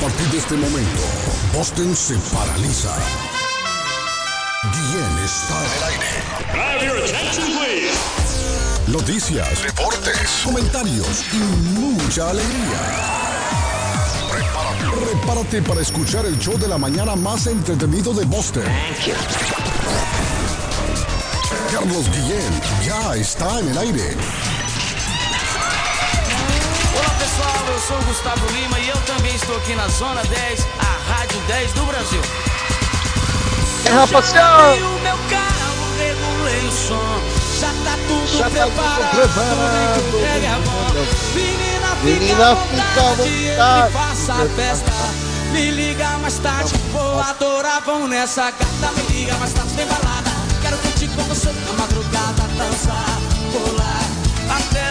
A partir de este momento, Boston se paraliza. Guillén está en el aire. Have your attention, please. Noticias, deportes, comentarios y mucha alegría. Prepárate, prepárate para escuchar el show de la mañana más entretenido de Boston. Carlos Guillén ya está en el aire. Pessoal, eu sou o Gustavo Lima e eu também estou aqui na Zona 10, a Rádio 10 do Brasil. É, rapaziada! O meu carro, regulei o som, já tá tudo Já tá tudo preparado. preparado. tudo pega é bom. Menina, Menina, fica à vontade, vontade. e faça a festa. Me liga mais tarde, vou adorar, vão nessa gata. Me liga mais tarde, tem balada. Quero curtir com você na madrugada, dançar, pular até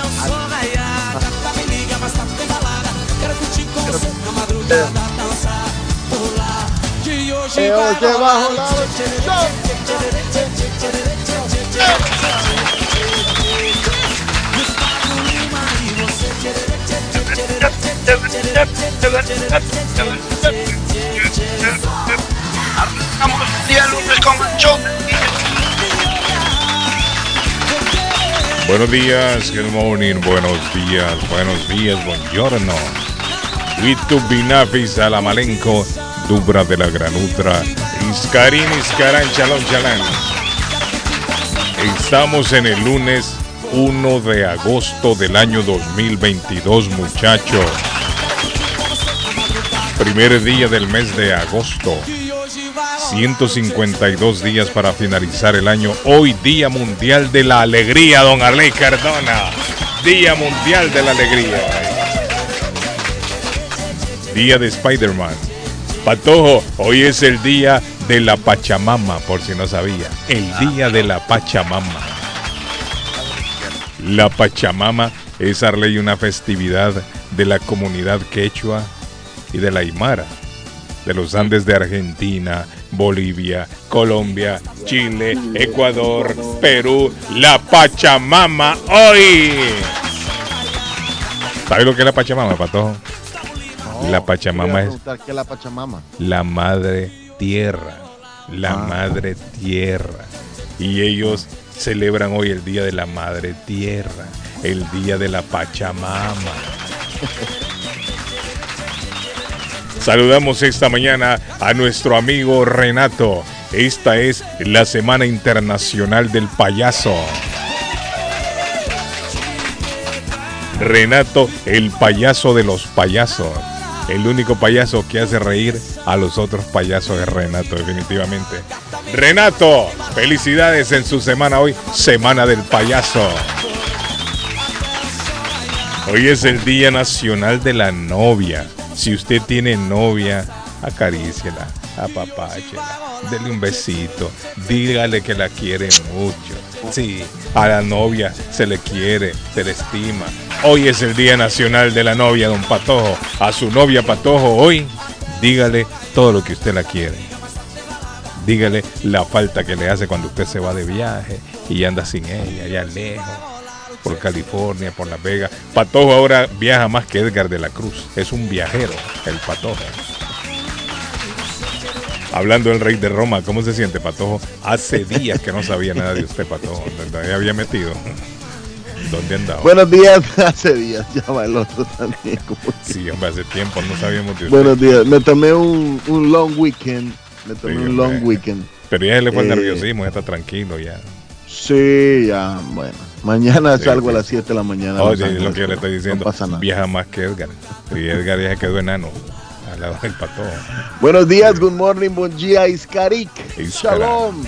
Arrancamos el día lunes con Buenos días, good morning, buenos días, buenos días, buongiorno. Witu Binafis Alamalenco, Dubra de la Granutra, Iscarín, Iscarán, Chalón, Chalán. Estamos en el lunes 1 de agosto del año 2022, muchachos. Primer día del mes de agosto. 152 días para finalizar el año. Hoy Día Mundial de la Alegría, don Arley Cardona. Día Mundial de la Alegría. Día de Spider-Man. Patojo, hoy es el día de la Pachamama, por si no sabía. El día de la Pachamama. La Pachamama es Arley una festividad de la comunidad quechua y de la Aymara de los Andes de Argentina, Bolivia, Colombia, Chile, Ecuador, Perú, la Pachamama hoy. ¿Sabes lo que es la Pachamama, Patojo? La Pachamama es preguntar qué es la Pachamama. la madre tierra, la Ah. madre tierra. Y ellos celebran hoy el día de la madre tierra, el día de la Pachamama. Saludamos esta mañana a nuestro amigo Renato. Esta es la Semana Internacional del Payaso. Renato, el payaso de los payasos. El único payaso que hace reír a los otros payasos es Renato, definitivamente. Renato, felicidades en su semana hoy, Semana del Payaso. Hoy es el Día Nacional de la Novia. Si usted tiene novia, acaríciela, apapáchela, dele un besito, dígale que la quiere mucho. Sí, a la novia se le quiere, se le estima. Hoy es el Día Nacional de la Novia, don Patojo. A su novia Patojo hoy, dígale todo lo que usted la quiere. Dígale la falta que le hace cuando usted se va de viaje y anda sin ella, allá lejos, por California, por Las Vegas. Patojo ahora viaja más que Edgar de la Cruz. Es un viajero, el Patojo. Hablando del rey de Roma, ¿cómo se siente, Patojo? Hace días que no sabía nada de usted, Patojo. ¿Dónde había metido? ¿Dónde andaba? Buenos días, hace días, ya va el otro también. Sí, hombre, hace tiempo no sabíamos de usted. Buenos días, me tomé un, un long weekend. Me tomé Sí, un long hombre. weekend. Pero ya se le fue el Eh, nerviosismo, ya está tranquilo ya. Sí, ya, bueno. Mañana Sí, salgo sí. a las 7 de la mañana. Oye, Ángeles, lo que yo le estoy diciendo, No pasa nada. viaja más que Edgar. Y Edgar ya quedó enano al lado del Patojo. Buenos días, good morning, buen día, Iskarik. Y Shalom.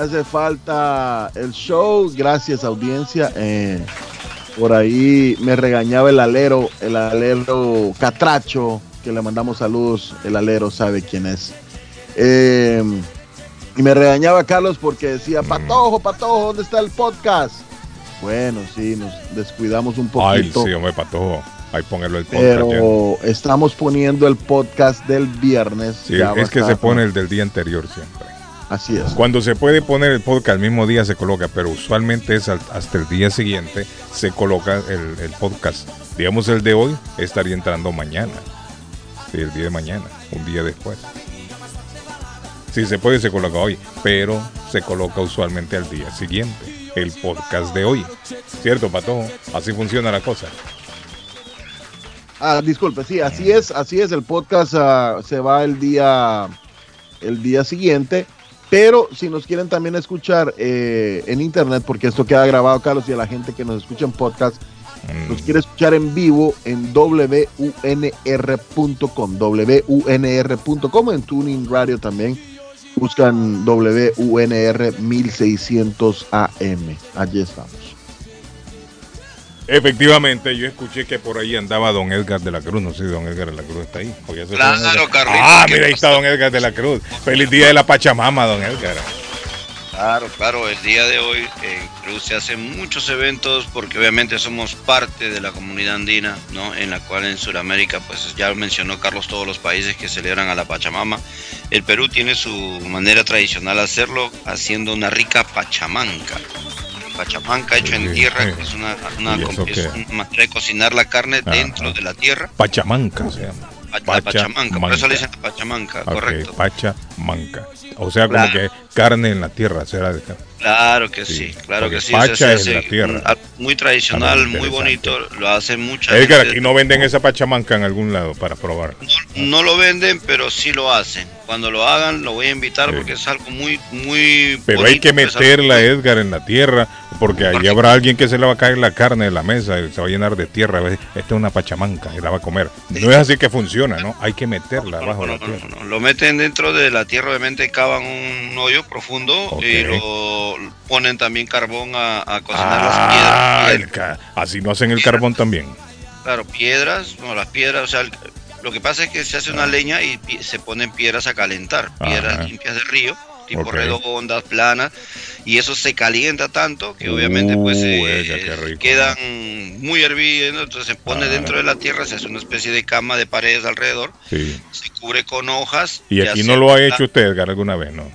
Hace falta el show. Gracias, audiencia. Eh, por ahí me regañaba el alero, el alero Catracho, que le mandamos saludos. El alero sabe quién es. Eh, y me regañaba Carlos porque decía, Patojo, Patojo, ¿dónde está el podcast? Bueno, sí, nos descuidamos un Ay, poquito. sí, hombre, Patojo. Ahí póngalo el podcast ya. pero estamos poniendo el podcast del viernes. Sí, es que se pone el del día anterior siempre. Así es. Cuando se puede poner el podcast al mismo día se coloca, pero usualmente es hasta el día siguiente se coloca el, el podcast. Digamos el de hoy estaría entrando mañana. Sí, el día de mañana, un día después. Si se puede, se coloca hoy, pero se coloca usualmente al día siguiente. El podcast de hoy. ¿Cierto, Pato? Así funciona la cosa. Ah, disculpe, sí, así es, así es. El podcast ah, se va el día, el día siguiente. Pero si nos quieren también escuchar eh, en internet, porque esto queda grabado, Carlos, y a la gente que nos escucha en podcast, Mm, nos quiere escuchar en vivo en WUNR.com, WUNR.com, en Tuning Radio también. Buscan WUNR 1600 AM. Allí estamos. Efectivamente, yo escuché que por ahí andaba don Edgar de la Cruz. No sé si don Edgar de la Cruz está ahí. O ya se Claro. Carlitos, Ah, ¿qué mira, ahí está don Edgar de la Cruz. Feliz día de la Pachamama, don Edgar. Claro, claro, el día de hoy en Perú se hacen muchos eventos porque obviamente somos parte de la comunidad andina, ¿no? En la cual en Sudamérica, pues ya mencionó Carlos todos los países que celebran a la Pachamama. El Perú tiene su manera tradicional de hacerlo haciendo una rica pachamanca. Pachamanca hecho en tierra, que es una, una, una manera de cocinar la carne Ajá. dentro de la tierra. Pachamanca se llama. La pachamanca, por eso le dicen Pachamanca. la pachamanca, Ok, correcto. Pachamanca. O sea, como que carne en la tierra. Será de Claro que Sí, sí, claro que sí. pacha se la tierra. muy tradicional, muy bonito, lo hacen mucha Edgar, gente. aquí no venden esa Pachamanca en algún lado para probar. No, no lo venden, pero sí lo hacen. Cuando lo hagan, lo voy a invitar Sí. porque es algo muy, muy. Pero hay que es algo meterla, Edgar, en la tierra, porque ahí Porque- habrá alguien que se le va a caer la carne de la mesa y se va a llenar de tierra. Esta es una pachamanca y la va a comer. No es así que funciona, ¿no? Hay que meterla No, bajo no, la tierra. Lo meten dentro de la tierra, obviamente cavan un hoyo profundo y lo ponen también carbón a, a cocinar Ah, las el piedras. ca- así no hacen el carbón también. Claro, piedras, no, las piedras, o sea, el- lo que pasa es que se hace una leña y se ponen piedras a calentar, piedras Ajá. limpias del río, tipo Ok. redondas, planas, y eso se calienta tanto que obviamente pues Uh, eh, quedan muy hervidas, ¿no? entonces se pone Ah. dentro de la tierra, se hace una especie de cama de paredes alrededor, Sí. se cubre con hojas. Y aquí no lo ha hecho usted, Edgar, alguna vez, ¿no?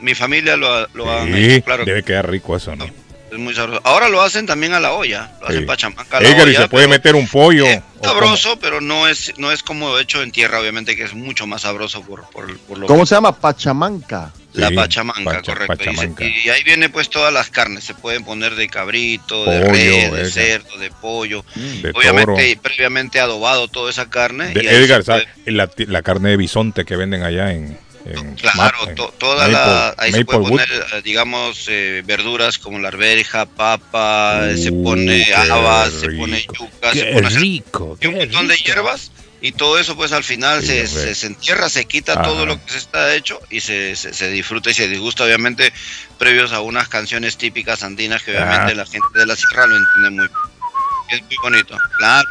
Mi familia lo, ha- lo ha Sí, hecho, claro. debe quedar rico eso, ¿no? Es muy sabroso. Ahora lo hacen también a la olla, lo hacen Sí. pachamanca a la Edgar, ¿y olla, se puede meter un pollo? es ¿O cómo? sabroso, pero no es no es como hecho en tierra, obviamente que es mucho más sabroso por, por, por lo ¿Cómo que- se llama? Pachamanca. La pachamanca, pacha- correcto. Y se- pachamanca. Y, ahí viene pues todas las carnes, se pueden poner de cabrito, de red, de cerdo, de pollo. De Obviamente toro. previamente adobado toda esa carne. De y Edgar, se. La, carne de bisonte que venden allá en. en Claro, en to- toda la, Maple- ahí se puede poner, eh, digamos, eh, verduras como la arveja, papa, eh, se Uh, pone habas, se pone yuca, se Qué pone rico. un qué montón de hierbas y todo eso pues al final Sí, se, se, entierra, se quita Ajá. todo lo que se está hecho y se, se, se disfruta y se disgusta obviamente previos a unas canciones típicas andinas que obviamente la gente de la sierra lo entiende muy es muy bonito, claro.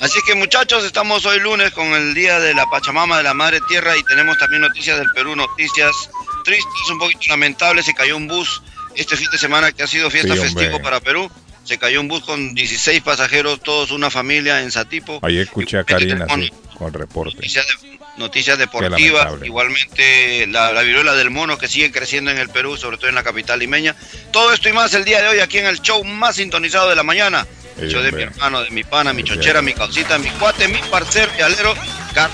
Así que muchachos, estamos hoy lunes con el día de la Pachamama de la Madre Tierra y tenemos también noticias del Perú, noticias tristes, un poquito lamentables, se cayó un bus este fin de semana que ha sido fiesta Sí, festivo para Perú. Se cayó un bus con 16 pasajeros, todos una familia en Satipo. Ahí escuché a Karina Con sí, con reporte. Noticias, de- noticias deportivas, igualmente la, la viruela del mono que sigue creciendo en el Perú, sobre todo en la capital limeña. Todo esto y más el día de hoy aquí en el show más sintonizado de la mañana. El Sí, show de mi hermano, de mi pana, mi chochera, mi causita, mi cuate, mi parcer, mi alero. Car-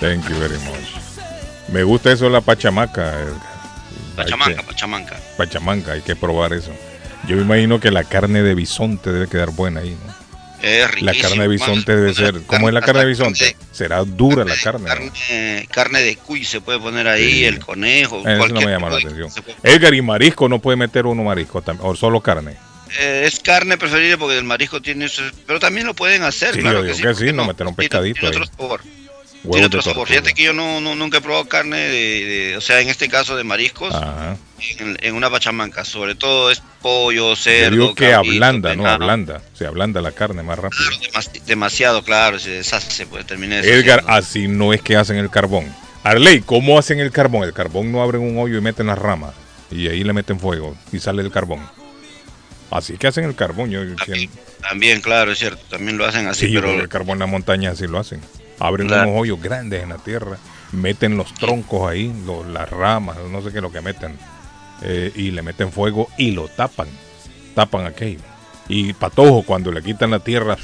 Thank you very much. Me gusta eso la pachamaca. Pachamanca, que- Pachamanca. Pachamanca, hay que probar eso. Yo me imagino que la carne de bisonte debe quedar buena ahí, ¿no? Es La riquísimo, carne de bisonte debe ser. ¿Cómo es la carne de bisonte? Será dura la carne. ¿no? Carne, carne de cuy se puede poner ahí, Sí. el conejo. Eso no me llama la atención. Edgar y marisco no puede meter uno marisco tam- o solo carne. Eh, es carne preferible porque el marisco tiene pero también lo pueden hacer Sí, claro yo digo sí, que ¿por sí, no meter un Tiene- pescadito tiene ahí. otro sabor Tiene otro sabor fíjate que yo no, no- nunca he probado carne de, de- o sea en este caso de mariscos en, en una pachamanca sobre todo es pollo cerdo digo que cabrito, ablanda, ¿no? Ablanda. Se ablanda la carne más rápido. Claro, demas- demasiado claro se deshace pues termina de Edgar, así no es que hacen el carbón. Arley, ¿cómo hacen el carbón? El carbón no abren un hoyo y meten las ramas. Y ahí le meten fuego y sale el carbón. Así que hacen el carbón. Yo, también, también, claro es cierto también lo hacen así sí, pero el carbón en la montaña así lo hacen. Abren Claro. unos hoyos grandes en la tierra, meten los troncos ahí, lo- las ramas, no sé qué es lo que meten. eh, y le meten fuego y lo tapan. Tapan aquello. Y patojo, cuando le quitan la tierra,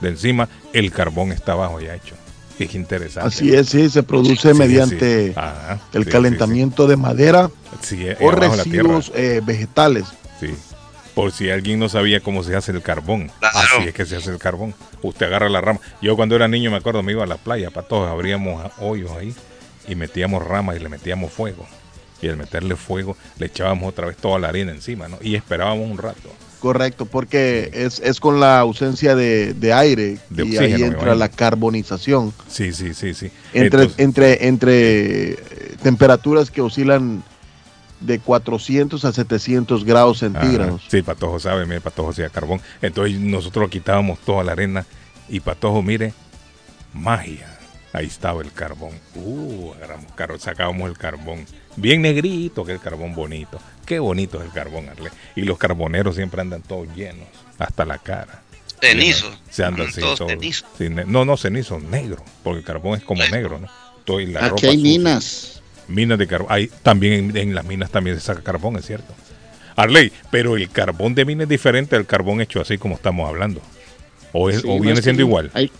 de encima, el carbón está abajo ya hecho. Es interesante. Así es, sí, se produce Sí, mediante sí. Ajá, el sí, sí, calentamiento de madera Sí, sí, o residuos eh, vegetales. Sí. Por si alguien no sabía cómo se hace el carbón. Claro. Así es que se hace el carbón. Usted agarra la rama. Yo cuando era niño me acuerdo, me iba a la playa, para todos abríamos hoyos ahí y metíamos ramas y le metíamos fuego. Y al meterle fuego le echábamos otra vez toda la harina encima, ¿no? Y esperábamos un rato. Correcto, porque es, es con la ausencia de, de aire De y oxígeno, ahí me entra la carbonización. Sí, sí, sí, sí. Entre, Entonces- entre, entre eh, temperaturas que oscilan de 400 a 700 grados Ajá. centígrados. Sí, Patojo sabe, mire, Patojo hacía carbón. Entonces nosotros quitábamos toda la arena y Patojo, mire, magia. Ahí estaba el carbón. Uh, agarramos carbón, sacábamos el carbón. Bien negrito, que el carbón bonito. Qué bonito es el carbón, Arle. Y los carboneros siempre andan todos llenos, hasta la cara. Cenizo. Se andan Mm, así todos todo. no, no, cenizo, negro, porque el carbón es como negro, ¿no? La Aquí ropa hay sucia. minas. Minas de carbón. Hay, también en, en las minas también se saca carbón, es cierto. Arley, pero el carbón de mina es diferente al carbón hecho así como estamos hablando. O, es, Sí, o viene siendo igual. Hay,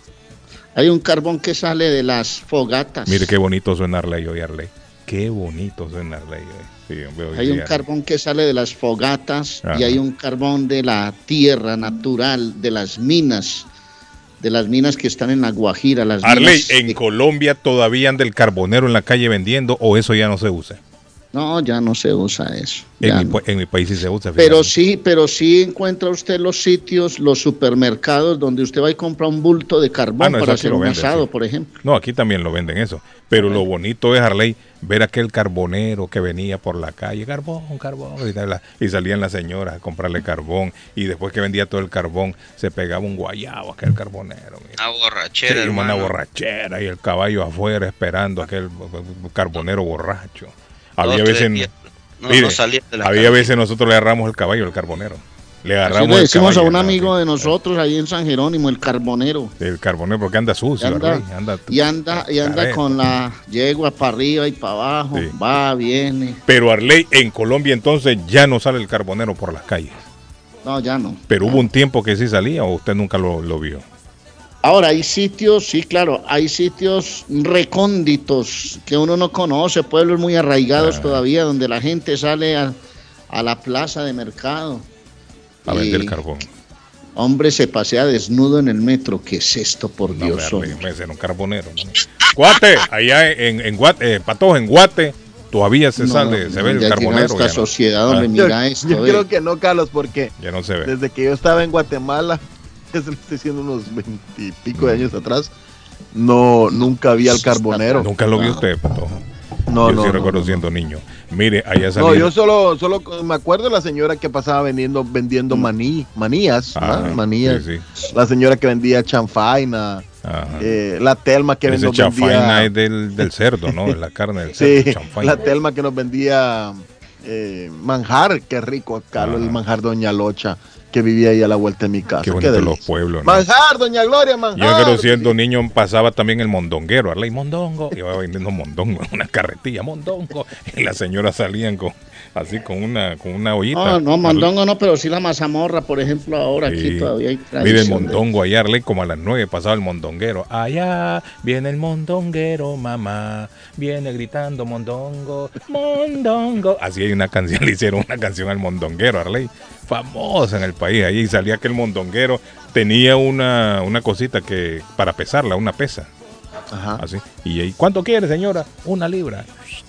hay un carbón que sale de las fogatas. Mire qué bonito suena Arley hoy, Arley. Qué bonito suena Arley hoy. Sí, hombre, hoy Hay un carbón que sale de las fogatas Ajá. y hay un carbón de la tierra natural, de las minas, de las minas que están en la Guajira. Las Arley, minas en de- Colombia todavía anda el carbonero en la calle vendiendo o eso ya no se usa. No, ya no se usa eso. En mi, no. pa- en mi país sí se usa. Pero sí, pero sí encuentra usted los sitios, los supermercados donde usted va y compra un bulto de carbón Ah, no, para hacer un asado, sí. por ejemplo. No, aquí también lo venden eso. Pero lo bonito es, Harley, ver aquel carbonero que venía por la calle, carbón, carbón, y, salían las señoras a comprarle carbón. Y después que vendía todo el carbón, se pegaba un guayabo aquel carbonero. mira. Una borrachera, Sí, una borrachera y el caballo afuera esperando aquel carbonero borracho. Había veces, días. No, mire, no salía de la había veces nosotros le agarramos el caballo al carbonero. Le Así agarramos le el decimos a un amigo de nosotros ahí en San Jerónimo, el carbonero. El carbonero porque anda Y sucio, anda, Harley, anda y anda, y anda con la yegua para arriba y para abajo, Sí. va, viene. Pero Arley, en Colombia entonces ya no sale el carbonero por las calles. No, ya no. Pero hubo un tiempo que sí salía o usted nunca lo, lo vio. Ahora hay sitios, sí, claro, hay sitios recónditos que uno no conoce, pueblos muy arraigados Ah. todavía, donde la gente sale a, a la plaza de mercado. A vender carbón. Hombre, se pasea desnudo en el metro. ¿Qué es esto, por No, Dios? me me un carbonero. ¿no? Guate, allá en, en Guate, eh, Patojo, en Guate, todavía se No, sale, se ve el carbonero. esta Ya no, sociedad donde Ah. mira yo esto. yo eh. creo que no, Carlos, porque ya no se ve. desde que yo estaba en Guatemala, es le estoy diciendo unos veintipico Mm. de años atrás, no, nunca vi al carbonero. Nunca lo vio No. usted, Patojo. No, yo no, sí no, recuerdo no, siendo niño. Mire, allá No, salía. yo solo, solo me acuerdo de la señora que pasaba vendiendo, vendiendo maní, manías, ¿no? Mm. Ajá, manías. sí, sí. La señora que vendía chanfaina, eh, la Telma que Ese nos chafaina vendía, es del, del cerdo, ¿no? La carne del sí, cerdo. chanfaina. la Telma que nos vendía eh, manjar, qué rico, Carlos, Ajá. el manjar Doña Locha, que vivía ahí a la vuelta de mi casa. Qué Qué bonito los delicia. pueblos, ¿no? Manjar, Doña Gloria, manjar. Yo creo siendo niño pasaba también el mondonguero, Arley Mondongo, iba vendiendo mondongo en una carretilla, mondongo, y las señoras salían con así con una con una ollita. No, no, mondongo no, pero sí la mazamorra, por ejemplo, ahora Sí. aquí todavía hay Mire el mondongo allá, Arley, como a las nueve pasaba el mondonguero. Allá viene el mondonguero, mamá, viene gritando mondongo, mondongo. Así hay una canción, le hicieron una canción al mondonguero, Arley, famosa en el país. Ahí salía que el mondonguero tenía una, una cosita que para pesarla, una pesa. Ajá. Así. Y ahí, ¿cuánto quiere, señora? Una libra.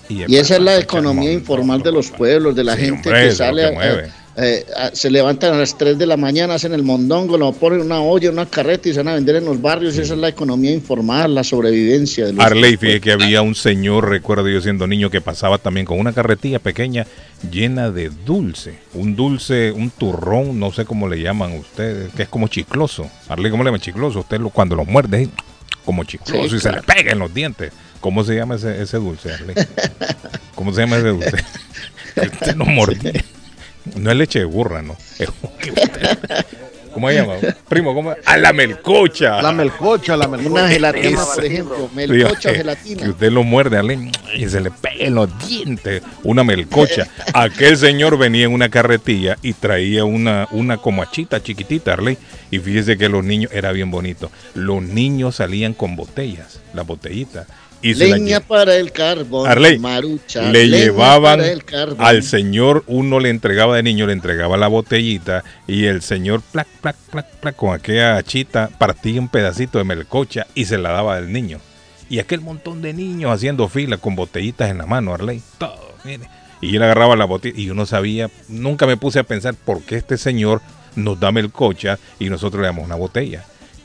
Y esa es la economía informal de los pueblos, de la Sí, gente hombre, que sale, que eh, se levantan a las 3 de la mañana, hacen el mondongo, lo ponen en una olla, una carreta y se van a vender en los barrios. Esa es la economía informal, la sobrevivencia de los Arley, fíjese que había un señor, recuerdo yo siendo niño, que pasaba también con una carretilla pequeña llena de dulce. Un dulce, un turrón, no sé cómo le llaman ustedes, que es como chicloso. Arley, ¿cómo le llaman chicloso? Usted lo- cuando lo muerde, como chicloso Sí, y se le pega en los dientes. ¿Cómo se llama ese, ese dulce, Arley? ¿Cómo se llama ese dulce? Usted no mordía. No es leche de burra, no. Es que usted- ¿Cómo se llama? Primo, ¿cómo? A la melcocha. La melcocha, la melcocha. Una gelatina, Esa. por ejemplo. Melcocha o Que gelatina. usted lo muerde Ale, y se le pega en los dientes una melcocha. Aquel señor venía en una carretilla y traía una, una comachita chiquitita, Arley. Y fíjese que los niños, era bien bonito. Los niños salían con botellas, las botellitas. Y Leña para el carbón. Arley, marucha. le llevaban al señor, uno le entregaba de niño, le entregaba la botellita y el señor, plac, plac, plac, plac, con aquella chita, partía un pedacito de melcocha y se la daba al niño. Y aquel montón de niños haciendo fila con botellitas en la mano, Arley, todo, mire. Y él agarraba la botella y yo no sabía, nunca me puse a pensar por qué este señor nos da melcocha y nosotros le damos una botella.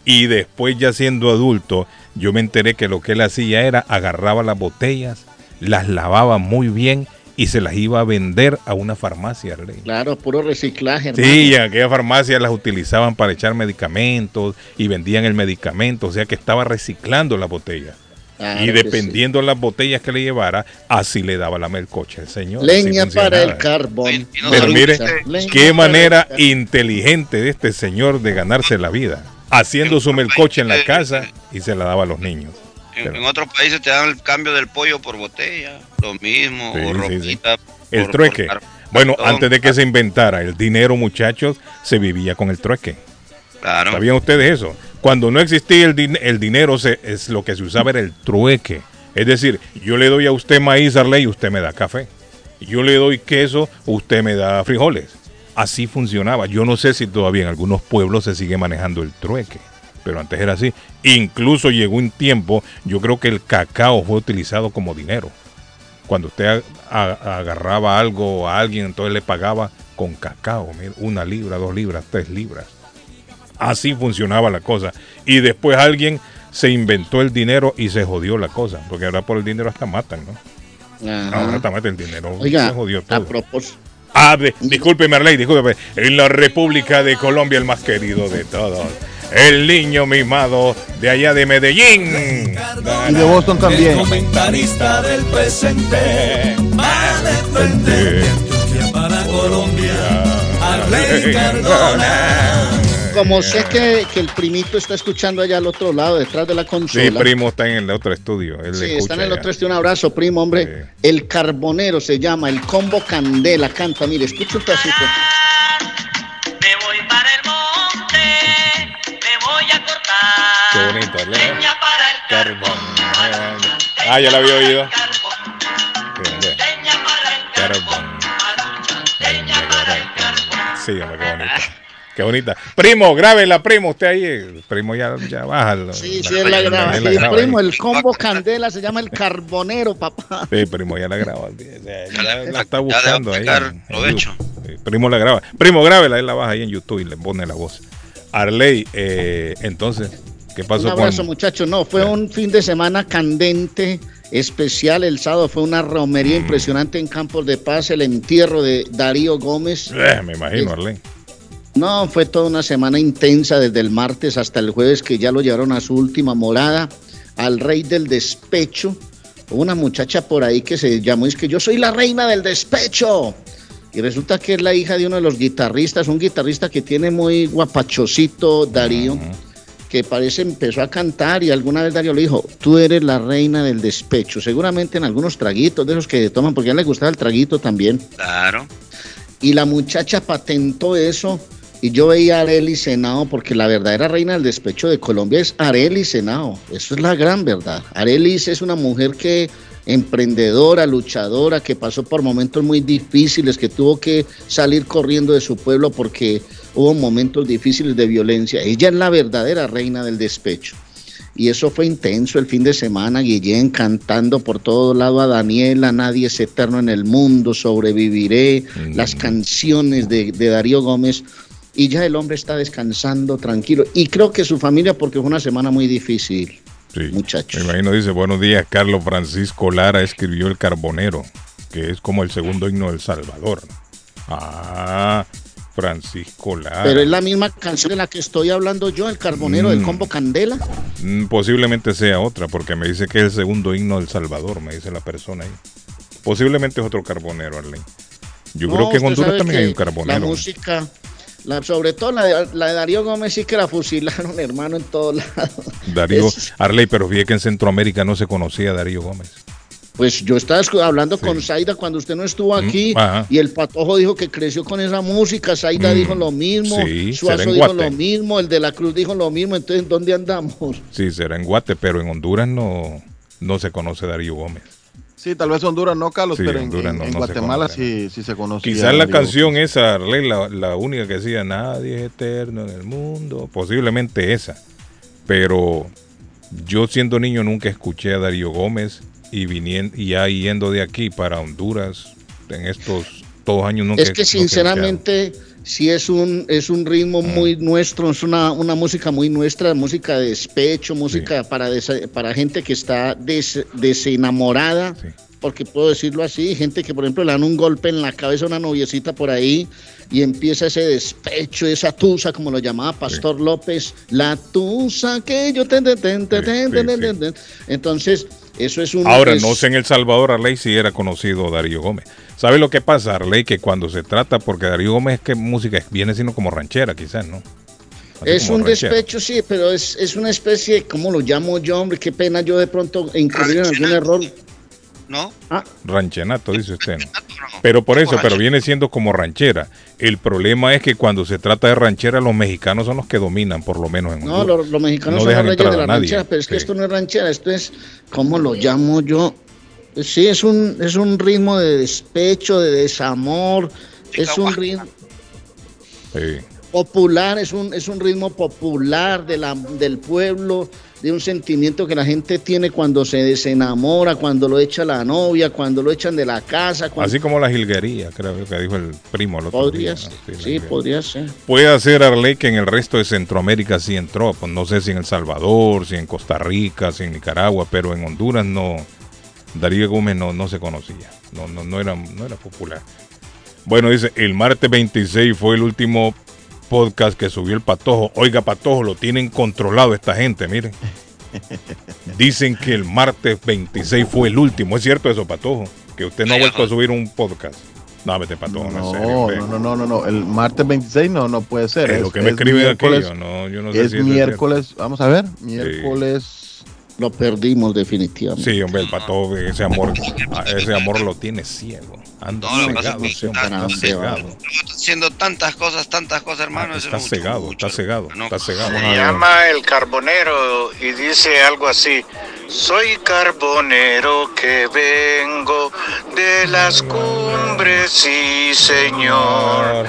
Y después ya siendo adulto, yo me enteré que lo que él hacía era agarraba las botellas, las lavaba muy bien y se las iba a vender a una farmacia. Arley. Claro, puro reciclaje, hermano. Sí, y en aquella farmacia las utilizaban para echar medicamentos y vendían el medicamento, o sea que estaba reciclando la botella. Claro y dependiendo de las botellas que le llevara, así le daba la melcocha el señor. Leña para el carbón. Pero mire, Leña qué manera inteligente de este señor de ganarse la vida, haciendo su melcocha en la casa y se la daba a los niños. En, en otros países te dan el cambio del pollo por botella, lo mismo, Sí, o sí, sí. ropita. El por- trueque. por Bueno, antes de que se inventara el dinero, muchachos, se vivía con el trueque. Claro. ¿Sabían ustedes eso? Cuando no existía el, din- el dinero, se, es lo que se usaba era el trueque. Es decir, yo le doy a usted maíz, Arley, y usted me da café. Yo le doy queso, usted me da frijoles. Así funcionaba. Yo no sé si todavía en algunos pueblos se sigue manejando el trueque, pero antes era así. Incluso llegó un tiempo, yo creo que el cacao fue utilizado como dinero. Cuando usted agarraba algo a alguien, entonces le pagaba con cacao, mira, una libra, dos libras, tres libras. Así funcionaba la cosa. Y después alguien se inventó el dinero y se jodió la cosa. Porque ahora por el dinero hasta matan, ¿no? Ajá. Ahora hasta matan el dinero. Oiga, se jodió a propósito. Ah, de- discúlpeme, Arley, discúlpeme. En la República de Colombia, el más querido de todos. El niño mimado de allá de Medellín. Y de Boston El también. comentarista del presente va de frente de Antioquia para Colombia. Arley Cardona. Como sé que, que el primito está escuchando allá al otro lado, detrás de la Sí, consola. primo está en el otro estudio. Él Sí, está en el allá. otro este. Un abrazo, primo, hombre. Sí. El Carbonero se llama, el Combo Candela. Canta, mire, escucha un pedacito. Me voy para el monte, me voy a cortar. Qué bonito, Arley. Leña para el Carbón. carbón. Ah, ya la había oído. Sí. Leña para el Carbón. Leña para el carbón. Sí, hombre, qué bonita. Qué bonita. Primo, grábela, primo. Usted ahí. El primo ya, ya baja. Sí, sí, él la graba. él Sí, graba primo, ahí. el Combo Candela se llama el Carbonero, papá. Sí, primo, ya la graba. Ya la, la está Ya buscando ahí. en-. Sí, primo la graba. Primo, grábela, él la baja ahí en YouTube y le pone la voz. Arley, eh, entonces, ¿qué Un pasó abrazo, con muchachos. No, fue un fin de semana candente, especial. El sábado fue una romería Mm. impresionante en Campos de Paz, el entierro de Darío Gómez. Eh, me imagino, Arley. No, fue toda una semana intensa desde el martes hasta el jueves que ya lo llevaron a su última morada, al rey del despecho. Hubo una muchacha por ahí que se llamó, es que yo soy la reina del despecho. Y resulta que es la hija de uno de los guitarristas, un guitarrista que tiene muy guapachosito, Darío, que parece empezó a cantar y alguna vez Darío le dijo, tú eres la reina del despecho. Seguramente en algunos traguitos de esos que toman, porque a él le gustaba el traguito también Claro. y la muchacha patentó eso y yo veía a Arely Senao porque la verdadera reina del despecho de Colombia es Arely Senao, eso es la gran verdad. Arely es una mujer que emprendedora, luchadora, que pasó por momentos muy difíciles, que tuvo que salir corriendo de su pueblo porque hubo momentos difíciles de violencia. Ella es la verdadera reina del despecho. Y eso fue intenso el fin de semana, Guillén cantando por todo lado a Daniela, Nadie es eterno en el mundo, sobreviviré, Mm. las canciones de, de Darío Gómez. Y ya el hombre está descansando tranquilo. Y creo que su familia, porque fue una semana muy difícil. Sí. Muchachos. Me imagino, dice, buenos días, Carlos Francisco Lara escribió El Carbonero, que es como el segundo himno del Salvador. Ah, Francisco Lara. Pero es la misma canción de la que estoy hablando yo, el carbonero del Mm. combo Candela. Mm, Posiblemente sea otra, porque me dice que es el segundo himno del Salvador, me dice la persona ahí. Posiblemente es otro carbonero, Arlene. Yo No, creo que en Honduras también que hay un carbonero. La música, La, sobre todo la de, la de Darío Gómez sí que la fusilaron, hermano, en todos lados. Darío Es- Arley, pero fíjate que en Centroamérica no se conocía a Darío Gómez. Pues yo estaba hablando Sí. con Zaida cuando usted no estuvo aquí ajá. y el patojo dijo que creció con esa música, Zaida Mm, dijo lo mismo, sí, Suazo dijo lo mismo, el de la Cruz dijo lo mismo, entonces ¿dónde andamos? Sí, será en Guate, pero en Honduras no, no se conoce Darío Gómez. Sí, tal vez Honduras no, Carlos, Sí, pero en, Honduras en- no- en no Guatemala conoce, sí, sí se conocía. Quizás la digo. canción esa, Arley, la, la única que decía Nadie es eterno en el mundo, posiblemente esa. Pero yo siendo niño nunca escuché a Darío Gómez y viniendo y ya yendo de aquí para Honduras en estos años nunca es que sinceramente sí es un es un ritmo Mm. muy nuestro, es una, una música muy nuestra, música de despecho, música para desa- para gente que está des- desenamorada, Sí. porque puedo decirlo así, gente que por ejemplo le dan un golpe en la cabeza a una noviecita por ahí y empieza ese despecho, esa tusa como lo llamaba Pastor López, la tusa que yo te, te- te- te- Sí, sí, entonces eso es un Ahora, es- no sé en El Salvador, Arley, si era conocido Darío Gómez. ¿Sabe lo que pasa, Arley? Que cuando se trata, porque Darío Gómez es que música viene siendo como ranchera, quizás, ¿no? Así Es un ranchera. despecho, sí, pero es, es una especie, ¿cómo lo llamo yo, hombre? Qué pena yo de pronto incurrir en algún error. ¿No? Ah, Ranchenato, dice usted. ¿no? Pero por eso, pero viene siendo como ranchera. El problema es que cuando se trata de ranchera, los mexicanos son los que dominan, por lo menos en no, los, los mexicanos No son los dejan reyes de la nadie, ranchera, pero es que esto no es ranchera, esto es, ¿cómo lo llamo yo? Sí, es un, es un ritmo de despecho, de desamor, es un ritmo Sí. popular, es un, es un ritmo popular de la, del pueblo, de un sentimiento que la gente tiene cuando se desenamora, cuando lo echa la novia, cuando lo echan de la casa. Cuando... Así como la jilguería, creo que dijo el primo el otro podría día, ¿no? ser, Sí, podría ser. Puede ser Arley que en el resto de Centroamérica sí entró, pues no sé si en El Salvador, si en Costa Rica, si en Nicaragua, pero en Honduras no, Darío Gómez no, no se conocía, no, no, no, era, no era popular. Bueno, dice, el martes 26 fue el último podcast que subió el Patojo. Oiga, Patojo, lo tienen controlado esta gente, miren. Dicen que el martes 26 fue el último. ¿Es cierto eso, Patojo? Que usted no ha vuelto a subir un podcast. No, vete, Patojo, no, No, serio, no, no, no, no, no. El martes 26 no, no puede ser. Es lo que me escriben aquello, no, yo no sé es si eso es miércoles, vamos a ver, miércoles. Lo perdimos definitivamente. Sí, hombre, el pato, ese amor, ese amor lo tiene ciego. Anda No, cegado, es que está cegado. Haciendo tantas cosas, tantas cosas, hermano. Ah, ese está mucho, cegado, mucho. está cegado, No, está cegado. Se llama el carbonero y dice algo así. Soy carbonero que vengo de las cumbres, sí señor.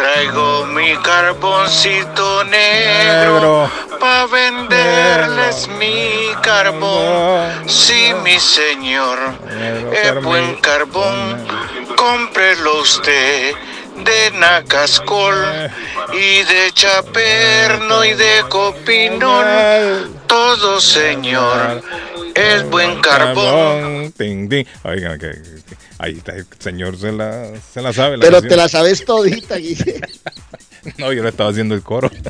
Traigo mi carboncito negro para venderles mi carbón. Sí, mi señor, es buen carbón. Cómprelo usted de Nacascol y de Chaperno y de Copinón. Todo, señor, es buen carbón. Oigan, que- ahí está, el señor se la, se la sabe. la Pero canción. te la sabes todita, Guille. No, yo le estaba haciendo el coro.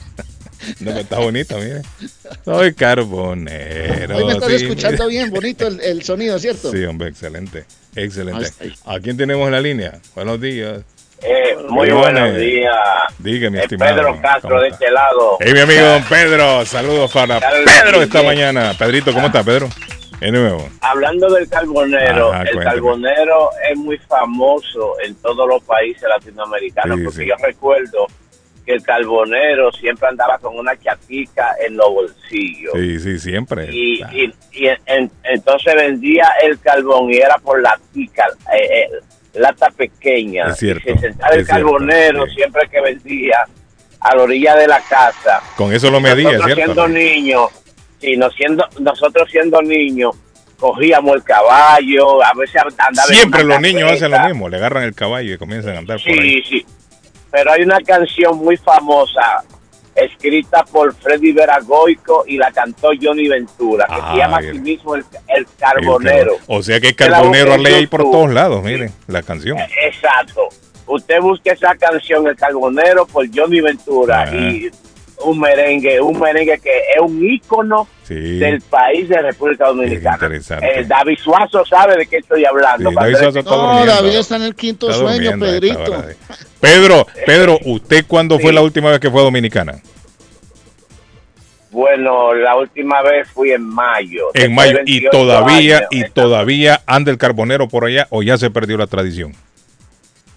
No, está bonita, mire. Soy carbonero. Hoy me estás sí, escuchando mire. bien, bonito el, el sonido, ¿cierto? Sí, hombre, excelente. Excelente. ¿A quién tenemos en la línea? Buenos días. Eh, muy Dígame. buenos días. Diga, mi Eh, estimado. Pedro ¿cómo Castro de este lado. Hey, mi amigo don Pedro. Saludos para Pedro esta mañana. Pedrito, ¿cómo está, Pedro? De nuevo. Hablando del carbonero, Ajá, el cuéntame. carbonero es muy famoso en todos los países latinoamericanos, Sí, porque sí. yo recuerdo que el carbonero siempre andaba con una chatica en los bolsillos. Sí, sí, siempre. Y, y, y en- entonces vendía el carbón y era por la tica, eh, eh, lata pequeña. Es cierto, Y se sentaba el es carbonero sí. siempre que vendía a la orilla de la casa. Con eso lo medía, ¿cierto? siendo niños, sí, no siendo, nosotros siendo niños, cogíamos el caballo, a veces andaba en Siempre los niños hacen lo mismo. Le agarran el caballo y comienzan a andar por ahí. Sí, sí. Pero hay una canción muy famosa escrita por Freddy Veragoico y la cantó Johnny Ventura, que Ah, se llama bien. así mismo el, el Carbonero. O sea que la carbonero ley por todos lados, miren, la canción. Exacto. Usted busque esa canción, El Carbonero, por Johnny Ventura, y un merengue, un merengue que es un ícono Sí. del país de República Dominicana. interesante. Eh, David Suazo sabe de qué estoy hablando. Sí, David Suazo está No, durmiendo. David está en el quinto Está sueño, Pedrito. hora Pedro, Pedro, ¿usted cuándo fue la última vez que fue a Dominicana? Bueno, la última vez fui en mayo. En mayo. de Y 28 todavía, años. y todavía anda el carbonero por allá o ya se perdió la tradición.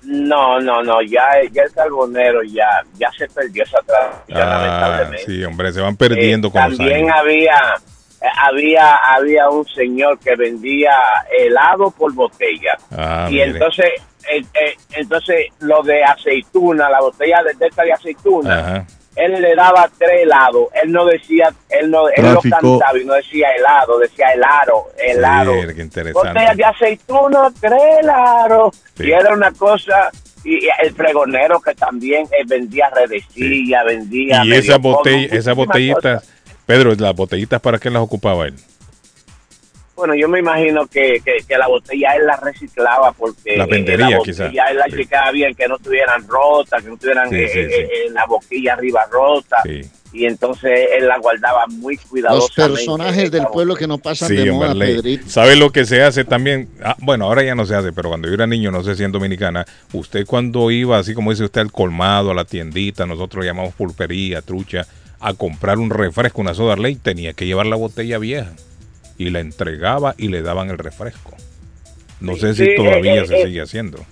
No, no, no, ya, ya el carbonero ya, ya se perdió esa tradición, Ah, lamentablemente. sí, hombre, se van perdiendo Eh, con los también años. había había había un señor que vendía helado por botella Ah, y mire. entonces eh, eh, entonces lo de aceituna la botella de, de esta de aceituna Ajá. Él le daba tres helados él no decía él no él Tráfico. cantaba y no decía helado decía helado helado Mire, qué interesante. botellas de aceituna tres helados Sí. y era una cosa y el pregonero que también eh, vendía redecilla vendía Y esas muchísimas esas botellitas. Pedro, las botellitas para qué las ocupaba él? Bueno, yo me imagino que, que, que la botella él la reciclaba porque La vendería, la quizá. botella él la Sí. checaba bien, que no estuvieran rotas, que no tuvieran Sí, eh, sí, eh, sí. eh, la boquilla arriba rota. Sí. Y entonces él la guardaba muy Los cuidadosamente. personajes del pueblo que no pasan Sí, de moda. Pedrito. ¿Sabe lo que se hace también? Ah, bueno, ahora ya no se hace, pero cuando yo era niño, no sé si en Dominicana, usted cuando iba, así como dice usted, al colmado, a la tiendita, nosotros llamamos pulpería, trucha, a comprar un refresco, una soda ley, tenía que llevar la botella vieja y la entregaba y le daban el refresco. No sé si Sí, todavía eh, se eh, sigue haciendo.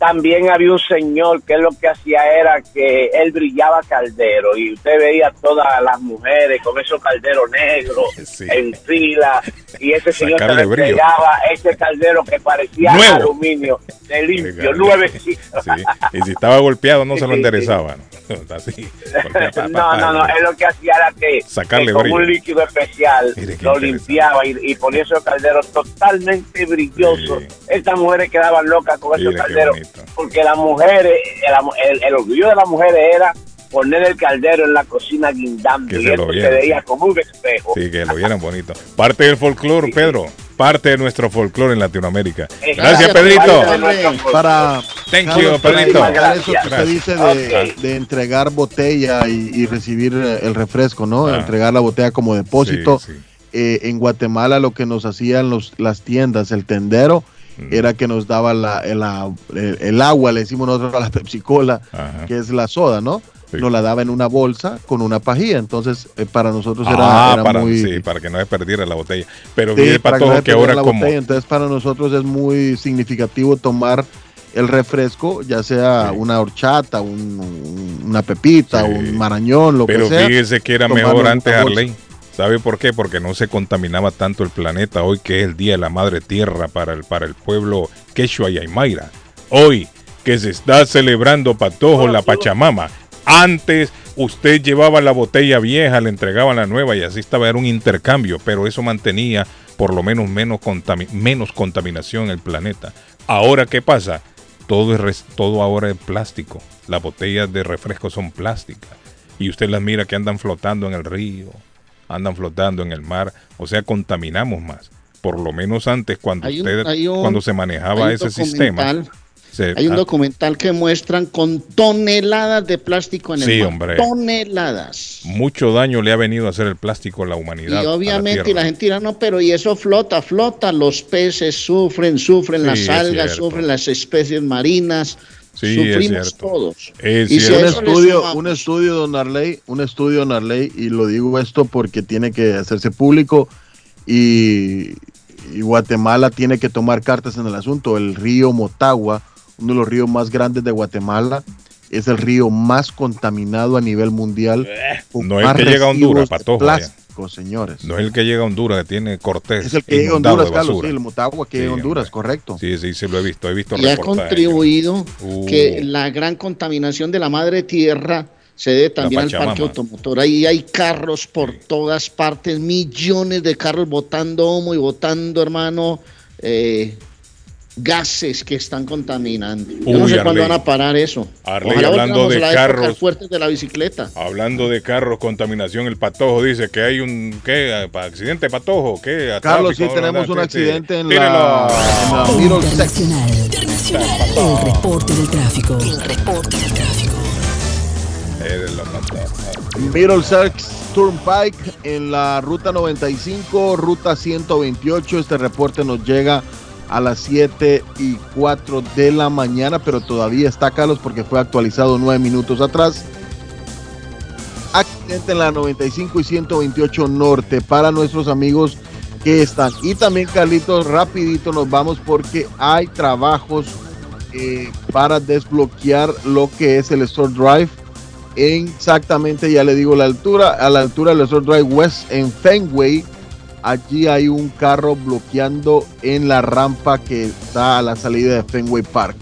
También había un señor que lo que hacía era que él brillaba caldero y usted veía todas las mujeres con esos calderos negros Sí. en fila y ese señor se le entregaba ese caldero que parecía Nuevo. aluminio de limpio, nuevecito. Sí. Y si estaba golpeado, no se lo Sí, sí. enderezaba. ¿no? Así, golpea, pa, pa, No, no, no, él lo que hacía era que, Sacarle que con brillo. un líquido especial lo limpiaba y, y ponía esos calderos totalmente brillosos. Sí. Estas mujeres quedaban locas con esos Mire calderos porque las mujeres, el, el- el orgullo de las mujeres era poner el caldero en la cocina guindando Que y se lo veía sí. como un espejo. Sí, que lo vieran bonito. Parte del folclore, Pedro. Parte de nuestro folclore en Latinoamérica. Gracias, gracias, Pedrito. Pedro. Para, Thank you, Pedrito. eso que usted dice de, entregar botella y, y recibir eh, el refresco, ¿no? Ah. Entregar la botella como depósito. Sí, sí. Eh, en Guatemala lo que nos hacían los, las tiendas, el tendero. Era que nos daba la, el, la- el- el agua, le decimos nosotros a la Pepsi Cola, Ajá. que es la soda, ¿no? Sí. Nos la daba en una bolsa con una pajilla, entonces eh, para nosotros era, Ah, era para, muy... sí, para que no se perdiera la botella. Pero Sí, mire, para que no que ahora la como... botella. Entonces para nosotros es muy significativo tomar el refresco, ya sea Sí. una horchata, un- un- una pepita, un marañón, lo Pero que sea. fíjese que era mejor antes, una bolsa. ¿Sabe por qué? Porque no se contaminaba tanto el planeta hoy que es el Día de la Madre Tierra para el, para el pueblo quechua y aymara. Hoy que se está celebrando Patojo, la Pachamama. Antes usted llevaba la botella vieja, le entregaban la nueva y así estaba, era un intercambio, pero eso mantenía por lo menos menos, menos contaminación en el planeta. Ahora, ¿qué pasa? Todo, es todo ahora es plástico. Las botellas de refresco son plásticas. Y usted las mira que andan flotando en el río, andan flotando en el mar. O sea, contaminamos más. Por lo menos antes, cuando un- usted, un- cuando se manejaba ese sistema. se- Hay un ah, documental que muestran con toneladas de plástico en el mar. hombre. Toneladas. mucho daño le ha venido a hacer el plástico a la humanidad. Y obviamente, y la gente dirá, no, pero y eso flota, flota, los peces sufren, sufren Sí, las algas, sufren las especies marinas, Sí, es sufrimos cierto. todos. Es Y si un estudio, sumamos- un estudio, don Arley, un estudio, don Arley, y lo digo esto porque tiene que hacerse público y, y Guatemala tiene que tomar cartas en el asunto. El río Motagua, uno de los ríos más grandes de Guatemala, es el río más contaminado a nivel mundial. con Eh, no es que llega a Honduras, Patojo, señores. No es el que llega a Honduras, que tiene Cortés. es el que llega a Honduras, Carlos, sí, el Motagua que Sí, llega a Honduras, hombre. correcto. Sí, sí, sí, lo he visto, he visto y ha contribuido Uh. que la gran contaminación de la madre tierra se debe también al parque automotor. Ahí hay carros por todas partes, millones de carros botando humo y botando, hermano, eh, gases que están contaminando. Yo no sé cuándo van a parar eso. Arley, Ojalá hablando de la carros. fuerte de la bicicleta. Hablando de carros, contaminación, el patojo dice que hay un ¿qué? Accidente patojo, ¿qué? Carlos, sí, tenemos un sí. accidente en la, en la Middlesex. Internacional. El reporte del tráfico. El reporte del tráfico. Middlesex Turnpike en la ruta 95, ruta 128. Este reporte nos llega a las 7 y 4 de la mañana, pero todavía está Carlos porque fue actualizado 9 minutos atrás. Accidente en la 95 y 128 norte para nuestros amigos que están. Y también, Carlitos, rapidito nos vamos porque hay trabajos eh, para desbloquear lo que es el Store Drive. En exactamente, ya le digo la altura, a la altura del Store Drive West en Fenway. Allí hay un carro bloqueando en la rampa que está a la salida de Fenway Park.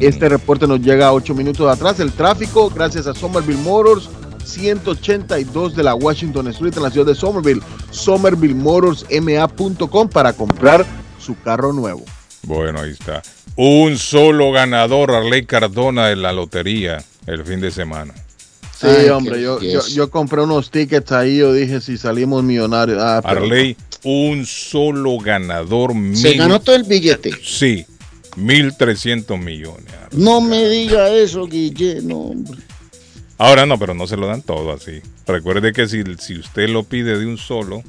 Este reporte nos llega a 8 minutos atrás. El tráfico, gracias a Somerville Motors, 182 de la Washington Street en la ciudad de Somerville. SomervilleMotorsMA.com para comprar su carro nuevo. Bueno, ahí está. Un solo ganador, Arley Cardona, de la lotería el fin de semana. Sí, hombre, yo, yo, yo compré unos tickets ahí. Yo dije, si salimos millonarios. Ah, pero- Arley, un solo ganador. Se mil- ganó todo el billete. Sí, 1.300 millones. No me diga eso, Guille, no, hombre. Ahora no, pero no se lo dan todo así. Recuerde que si, si usted lo pide de un solo,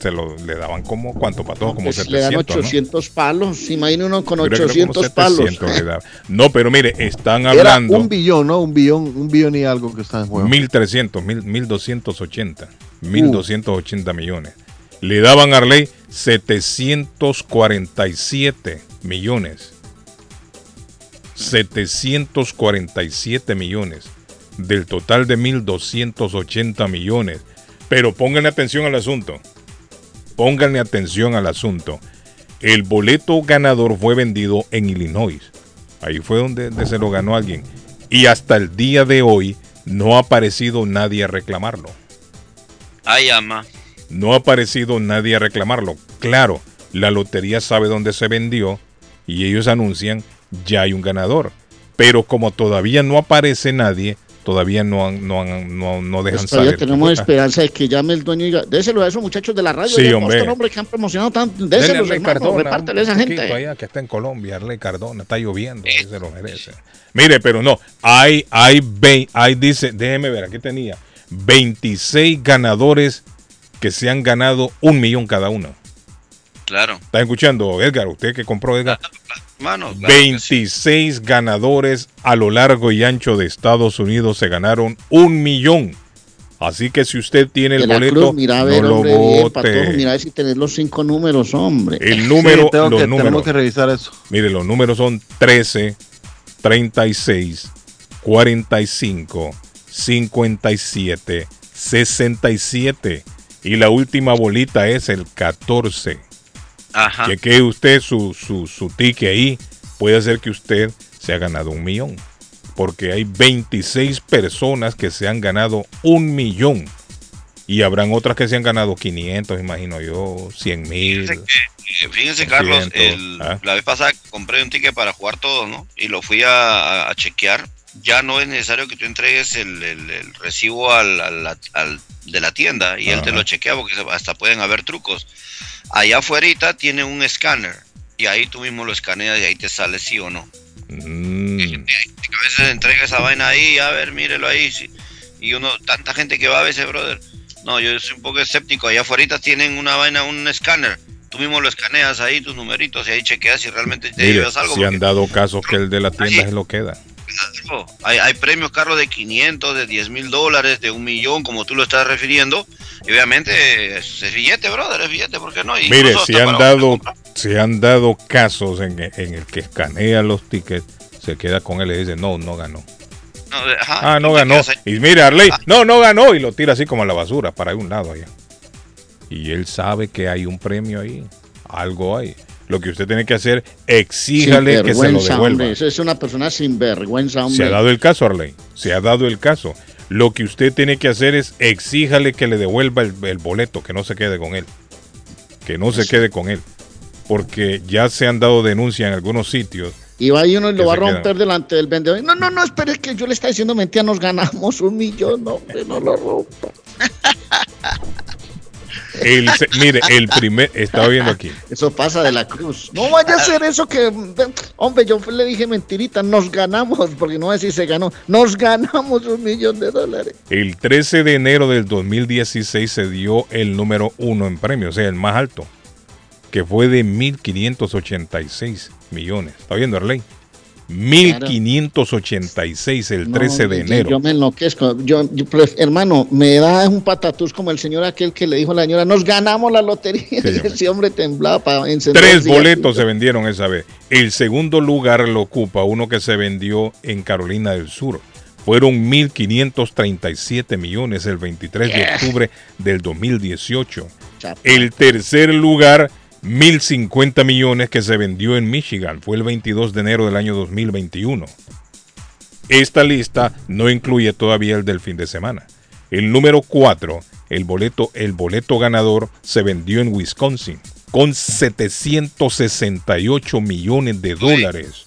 se lo, le daban como, ¿cuánto para todo? Como Pues le dan 700, ¿no? 800 palos. Imagine uno con Creo que era como 800 palos. 700 le daban. No, pero mire, están Era hablando un billón, ¿no? Un billón, un billón y algo que está en juego. 1.300, 1.280, 1.280 millones. Le daban a Arley 747 millones. 747 millones del total de 1.280 millones. Pero pónganle atención al asunto. Pónganle atención al asunto. El boleto ganador fue vendido en Illinois. Ahí fue donde, donde se lo ganó alguien. Y hasta el día de hoy no ha aparecido nadie a reclamarlo. Ay, ama. No ha aparecido nadie a reclamarlo. Claro, la lotería sabe dónde se vendió y ellos anuncian ya hay un ganador. Pero como todavía no aparece nadie, todavía no, han- no, han- no, no dejan Pues todavía saber. tenemos esperanza de que llame el dueño y diga, déselo a esos muchachos de la radio Sí, hombre. Boston, hombre, que han promocionado tanto. Arley hermano, Cardona, repártele a esa gente. allá que está en Colombia, Arley Cardona, está lloviendo, se lo merece. Mire, pero no, hay, hay, hay, dice, déjeme ver, aquí tenía 26 ganadores que se han ganado un millón cada uno. Claro. ¿Está escuchando, Edgar? Usted que compró, Edgar. Mano, claro que sí. 26 ganadores a lo largo y ancho de Estados Unidos se ganaron un millón. Así que si usted tiene el boleto, Cruz, mira a ver, no lo hombre, bien, vote. mira a ver si tenés los cinco números, hombre. El número, Sí, tengo los que- números. tenemos que revisar eso. Mire, los números son 13, 36, 45, 57, 67. Y la última bolita es el 14. Ajá. Que quede usted su, su, su ticket ahí. Puede ser que usted se ha ganado un millón. Porque hay 26 personas que se han ganado un millón. Y habrán otras que se han ganado 500, imagino yo, 100 mil. Eh, Fíjense, Carlos, 200, el- ¿ah? la vez pasada compré un ticket para jugar todo, ¿no? Y lo fui a chequear. Ya no es necesario que tú entregues el, el- el recibo al, al- al- de la tienda y él te lo chequea porque hasta pueden haber trucos. Allá afuera tiene un escáner y ahí tú mismo lo escaneas y ahí te sale sí o no. Mm, A veces entrega esa vaina ahí, a ver, mírelo ahí. sí. Y uno, tanta gente que va a veces, brother. No, yo soy un poco escéptico. Allá afuera tienen una vaina, un escáner. Tú mismo lo escaneas ahí, tus numeritos, y ahí chequeas si realmente te mire, llevas algo. si han dado caso que el de la tienda se lo queda. Claro, hay, hay premios, Carlos, de 500, de 10 mil dólares, de un millón, como tú lo estás refiriendo. Y obviamente es, es billete, brother, es billete, ¿por qué no? Mire, hasta han dado, se han dado casos en, en el que escanea los tickets, se queda con él y dice, no, no ganó. no, ajá, Ah, no ganó. Y mira, Arley, no, no ganó. Y lo tira así como a la basura, para un lado allá. Y él sabe que hay un premio ahí. Algo hay. Lo que usted tiene que hacer, exíjale que se lo Sinvergüenza, devuelva. hombre. Es una persona sin vergüenza, hombre. Se ha dado el caso, Arley. Se ha dado el caso. Lo que usted tiene que hacer es exíjale que le devuelva el, el boleto, que no se quede con él. Que no se quede con él. Porque ya se han dado denuncias en algunos sitios. Y va y uno y lo va a romper delante del vendedor. No, no, no, espere que yo le está diciendo mentira, nos ganamos un millón, no, hombre, no lo rompa. El mire, el primer, estaba viendo aquí. Eso pasa de la cruz. No vaya a ser eso que, hombre, yo le dije mentirita, nos ganamos, porque no sé si se ganó, nos ganamos un millón de dólares. El 13 de enero del 2016 se dio el número uno en premio, o sea, el más alto, que fue de 1.586 millones. ¿Está viendo, Arley? 1.586 el 13 No, de enero. Yo me enloquezco. Yo, yo pref- hermano, me da un patatús como el señor aquel que le dijo a la señora, nos ganamos la lotería. Sí. Ese hombre temblaba para encender. Tres boletos se vendieron esa vez. El segundo lugar lo ocupa uno que se vendió en Carolina del Sur. Fueron 1.537 millones el 23 de octubre del 2018. Chapa. El tercer lugar, 1.050 millones que se vendió en Michigan. Fue el 22 de enero del año 2021. Esta lista no incluye todavía el del fin de semana. El número 4, el boleto, el boleto ganador, se vendió en Wisconsin con 768 millones de dólares.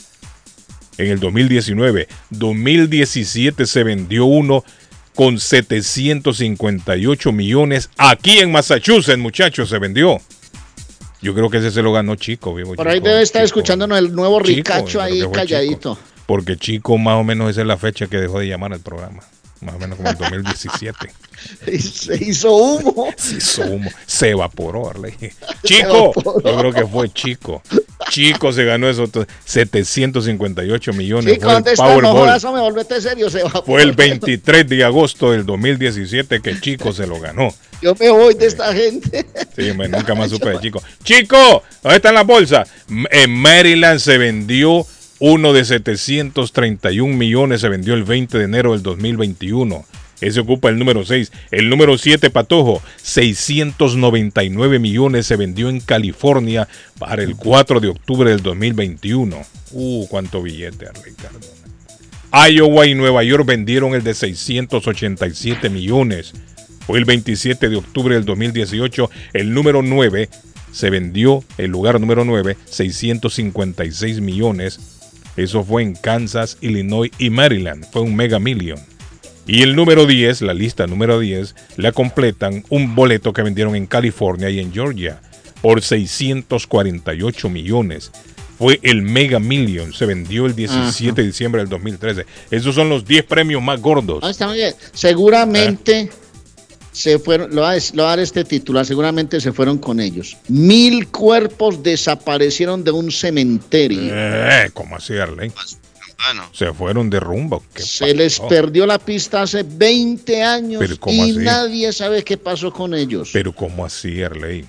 En el 2019, 2017 se vendió uno con 758 millones. Aquí en Massachusetts, muchachos, se vendió. Yo creo que ese se lo ganó Chico. vivo Por ahí debe estar Chico. escuchándonos el nuevo Chico, ricacho ahí calladito. Porque Chico más o menos esa es la fecha que dejó de llamar al programa. Más o menos como el 2017. Y Se hizo humo. Se hizo humo. Se evaporó, Arley. Chico, evaporó. yo creo que fue Chico. Chico se ganó esos 758 millones. Chico, fue Powerball. jodas, me volvete serio. Se va. Fue el 23 de agosto del 2017 que Chico se lo ganó. Yo me voy de esta gente. Sí, nunca más supe de Chico. Chico, ¿dónde está la bolsa? M- En Maryland se vendió uno de 731 millones, se vendió el 20 de enero del 2021. Ese ocupa el número 6. El número 7, Patojo, 699 millones se vendió en California para el 4 de octubre del 2021. Uh, cuánto billete, Ricardo. Iowa y Nueva York vendieron el de 687 millones. Fue el 27 de octubre del 2018. El número 9 se vendió, el lugar número 9, 656 millones. Eso fue en Kansas, Illinois y Maryland. Fue un mega million. Y el número 10, la lista número 10, la completan un boleto que vendieron en California y en Georgia por 648 millones. Fue el Mega Million, se vendió el 17 de diciembre del 2013. Esos son los 10 premios más gordos. Ah, está muy bien. Seguramente se fueron, lo va, a, des- lo va a dar este titular, seguramente se fueron con ellos. Mil cuerpos desaparecieron de un cementerio. Eh, ¿Cómo así, Bueno, Se fueron de rumbo. ¿Qué Se les perdió la pista hace 20 años Pero ¿cómo y así? nadie sabe qué pasó con ellos. Pero ¿cómo así, Arley?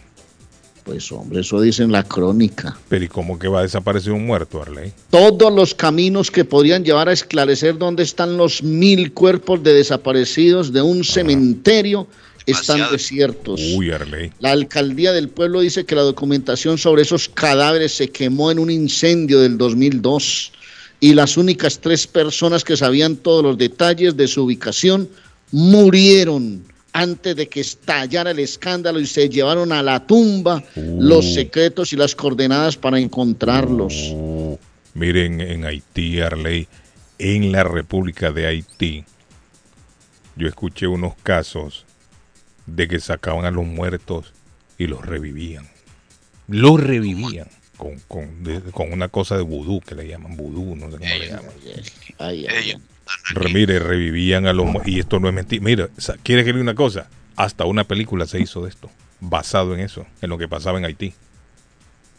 Pues hombre, eso dice en la crónica. Pero ¿y cómo que va a desaparecer un muerto, Arley? Todos los caminos que podrían llevar a esclarecer dónde están los mil cuerpos de desaparecidos de un cementerio están desiertos. Uy, Arley. La alcaldía del pueblo dice que la documentación sobre esos cadáveres se quemó en un incendio del 2002 y las únicas tres personas que sabían todos los detalles de su ubicación murieron antes de que estallara el escándalo y se llevaron a la tumba los secretos y las coordenadas para encontrarlos. Uh, miren, en Haití, Arley, en la República de Haití, yo escuché unos casos de que sacaban a los muertos y los revivían. Los revivían con, con, de- con una cosa de vudú que le llaman vudú, no sé cómo le llaman. Ay, Mire, revivían a los y esto no es mentira. Mira, sa- ¿quiere que le diga una cosa? Hasta una película se hizo de esto, basado en eso, en lo que pasaba en Haití.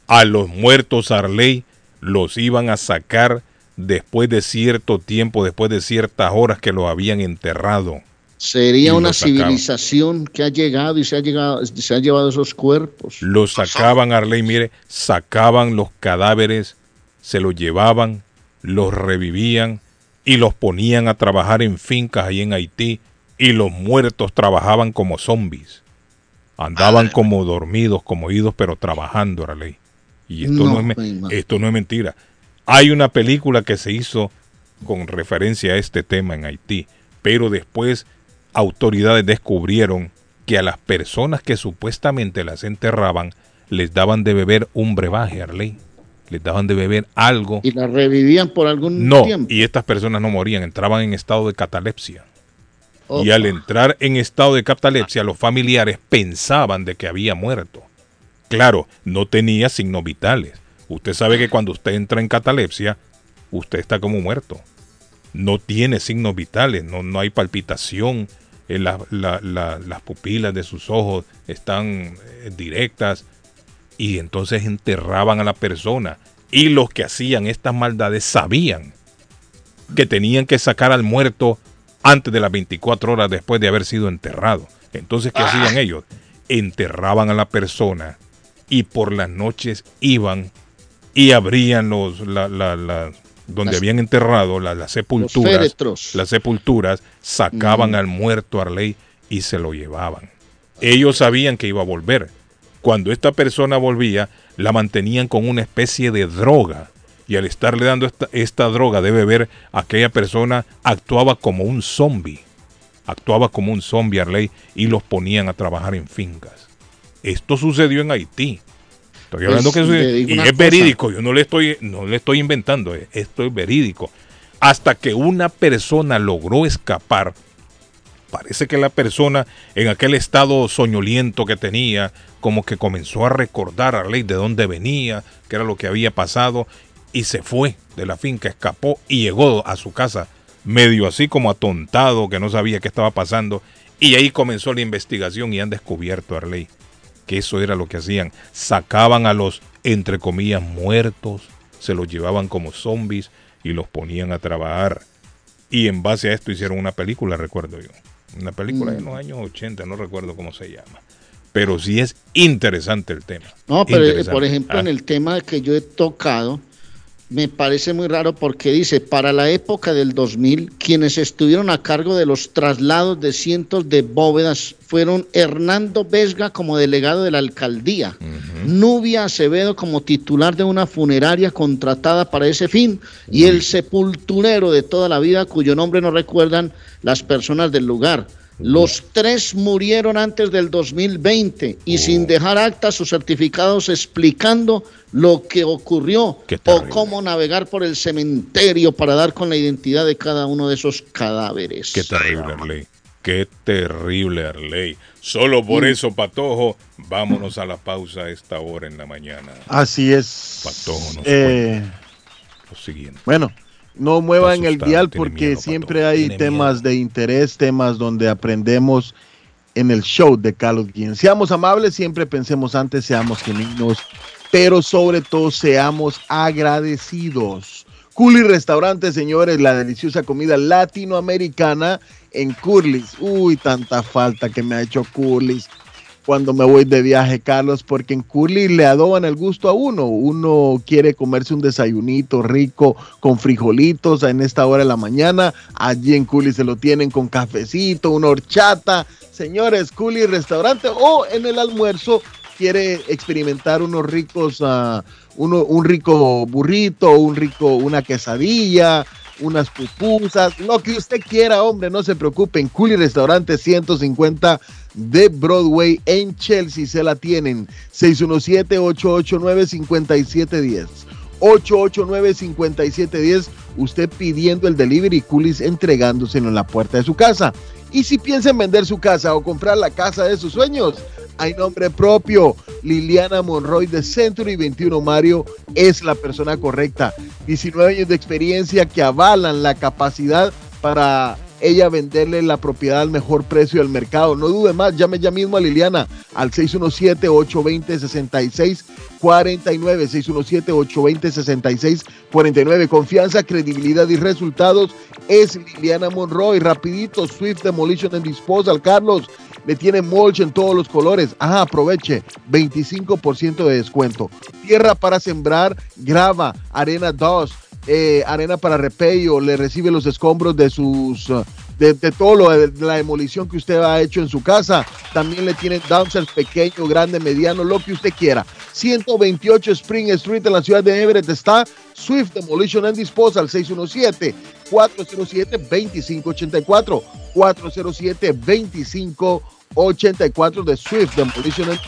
A los muertos Arley los iban a sacar después de cierto tiempo, después de ciertas horas que los habían enterrado. Sería una civilización que ha llegado y se ha, llegado, se ha llevado esos cuerpos. Los sacaban, Arley, mire, sacaban los cadáveres, se los llevaban, los revivían y los ponían a trabajar en fincas ahí en Haití y los muertos trabajaban como zombies. Andaban Madre como dormidos, como idos, pero trabajando, Arley. Y esto no, No, es, esto no es mentira. Hay una película que se hizo con referencia a este tema en Haití, pero después autoridades descubrieron que a las personas que supuestamente las enterraban les daban de beber un brebaje, Arley. Les daban de beber algo. Y la revivían por algún No, tiempo. y estas personas no morían, entraban en estado de catalepsia. Y al entrar en estado de catalepsia, los familiares pensaban de que había muerto. Claro, no tenía signos vitales. Usted sabe que cuando usted entra en catalepsia, usted está como muerto. No tiene signos vitales, no, no hay palpitación, eh, la- la- la- las pupilas de sus ojos están eh, directas y entonces enterraban a la persona. Y los que hacían estas maldades sabían que tenían que sacar al muerto antes de las 24 horas después de haber sido enterrado. Entonces, ¿qué hacían ellos? Enterraban a la persona y por las noches iban y abrían los la, la- la- donde Las- habían enterrado la- las sepulturas, las sepulturas, sacaban Mm. al muerto Arley y se lo llevaban. Ellos sabían que iba a volver. Cuando esta persona volvía, la mantenían con una especie de droga. Y al estarle dando esta, esta droga de beber, aquella persona actuaba como un zombie. Actuaba como un zombie Arley y los ponían a trabajar en fincas. Esto sucedió en Haití. Estoy hablando Pues, que y es cosa. verídico. Yo no le estoy, no le estoy inventando. eh, Esto es verídico. Hasta que una persona logró escapar Parece que la persona en aquel estado soñoliento que tenía, como que comenzó a recordar a ley de dónde venía, qué era lo que había pasado, y se fue de la finca, escapó y llegó a su casa, medio así como atontado, que no sabía qué estaba pasando, y ahí comenzó la investigación y han descubierto a Arley que eso era lo que hacían. Sacaban a los, entre comillas, muertos, se los llevaban como zombies y los ponían a trabajar. Y en base a esto hicieron una película, recuerdo yo. Una película en los años 80, no recuerdo cómo se llama. Pero sí es interesante el tema. No, pero eh, por ejemplo, Ah, en el tema que yo he tocado, me parece muy raro porque dice, para la época del 2000, quienes estuvieron a cargo de los traslados de cientos de bóvedas fueron Hernando Vesga como delegado de la alcaldía, Nubia Acevedo como titular de una funeraria contratada para ese fin y el sepulturero de toda la vida cuyo nombre no recuerdan las personas del lugar. Los tres murieron antes del 2020 y sin dejar actas o certificados explicando lo que ocurrió o cómo navegar por el cementerio para dar con la identidad de cada uno de esos cadáveres. Qué terrible, Arley. Qué terrible, Arley. Solo por Mm. eso, Patojo, vámonos a la pausa a esta hora en la mañana. Así es. Patojo nos Eh, Lo siguiente. Bueno, no muevan el dial porque miedo, siempre hay temas de interés, temas donde aprendemos en el show de Carlos Guillén. Seamos amables, siempre pensemos antes, seamos genuinos, pero sobre todo seamos agradecidos. Culi Restaurante, señores, la deliciosa comida latinoamericana en Curlis. Uy, tanta falta que me ha hecho Curlis cuando me voy de viaje, Carlos, porque en Curly le adoban el gusto a uno. Uno quiere comerse un desayunito rico con frijolitos en esta hora de la mañana. Allí en Curly se lo tienen con cafecito, una horchata. Señores, Curly Restaurante o en el almuerzo quiere experimentar unos ricos, ah, uno, un rico burrito, un rico, una quesadilla, unas pupusas, lo que usted quiera, hombre, no se preocupen. Culi Restaurante 150 de Broadway en Chelsea se la tienen. 617-889-5710. 889-5710. Usted pidiendo el delivery, Culis entregándoselo en la puerta de su casa. Y si piensa en vender su casa o comprar la casa de sus sueños, hay nombre propio. Liliana Monroy de Century 21 Mario es la persona correcta. 19 años de experiencia que avalan la capacidad para ella venderle la propiedad al mejor precio del mercado. No dude más, llame ya mismo a Liliana al 617-820-6649. 617-820-6649. Confianza, credibilidad y resultados es Liliana Monroy. Rapidito, Swift Demolition and Disposal. Carlos, le tiene mulch en todos los colores. Ajá, aproveche, 25% de descuento. Tierra para sembrar, grava, arena dust, eh, arena para repello, le recibe los escombros de sus... uh, de, todo lo de la demolición que usted ha hecho en su casa. También le tienen dumpsters pequeño, grande, mediano, lo que usted quiera. 128 Spring Street en la ciudad de Everett está Swift Demolition and Disposal 617 407 2584 407 2584 84 de Swift, Demolition en.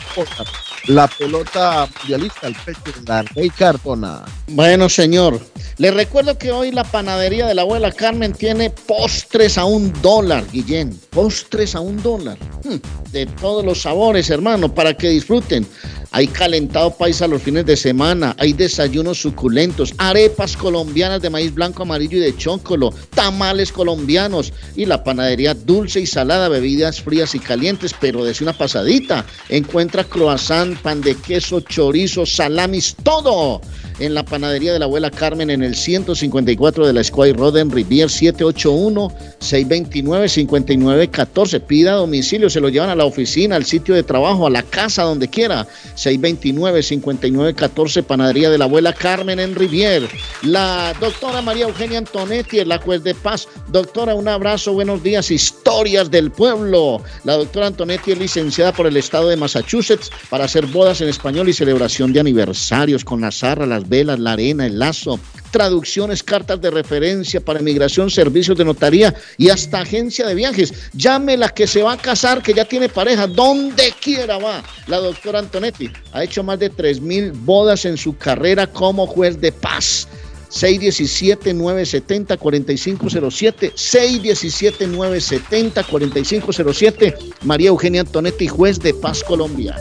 La pelota mundialista al pecho de la Rey Cardona. Bueno, señor, le recuerdo que hoy la panadería de la abuela Carmen tiene postres a un dólar, Guillén. Postres a un dólar. Hmm, De todos los sabores, hermano, para que disfruten. Hay calentado paisa los fines de semana, hay desayunos suculentos, arepas colombianas de maíz blanco, amarillo y de chocolo, tamales colombianos y la panadería dulce y salada, bebidas frías y calientes, pero desde una pasadita. Encuentra croissant, pan de queso, chorizo, salamis, todo en la panadería de la abuela Carmen en el 154 de la Square Road en Rivier 781-629-5914. Pida domicilio, se lo llevan a la oficina, al sitio de trabajo, a la casa, donde quiera. 629-5914, panadería de la abuela Carmen en Rivier. La doctora María Eugenia Antonetti, en la juez de paz. Doctora, un abrazo, buenos días, historias del pueblo. La doctora Antonetti es licenciada por el estado de Massachusetts para hacer bodas en español y celebración de aniversarios con la zarra, las velas, la arena, el lazo, traducciones, cartas de referencia para migración, servicios de notaría y hasta agencia de viajes. Llame la que se va a casar, que ya tiene pareja, donde quiera va. La doctora Antonetti ha hecho más de 3 mil bodas en su carrera como juez de paz. 617-970-4507, 617-970-4507, María Eugenia Antonetti, juez de paz Colombia.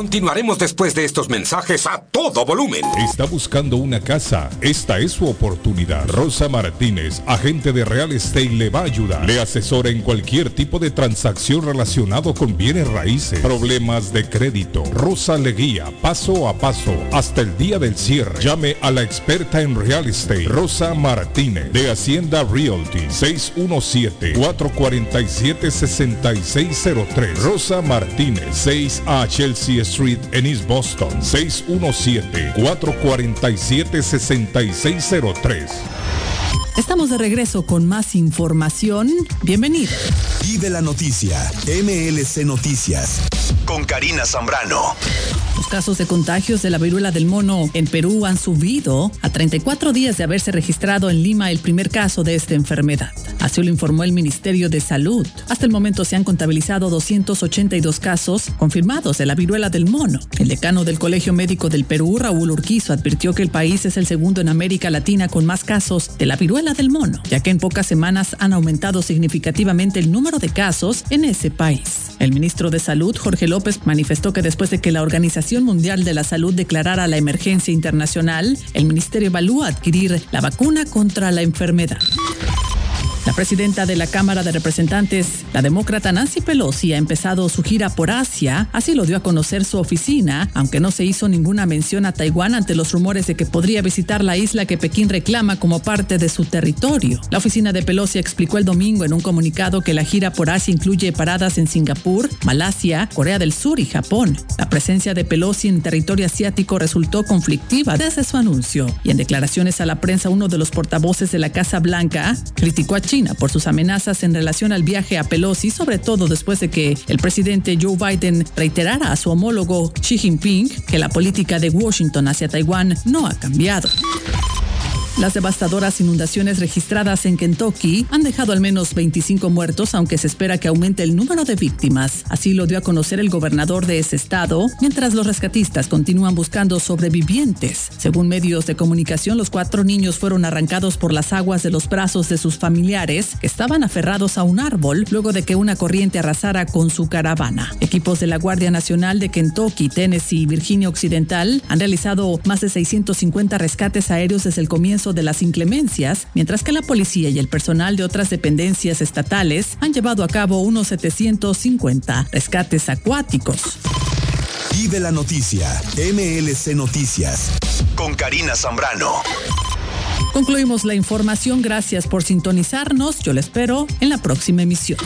Continuaremos después de estos mensajes a todo volumen. Está buscando una casa. Esta es su oportunidad. Rosa Martínez, agente de Real Estate, le va a ayudar. Le asesora en cualquier tipo de transacción relacionado con bienes raíces, problemas de crédito. Rosa le guía paso a paso hasta el día del cierre. Llame a la experta en Real Estate, Rosa Martínez, de Hacienda Realty, 617-447-6603. Rosa Martínez, 6 a Chelsea Street en East Boston, 617-447-6603. Estamos de regreso con más información. Bienvenido. Vive la noticia, MLC Noticias, con Karina Zambrano. Los casos de contagios de la viruela del mono en Perú han subido a 34 días de haberse registrado en Lima el primer caso de esta enfermedad. Así lo informó el Ministerio de Salud. Hasta el momento se han contabilizado 282 casos confirmados de la viruela del mono. El decano del Colegio Médico del Perú, Raúl Urquizo, advirtió que el país es el segundo en América Latina con más casos de la viruela del mono, ya que en pocas semanas han aumentado significativamente el número de casos en ese país. El ministro de Salud, Jorge López, manifestó que después de que la Organización Mundial de la Salud declarara la emergencia internacional, el ministerio evalúa adquirir la vacuna contra la enfermedad. La presidenta de la Cámara de Representantes, la demócrata Nancy Pelosi, ha empezado su gira por Asia, así lo dio a conocer su oficina, aunque no se hizo ninguna mención a Taiwán ante los rumores de que podría visitar la isla que Pekín reclama como parte de su territorio. La oficina de Pelosi explicó el domingo en un comunicado que la gira por Asia incluye paradas en Singapur, Malasia, Corea del Sur y Japón. La presencia de Pelosi en territorio asiático resultó conflictiva desde su anuncio, y en declaraciones a la prensa uno de los portavoces de la Casa Blanca criticó a China por sus amenazas en relación al viaje a Pelosi, sobre todo después de que el presidente Joe Biden reiterara a su homólogo Xi Jinping que la política de Washington hacia Taiwán no ha cambiado. Las devastadoras inundaciones registradas en Kentucky han dejado al menos 25 muertos, aunque se espera que aumente el número de víctimas. Así lo dio a conocer el gobernador de ese estado, mientras los rescatistas continúan buscando sobrevivientes. Según medios de comunicación, los cuatro niños fueron arrancados por las aguas de los brazos de sus familiares, que estaban aferrados a un árbol luego de que una corriente arrasara con su caravana. Equipos de la Guardia Nacional de Kentucky, Tennessee y Virginia Occidental han realizado más de 650 rescates aéreos desde el comienzo de las inclemencias, mientras que la policía y el personal de otras dependencias estatales han llevado a cabo unos 750 rescates acuáticos. Vive la noticia, MLC Noticias, con Karina Zambrano. Concluimos la información. Gracias por sintonizarnos. Yo le espero en la próxima emisión.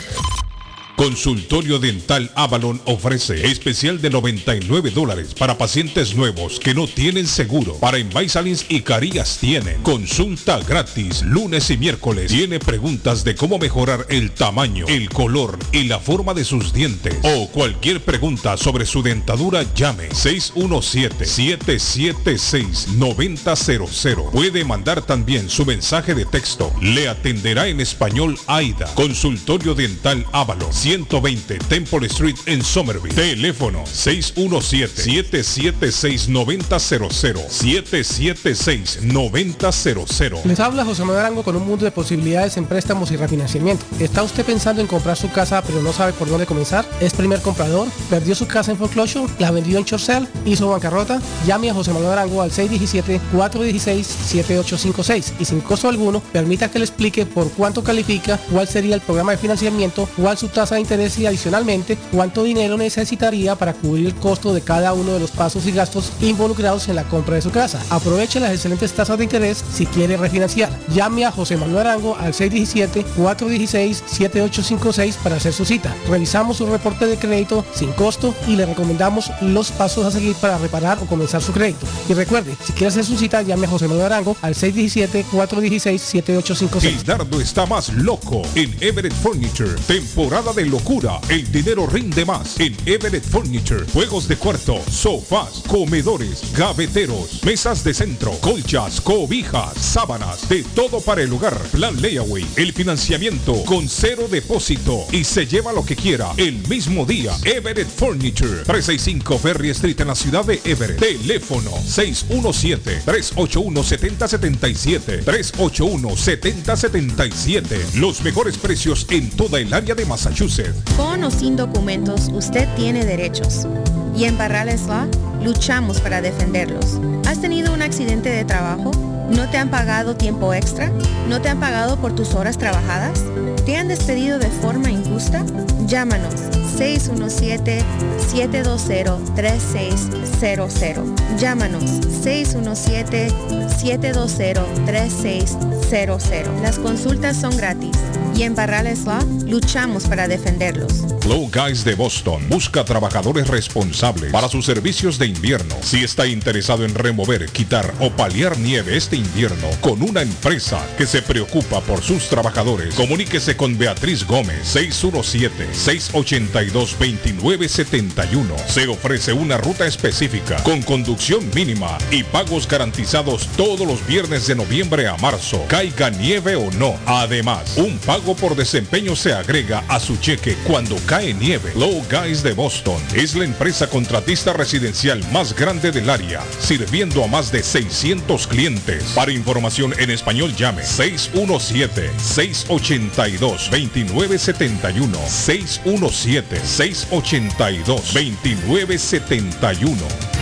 Consultorio Dental Avalon ofrece especial de 99 dólares para pacientes nuevos que no tienen seguro. Para Invisalins y Carías tienen consulta gratis lunes y miércoles. Tiene preguntas de cómo mejorar el tamaño, el color y la forma de sus dientes. O cualquier pregunta sobre su dentadura, llame 617-776-9000. Puede mandar también su mensaje de texto. Le atenderá en español AIDA. Consultorio Dental Avalon 120 Temple Street en Somerville. Teléfono 617-776-9000. 776-9000. Les habla José Manuel Arango con un mundo de posibilidades en préstamos y refinanciamiento. ¿Está usted pensando en comprar su casa pero no sabe por dónde comenzar? ¿Es primer comprador? ¿Perdió su casa en foreclosure? ¿La vendió en Chorcel? ¿Hizo bancarrota? Llame a José Manuel Arango al 617-416-7856 y sin costo alguno permita que le explique por cuánto califica, cuál sería el programa de financiamiento, cuál su tasa interés y adicionalmente cuánto dinero necesitaría para cubrir el costo de cada uno de los pasos y gastos involucrados en la compra de su casa. Aproveche las excelentes tasas de interés si quiere refinanciar. Llame a José Manuel Arango al 617-416-7856 para hacer su cita. Revisamos su reporte de crédito sin costo y le recomendamos los pasos a seguir para reparar o comenzar su crédito. Y recuerde, si quiere hacer su cita, llame a José Manuel Arango al 617-416-7856. Gildardo está más loco en Everett Furniture. Temporada de locura. El dinero rinde más en Everett Furniture. Juegos de cuarto, sofás, comedores, gaveteros, mesas de centro, colchas, cobijas, sábanas, de todo para el hogar. Plan Layaway. El financiamiento con cero depósito y se lleva lo que quiera el mismo día. Everett Furniture. 365 Ferry Street en la ciudad de Everett. Teléfono 617-381-7077. 381-7077. Los mejores precios en toda el área de Massachusetts. Con o sin documentos, usted tiene derechos. Y en Barrales Law luchamos para defenderlos. ¿Has tenido un accidente de trabajo? ¿No te han pagado tiempo extra? ¿No te han pagado por tus horas trabajadas? ¿Te han despedido de forma injusta? Llámanos 617-720-3600. Llámanos 617-720-3600. Las consultas son gratis y en Barrales Law luchamos para defenderlos. Low Guys de Boston busca trabajadores responsables para sus servicios de invierno. Si está interesado en remover, quitar o paliar nieve este invierno con una empresa que se preocupa por sus trabajadores, comuníquese con Beatriz Gómez 617-682-2971. Se ofrece una ruta específica con conducción mínima y pagos garantizados todos los viernes de noviembre a marzo, caiga nieve o no. Además, un pago por desempeño se agrega a su cheque cuando cae nieve. Low Guys de Boston es la empresa contratista residencial más grande del área, sirviendo a más de 600 clientes. Para información en español llame 617-682-2971. 617-682-2971.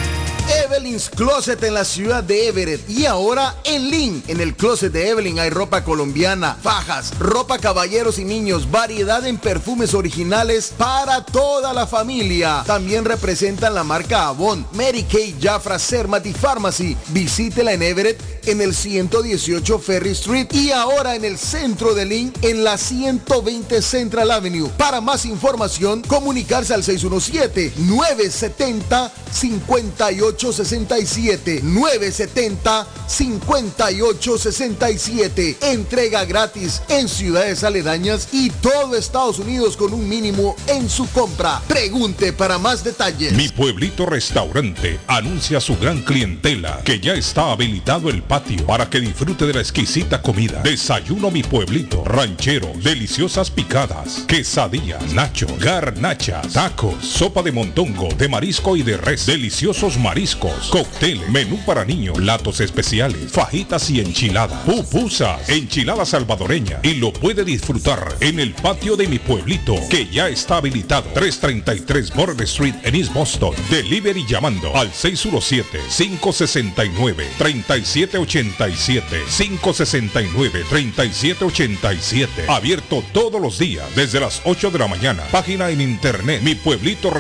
Evelyn's Closet en la ciudad de Everett y ahora en Lynn. En el closet de Evelyn hay ropa colombiana, fajas, ropa caballeros y niños, variedad en perfumes originales para toda la familia. También representan la marca Avon, Mary Kay, Jafra, y Pharmacy. Visítela en Everett en el 118 Ferry Street y ahora en el centro de Lynn en la 120 Central Avenue. Para más información, comunicarse al 617 970 5867 970 5867 Entrega gratis en ciudades aledañas y todo Estados Unidos con un mínimo en su compra. Pregunte para más detalles. Mi pueblito restaurante anuncia a su gran clientela que ya está habilitado el patio para que disfrute de la exquisita comida. Desayuno mi pueblito, ranchero, deliciosas picadas, quesadillas, nachos, garnachas, tacos, sopa de montongo, de marisco y de res, deliciosos mariscos, cócteles, menú para niños, platos especiales, fajitas y enchiladas, pupusas, enchilada salvadoreña y lo puede disfrutar en el patio de mi pueblito que ya está habilitado 333 Border Street en East Boston. Delivery llamando al 617-569-3787. 569-3787. Abierto todos los días desde las 8 de la mañana. Página en internet mi pueblito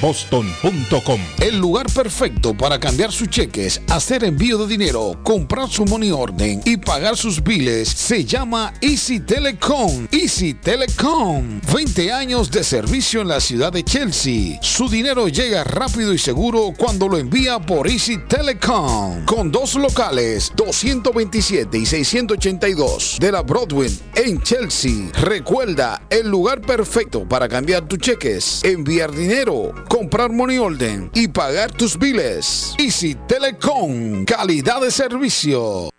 boston.com. El lugar perfecto para cambiar sus cheques, hacer envío de dinero, comprar su money orden y pagar sus biles se llama Easy Telecom. Easy Telecom. 20 años de servicio en la ciudad de Chelsea. Su dinero llega rápido y seguro cuando lo envía por Easy Telecom. Con dos locales, 227 y 682 de la Broadway en Chelsea. Recuerda, el lugar perfecto para cambiar tus cheques, enviar dinero, comprar money order y pagar tus biles. Easy Telecom, calidad de servicio.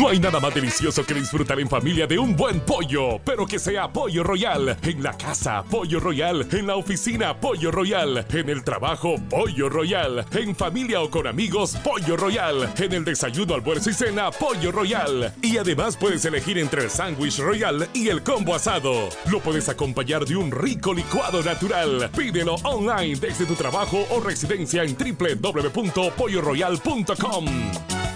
No hay nada más delicioso que disfrutar en familia de un buen pollo, pero que sea pollo royal. En la casa, pollo royal. En la oficina, pollo royal. En el trabajo, pollo royal. En familia o con amigos, pollo royal. En el desayuno, almuerzo y cena, pollo royal. Y además puedes elegir entre el sándwich royal y el combo asado. Lo puedes acompañar de un rico licuado natural. Pídelo online desde tu trabajo o residencia en www.polloroyal.com.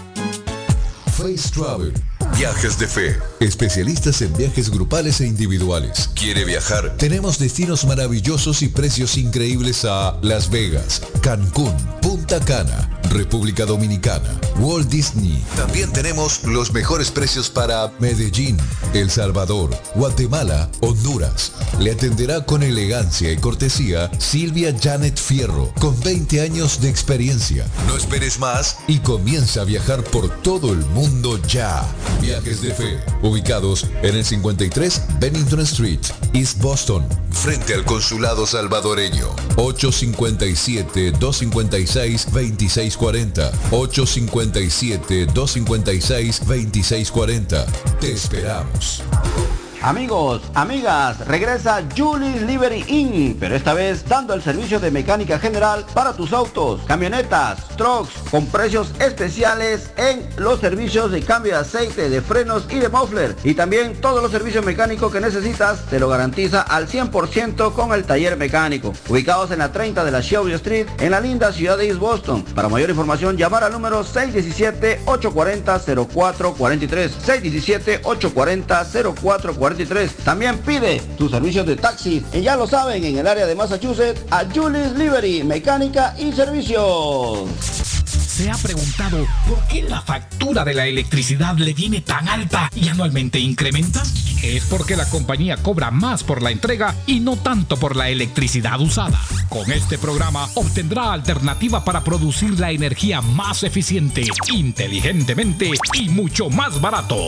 Face Travel. Viajes de fe. Especialistas en viajes grupales e individuales. ¿Quiere viajar? Tenemos destinos maravillosos y precios increíbles a Las Vegas, Cancún, Punta Cana, República Dominicana, Walt Disney. También tenemos los mejores precios para Medellín, El Salvador, Guatemala, Honduras. Le atenderá con elegancia y cortesía Silvia Janet Fierro, con 20 años de experiencia. No esperes más y comienza a viajar por todo el mundo ya. Viajes de Fe, ubicados en el 53 Bennington Street, East Boston, frente al Consulado Salvadoreño. 857-256-2640. 857-256-2640. Te esperamos. Amigos, amigas, regresa Julis Livery Inc., pero esta vez dando el servicio de mecánica general para tus autos, camionetas, trucks, con precios especiales en los servicios de cambio de aceite, de frenos y de muffler. Y también todos los servicios mecánicos que necesitas te lo garantiza al 100% con el taller mecánico. Ubicados en la 30 de la Shelby Street, en la linda ciudad de East Boston. Para mayor información, llamar al número 617-840-0443. 617-840-0443. También pide tus servicios de taxi, y ya lo saben, en el área de Massachusetts, a Julius Livery, mecánica y servicios. ¿Se ha preguntado por qué la factura de la electricidad le viene tan alta y anualmente incrementa? Es porque la compañía cobra más por la entrega y no tanto por la electricidad usada. Con este programa obtendrá alternativa para producir la energía más eficiente, inteligentemente y mucho más barato.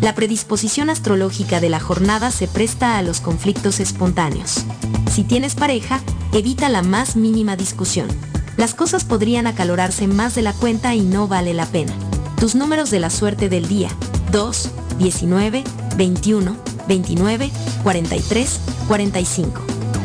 La predisposición astrológica de la jornada se presta a los conflictos espontáneos. Si tienes pareja, evita la más mínima discusión. Las cosas podrían acalorarse más de la cuenta y no vale la pena. Tus números de la suerte del día. 2, 19, 21, 29, 43, 45.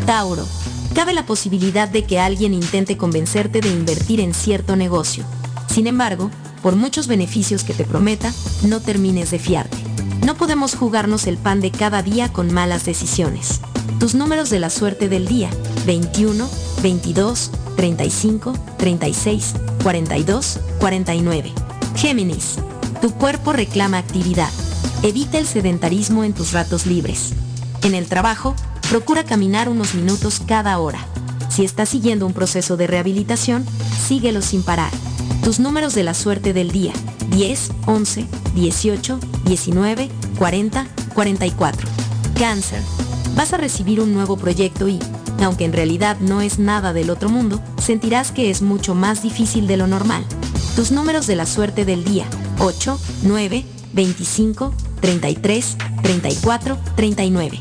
Tauro. Cabe la posibilidad de que alguien intente convencerte de invertir en cierto negocio. Sin embargo, por muchos beneficios que te prometa, no termines de fiarte. No podemos jugarnos el pan de cada día con malas decisiones. Tus números de la suerte del día, 21, 22, 35, 36, 42, 49. Géminis. Tu cuerpo reclama actividad. Evita el sedentarismo en tus ratos libres. En el trabajo, procura caminar unos minutos cada hora. Si estás siguiendo un proceso de rehabilitación, síguelo sin parar. Tus números de la suerte del día. 10, 11, 18, 19, 40, 44. Cáncer. Vas a recibir un nuevo proyecto y, aunque en realidad no es nada del otro mundo, sentirás que es mucho más difícil de lo normal. Tus números de la suerte del día. 8, 9, 25, 33, 34, 39.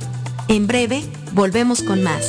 En breve, volvemos con más.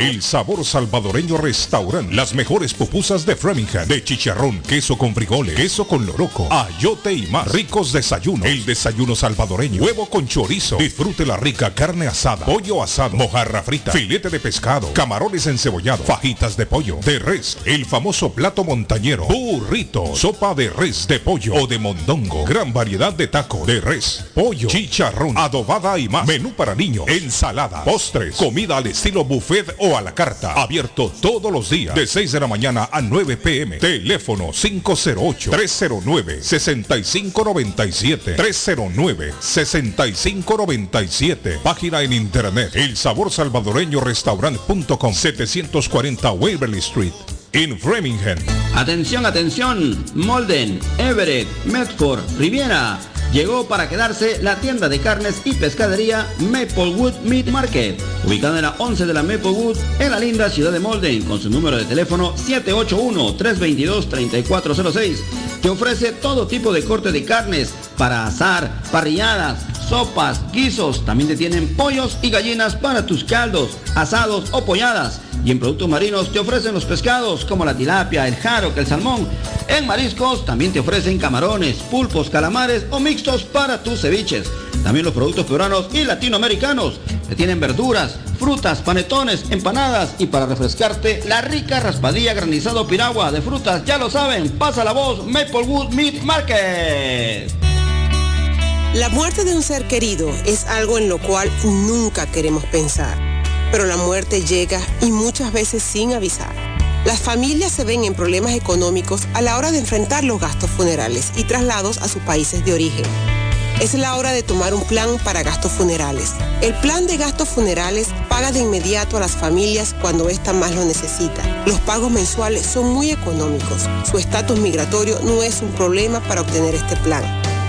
El sabor salvadoreño restaurante. Las mejores pupusas de Framingham. De chicharrón, queso con frijoles, queso con loroco, ayote y más. Ricos desayunos. El desayuno salvadoreño. Huevo con chorizo. Disfrute la rica carne asada. Pollo asado. Mojarra frita. Filete de pescado. Camarones encebollados. Fajitas de pollo. De res. El famoso plato montañero. Burrito. Sopa de res, de pollo o de mondongo. Gran variedad de taco. De res. Pollo. Chicharrón. Adobada y más. Menú para niños. Ensalada. Postres. Comida al estilo buffet o a la carta. Abierto todos los días. De 6 de la mañana a 9 pm. Teléfono 508-309-6597. 309-6597. Página en internet. El sabor salvadoreño restaurant.com 740 Waverly Street. En Framingham. Atención, atención. Molden, Everett, Medford, Riviera. Llegó para quedarse la tienda de carnes y pescadería Maplewood Meat Market, ubicada en la 11 de la Maplewood, en la linda ciudad de Molden, con su número de teléfono 781-322-3406, que ofrece todo tipo de corte de carnes para asar, parrilladas, sopas, guisos. También te tienen pollos y gallinas para tus caldos, asados o polladas. Y en productos marinos te ofrecen los pescados como la tilapia, el jaro, el salmón. En mariscos también te ofrecen camarones, pulpos, calamares o mixtos para tus ceviches. También los productos peruanos y latinoamericanos. Te tienen verduras, frutas, panetones, empanadas y para refrescarte la rica raspadilla granizado piragua de frutas. Ya lo saben, pasa la voz Maplewood Meat Market. La muerte de un ser querido es algo en lo cual nunca queremos pensar, pero la muerte llega y muchas veces sin avisar. Las familias se ven en problemas económicos a la hora de enfrentar los gastos funerales y traslados a sus países de origen. Es la hora de tomar un plan para gastos funerales. El plan de gastos funerales paga de inmediato a las familias cuando ésta más lo necesita. Los pagos mensuales son muy económicos. Su estatus migratorio no es un problema para obtener este plan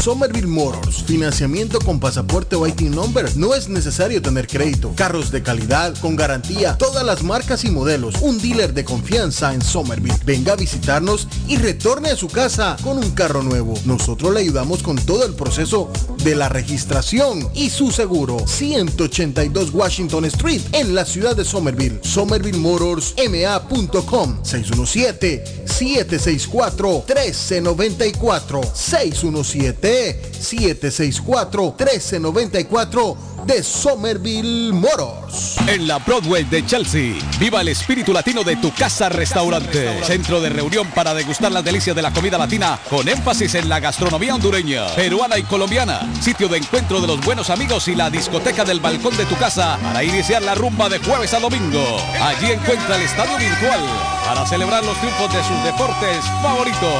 Somerville Motors, financiamiento con pasaporte o IT number. No es necesario tener crédito. Carros de calidad, con garantía, todas las marcas y modelos. Un dealer de confianza en Somerville. Venga a visitarnos y retorne a su casa con un carro nuevo. Nosotros le ayudamos con todo el proceso de la registración y su seguro. 182 Washington Street en la ciudad de Somerville. SomervilleMotorsMA.com 617 764 1394 617 764-1394 de Somerville Motors. En la Broadway de Chelsea, viva el espíritu latino de tu casa restaurante. Centro de reunión para degustar las delicias de la comida latina con énfasis en la gastronomía hondureña, peruana y colombiana. Sitio de encuentro de los buenos amigos y la discoteca del balcón de tu casa para iniciar la rumba de jueves a domingo. Allí encuentra el estadio virtual para celebrar los triunfos de sus deportes favoritos.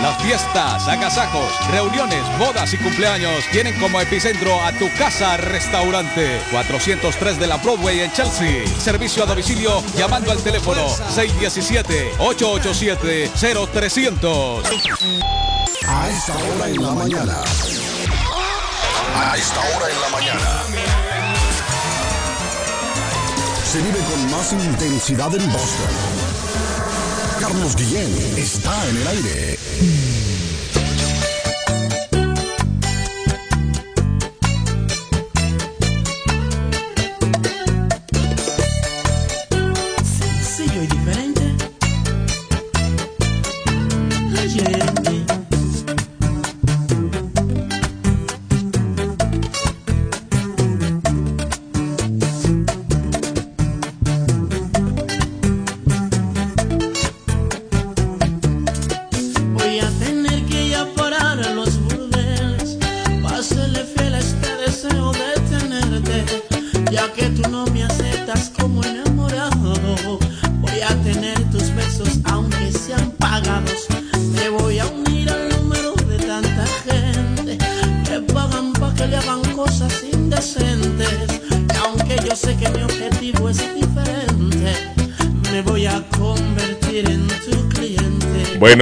Las fiestas, agasajos, reuniones, bodas y cumpleaños tienen como epicentro a tu casa restaurante 403 de la Broadway en Chelsea. Servicio a domicilio llamando al teléfono 617-887-0300. A esta hora en la mañana. A esta hora en la mañana. Se vive con más intensidad en Boston. Carlos Guillén está en el aire.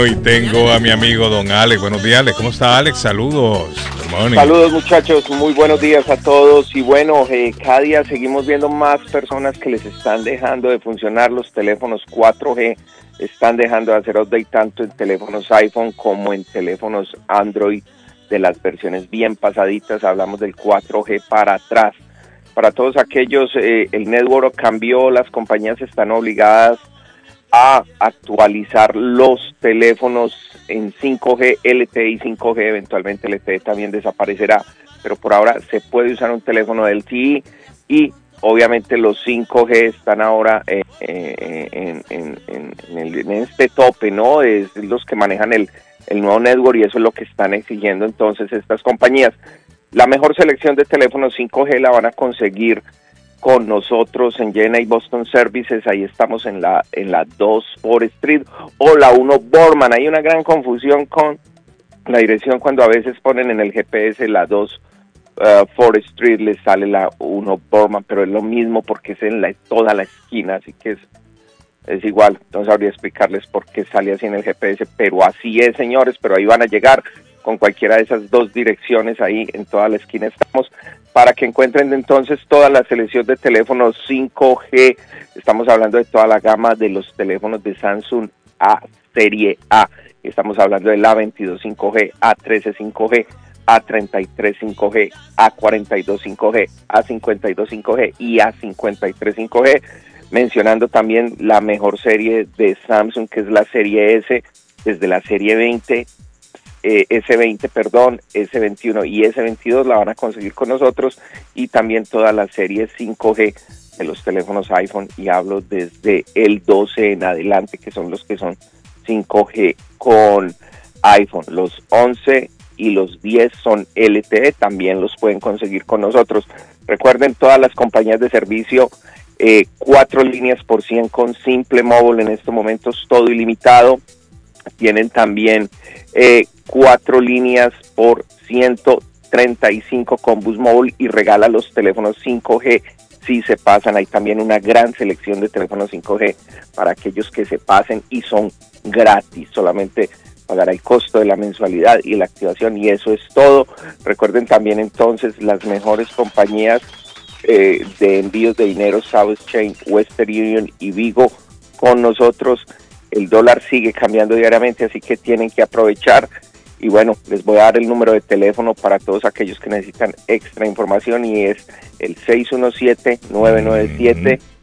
Y tengo a mi amigo Don Alex. Buenos días, Alex. ¿Cómo está, Alex? Saludos. Saludos muchachos, muy buenos días a todos y bueno, eh, cada día seguimos viendo más personas que les están dejando de funcionar los teléfonos 4G, están dejando de hacer update tanto en teléfonos iPhone como en teléfonos Android de las versiones bien pasaditas, hablamos del 4G para atrás. Para todos aquellos, eh, el network cambió, las compañías están obligadas actualizar los teléfonos en 5G, LTE y 5G, eventualmente LTE también desaparecerá, pero por ahora se puede usar un teléfono del LTE y obviamente los 5G están ahora eh, eh, en, en- en- en este tope, ¿no? Es los que manejan el, el nuevo network y eso es lo que están exigiendo entonces estas compañías. La mejor selección de teléfonos 5G la van a conseguir con nosotros en Jenna y Boston Services, ahí estamos en la en la 2 Forest Street o la 1 Borman. Hay una gran confusión con la dirección cuando a veces ponen en el GPS la 2 uh, Forest Street, les sale la 1 Borman, pero es lo mismo porque es en la, toda la esquina, así que es, es igual. Entonces habría explicarles por qué sale así en el GPS, pero así es, señores, pero ahí van a llegar con cualquiera de esas dos direcciones ahí en toda la esquina estamos para que encuentren entonces toda la selección de teléfonos 5G. Estamos hablando de toda la gama de los teléfonos de Samsung A serie A. Estamos hablando del A22 5G, A13 5G, A33 5G, A42 5G, A52 5G y A53 5G. Mencionando también la mejor serie de Samsung, que es la serie S, desde la serie 20 eh, S20, perdón, S21 y S22 la van a conseguir con nosotros y también toda la serie 5G de los teléfonos iPhone y hablo desde el 12 en adelante que son los que son 5G con iPhone. Los 11 y los 10 son LTE, también los pueden conseguir con nosotros. Recuerden todas las compañías de servicio, eh, cuatro líneas por 100 con Simple Mobile en estos momentos, todo ilimitado tienen también eh, cuatro líneas por 135 con Bus Mobile y regala los teléfonos 5G si se pasan. Hay también una gran selección de teléfonos 5G para aquellos que se pasen y son gratis. Solamente pagará el costo de la mensualidad y la activación y eso es todo. Recuerden también entonces las mejores compañías eh, de envíos de dinero, South Chain, Western Union y Vigo con nosotros. El dólar sigue cambiando diariamente, así que tienen que aprovechar. Y bueno, les voy a dar el número de teléfono para todos aquellos que necesitan extra información y es el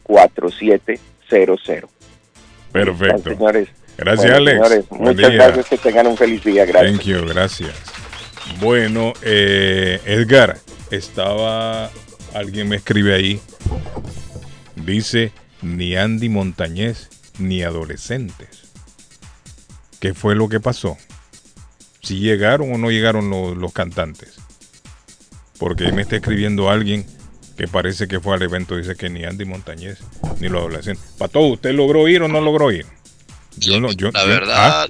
617-997-4700. Perfecto. Señores. Gracias, Bueno, Alex. señores, muchas día. gracias, que tengan un feliz día. Gracias. Thank you, gracias. Bueno, eh, Edgar, estaba, alguien me escribe ahí, dice, ni Andy Montañez, ni adolescentes. ¿Qué fue lo que pasó? Si llegaron o no llegaron los, los cantantes. Porque me está escribiendo alguien que parece que fue al evento, dice que ni Andy Montañez, ni los adolescentes. Pato, ¿usted logró ir o no logró ir? Yo no, yo, La verdad, ah,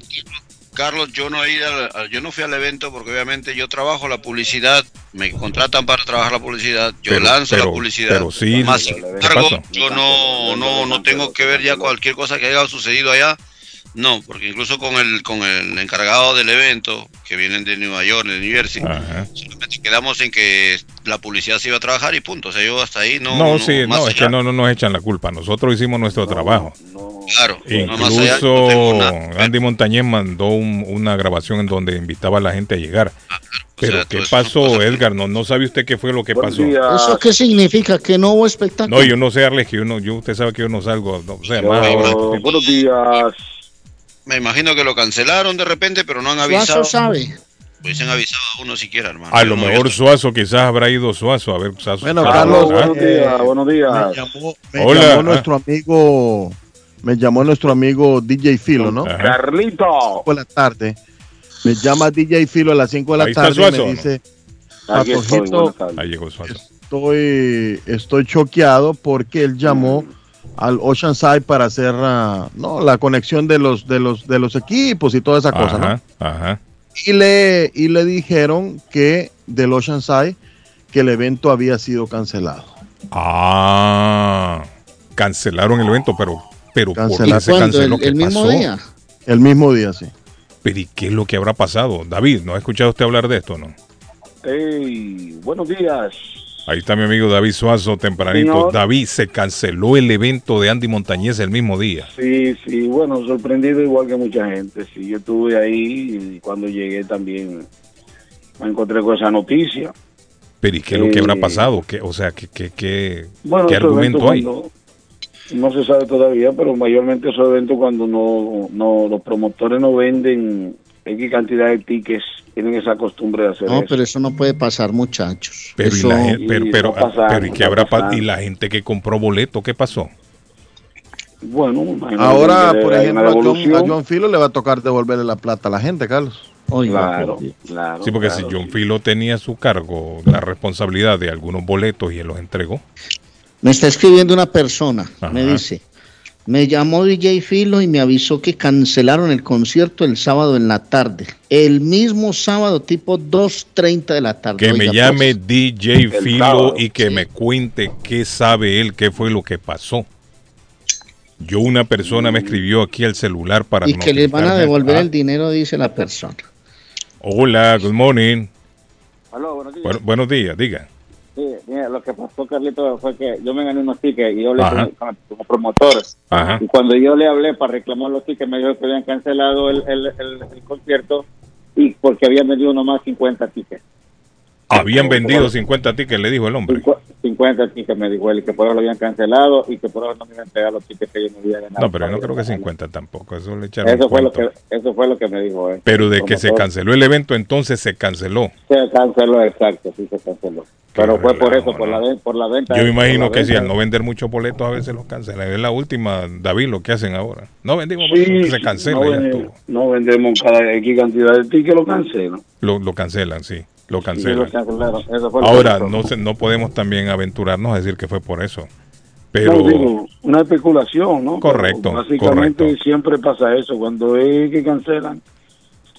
Carlos, yo no, he ido al- yo no fui al evento porque obviamente yo trabajo la publicidad, me contratan para trabajar la publicidad, yo Pero- lanzo pero- la publicidad. pero sí, Más ¿qué sin embargo, yo no, no, no tengo que ver ya cualquier cosa que haya sucedido allá. No, porque incluso con el, con el encargado del evento, que vienen de Nueva York, de New Jersey, solamente quedamos en que la publicidad se iba a trabajar y punto. O sea, yo hasta ahí no. No, sí, no, es allá. que no, no nos echan la culpa. Nosotros hicimos nuestro trabajo. Claro, no Incluso no tengo nada. Andy Montañez mandó un- una grabación en donde invitaba a la gente a llegar. Ah, Pero ¿qué pasó, Edgar? No, no sabe usted qué fue lo que pasó. ¿Eso qué significa? ¿Que no hubo espectáculo? No, yo no sé, Arles, que yo no, yo, usted sabe que yo no salgo. No, o sea, Yo- más ahora. buenos días. Me imagino que lo cancelaron de repente, pero no han avisado. Suazo sabe. Pues han avisado a uno siquiera, hermano. A lo no mejor Suazo, quizás habrá ido Suazo. A ver, Suazo. Bueno, Carlos, buenos días, buenos días. Me llamó, me Hola, llamó nuestro amigo, me llamó nuestro amigo DJ Filo, ¿no? Carlito. Por la tarde. Me llama DJ Filo a las 5 de la Ahí está tarde y Suazo, me ¿no? dice, Patojito, buenas tardes. Ahí llegó Suazo. estoy, estoy choqueado porque él llamó al Oceanside para hacer ah, no, la conexión de los, de los, de los equipos y toda esa cosa, ¿no? Ajá. Y le, y le dijeron que del Oceanside que el evento había sido cancelado. Ah, cancelaron el evento, pero, pero ¿por qué se canceló? ¿El- ¿Qué el mismo pasó? día? El mismo día, sí. Pero ¿y qué es lo que habrá pasado? David, ¿no ha escuchado usted hablar de esto, no? Hey, buenos días. Ahí está mi amigo David Suazo, tempranito. Señor. David, se canceló el evento de Andy Montañez el mismo día. Sí, sí, bueno, sorprendido igual que mucha gente. Sí, yo estuve ahí y cuando llegué también me encontré con esa noticia. Pero ¿y qué es lo que habrá Eh, pasado? ¿Qué, o sea, ¿qué, qué, qué, Bueno, qué argumento hay? cuando- no se sabe todavía, pero mayormente esos eventos cuando no, no los promotores no venden X cantidad de tickets, tienen esa costumbre de hacer No, eso. pero eso no puede pasar, muchachos. Pero, y Eso- la pero, Y pero, está pasando, pero ¿y qué está habrá pa- pasando. y la gente que compró boleto, qué pasó? Bueno, Ahora, que por ejemplo, a John, a. John Filo le va a tocar devolverle la plata a la gente, Carlos. Claro, claro. Sí, porque claro. si John Filo tenía a su cargo la responsabilidad de algunos boletos y él los entregó. Me está escribiendo una persona, Ajá. me dice, me llamó DJ Filo y me avisó que cancelaron el concierto el sábado en la tarde. El mismo sábado tipo 2.30 de la tarde. Que me llame pues, DJ Filo sábado, y que me cuente qué sabe él, qué fue lo que pasó. Yo, una persona me escribió aquí al celular para y que les van a devolver Ah, el dinero, dice la persona. Hola, good morning. Aló, buenos días. Bu- buenos días, diga. Sí, mira, lo que pasó, Carlito, fue que yo me gané unos tickets y yo hablé con, con, con el promotor. Ajá. Y cuando yo le hablé para reclamar los tickets, me dijo que habían cancelado el, el, el, el concierto y porque habían vendido nomás 50 tickets. Habían vendido 50 tickets, le dijo el hombre. Cincu- 50 tickets, me dijo él, y que por eso lo habían cancelado y que por eso no me iban a entregar los tickets que yo me había ganado. No, pero yo no creo que 50 tampoco, eso le echaron Eso fue, lo que, eso fue lo que me dijo él. Pero de que se canceló el evento, entonces se canceló. Se canceló, exacto, sí se canceló. Pero fue por eso, por la, por la venta. Yo me imagino que si venta. al no vender muchos boletos a veces los cancelan. Es la última, David, lo que hacen ahora. No vendimos Sí, boletos, se cancela, no, ya ven- no vendemos cada X cantidad de tickets, lo cancelan. Lo, lo cancelan, sí, lo cancelan. Eso fue Ahora, no, se- no podemos también aventurarnos a decir que fue por eso. Pero, No, digo, una especulación, ¿no? Correcto, Pero básicamente correcto. siempre pasa eso. Cuando es que cancelan,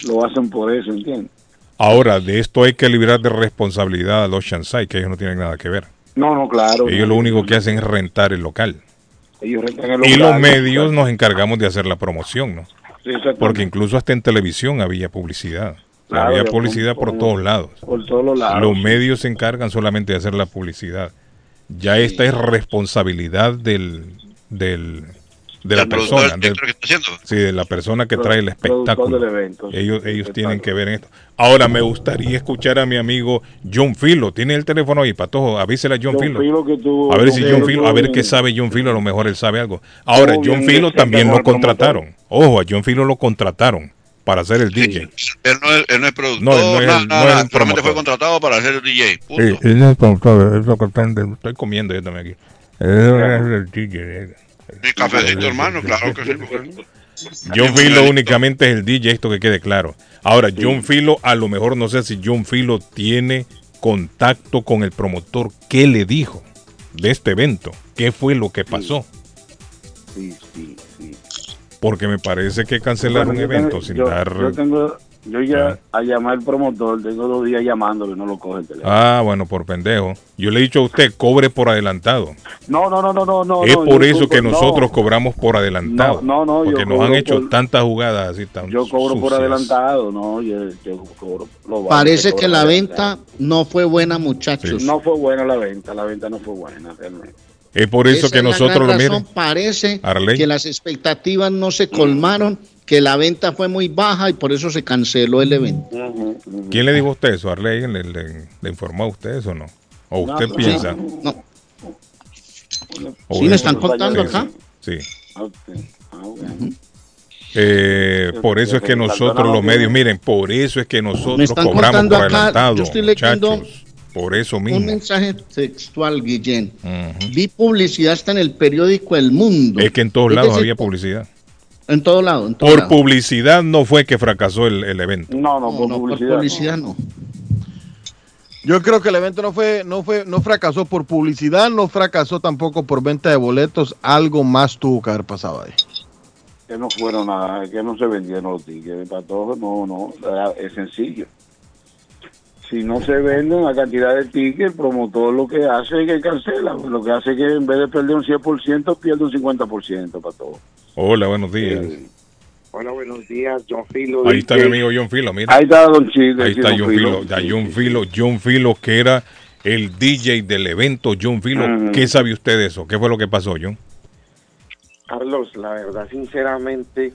lo hacen por eso, ¿entiendes? ahora, de esto hay que liberar de responsabilidad a los Shansai, que ellos no tienen nada que ver. No, no, claro. Ellos lo único que hacen es rentar el local. Ellos rentan el Y local, los medios nos encargamos de hacer la promoción, ¿no? Sí. Porque incluso hasta en televisión había publicidad. Claro, había publicidad por- por todos lados. Por todos los lados. Los medios se encargan solamente de hacer la publicidad. Ya esta es responsabilidad del, del de la persona, el del- director que está haciendo. sí, de la persona que Pro- trae el espectáculo. del evento, sí, ellos el ellos tienen que ver en esto. Ahora me gustaría escuchar a mi amigo John Filo. Tiene el teléfono ahí, Patojo. Avísele a John, John Filo. Filo que tuvo- a ver si John Filo a ver qué sabe John Filo. A lo mejor él sabe algo. Ahora John Filo también lo contrataron. Ojo, a John Filo lo contrataron para ser el DJ. Él no es, él no es productor, No, él no es- nada, no nada, es el solamente fue contratado para ser el DJ. punto. Sí, él no es promotor, es lo que Estoy comiendo yo también aquí. Él es el DJ. Mi cafecito, hermano, claro que sí. John Filo únicamente es el DJ, esto que quede claro. Ahora, John Filo, a lo mejor no sé si John Filo tiene contacto con el promotor. ¿Qué le dijo de este evento? ¿Qué fue lo que pasó? Sí, sí. Porque me parece que cancelar Bueno, un evento tengo- sin yo, dar... Yo tengo, yo ya a llamar al promotor, tengo dos días llamándolo y no lo coge el teléfono. Ah, bueno, por pendejo. Yo le he dicho a usted, cobre por adelantado. No, no, no, no, no, no. es por yo eso que nosotros no, cobramos por adelantado. No, no, no, yo Porque nos han hecho por- tantas jugadas así tan Yo cobro por sucias. adelantado, no, yo, yo cobro. lo vale, Parece que cobro la por venta no fue buena, muchachos. No fue buena la venta, la venta no fue buena realmente. Es por eso Esa que es la nosotros gran lo miren. Parece Arley. que las expectativas no se colmaron, que la venta fue muy baja y por eso se canceló el evento. ¿Quién le dijo a usted eso? ¿Arley le, le- le informó a usted eso o no? ¿O usted no, piensa? no. ¿O Sí, me están contando acá. Sí. Eh, por eso es que nosotros los medios, miren, por eso es que Me nosotros están cobramos contando por acá, adelantado, yo estoy leyendo muchachos. Por eso Un mismo. mensaje textual, Guillén. Vi publicidad hasta en el periódico El Mundo. Es que en todos Es lados decir, había publicidad. En todo lado. En todo Por lado. publicidad no fue que fracasó el, el evento. No, no, No, no, por publicidad no. Yo creo que el evento no fue, no fue, no fracasó por publicidad, no fracasó tampoco por venta de boletos. Algo más tuvo que haber pasado ahí. Que no fueron nada, que no se vendieron los tickets. Para todos, no, no, es sencillo. Si no se venden la cantidad de tickets, el promotor lo que hace es que cancela. Lo que hace es que en vez de perder un 100%, pierde un 50% para todos. Hola, buenos días. Hola, buenos días, John Filo. Ahí está mi amigo John Filo, mira. Ahí está Don Chile, Ahí está John John Filo. Filo. Ya John Filo, John Filo, que era el DJ del evento. John Filo, Ujú. ¿qué sabe usted de eso? ¿Qué fue lo que pasó, John? Carlos, la verdad, sinceramente,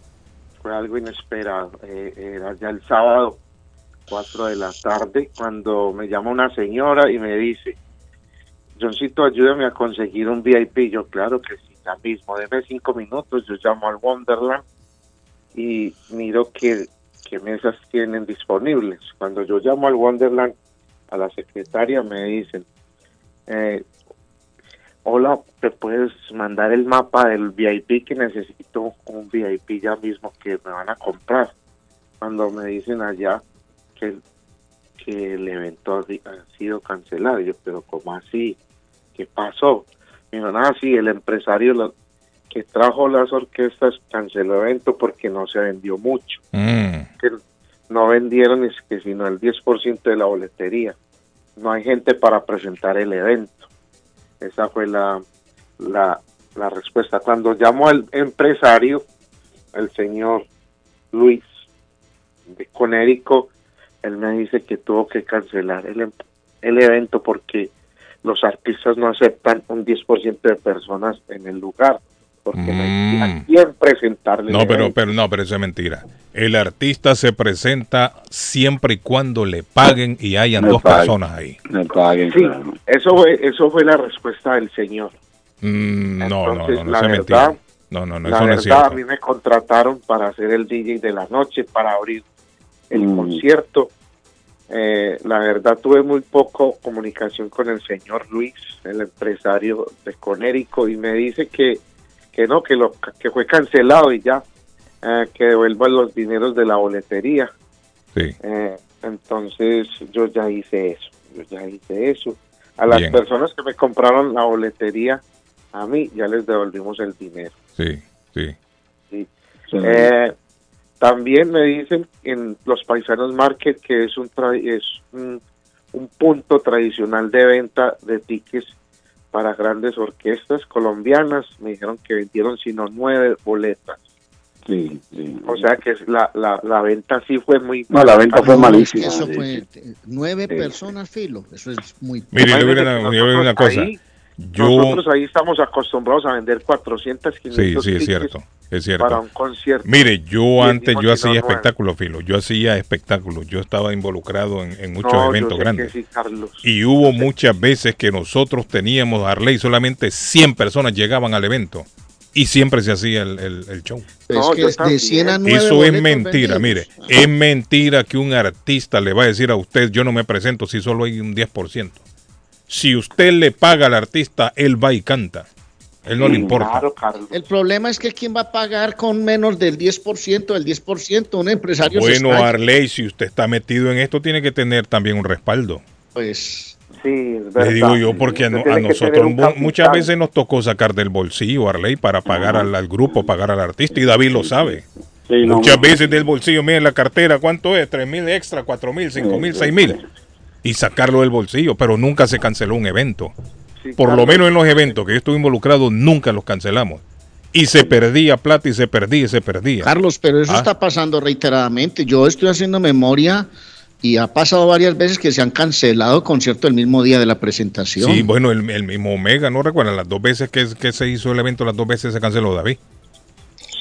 fue algo inesperado. Eh, era ya el sábado, 4 de la tarde, cuando me llama una señora y me dice, Johncito, ayúdame a conseguir un VIP. Yo, claro que sí, ya mismo, deme cinco minutos, yo llamo al Wonderland y miro que mesas tienen disponibles. Cuando yo llamo al Wonderland, a la secretaria me dicen, eh, hola, ¿te puedes mandar el mapa del VIP que necesito un VIP ya mismo que me van a comprar? Cuando me dicen allá que, que el evento ha, sido cancelado, yo, pero ¿cómo así? ¿Qué pasó? Me dijeron, ah, sí, el empresario lo- que trajo las orquestas canceló el evento porque no se vendió mucho. Mm. Que no vendieron es que sino el 10% de la boletería. No hay gente para presentar el evento. Esa fue la, la, la respuesta. Cuando llamo al empresario, el señor Luis de Conérico, él me dice que tuvo que cancelar el, em- el evento porque los artistas no aceptan un 10% de personas en el lugar, porque no hay a quién presentarle el Mm. No, pero, pero no, pero eso es mentira. El artista se presenta siempre y cuando le paguen y hayan Me dos personas ahí. Me paguen, Sí, eso fue, eso fue la respuesta del señor. Mm, no, no, no, no, la es verdad- mentira. No, no, no, la eso no es verdad, a mí me contrataron para hacer el DJ de la noche, para abrir el Mm. concierto. Eh, la verdad, tuve muy poco comunicación con el señor Luis, el empresario de Conérico, y me dice que, que no, que, lo, que fue cancelado y ya, eh, que devuelvan los dineros de la boletería. Sí. Eh, entonces, yo ya hice eso, yo ya hice eso. A las Bien. personas que me compraron la boletería, a mí ya les devolvimos el dinero. Sí, sí. Sí. Eh, también me dicen en los Paisanos Market que es un tra- es un, un punto tradicional de venta de tickets para grandes orquestas colombianas. Me dijeron que vendieron sino nueve boletas. Sí, sí. O sea que es la, la, la venta sí fue muy No, la venta fue malísima. Eso fue nueve Sí. personas, Filo. Eso es muy... Mire, le voy a una- una cosa. ahí- Yo, Nosotros ahí estamos acostumbrados a vender 400, 500 sí, sí, es cierto, es cierto. para un concierto. Mire, yo antes yo hacía espectáculos, Filo. Yo hacía espectáculos. Yo estaba involucrado en, en muchos No, eventos grandes. que sí, Carlos. Y hubo muchas veces que nosotros teníamos Harley, solamente 100 personas llegaban al evento. Y siempre se hacía el, el- el show. Es que de 100 a 9 Eso es mentira, vendidos. mire. Es mentira que un artista le va a decir a usted, yo no me presento si solo hay un 10%. Si usted le paga al artista, él va y canta. Él no le importa. El problema es que quién va a pagar con menos del 10%, el 10%, un empresario Bueno, Arley, si usted está metido en esto, tiene que tener también un respaldo. Pues Sí, es Le digo yo porque a, nosotros muchas veces nos tocó sacar del bolsillo, Arley, para pagar al, al grupo, pagar al artista, y David lo sabe. Sí, muchas no. veces del bolsillo, miren la cartera, ¿cuánto es? ¿Tres mil extra, cuatro mil, cinco mil, seis mil? Y sacarlo del bolsillo, pero nunca se canceló un evento. Por lo menos en los eventos que yo estuve involucrado, nunca los cancelamos. Y se perdía plata y se perdía y se perdía. Carlos, pero eso Ah. está pasando reiteradamente. Yo estoy haciendo memoria y ha pasado varias veces que se han cancelado conciertos el mismo día de la presentación. Sí, bueno, el, el mismo Omega, ¿no recuerdan? Las dos veces que, que se hizo el evento, las dos veces se canceló David.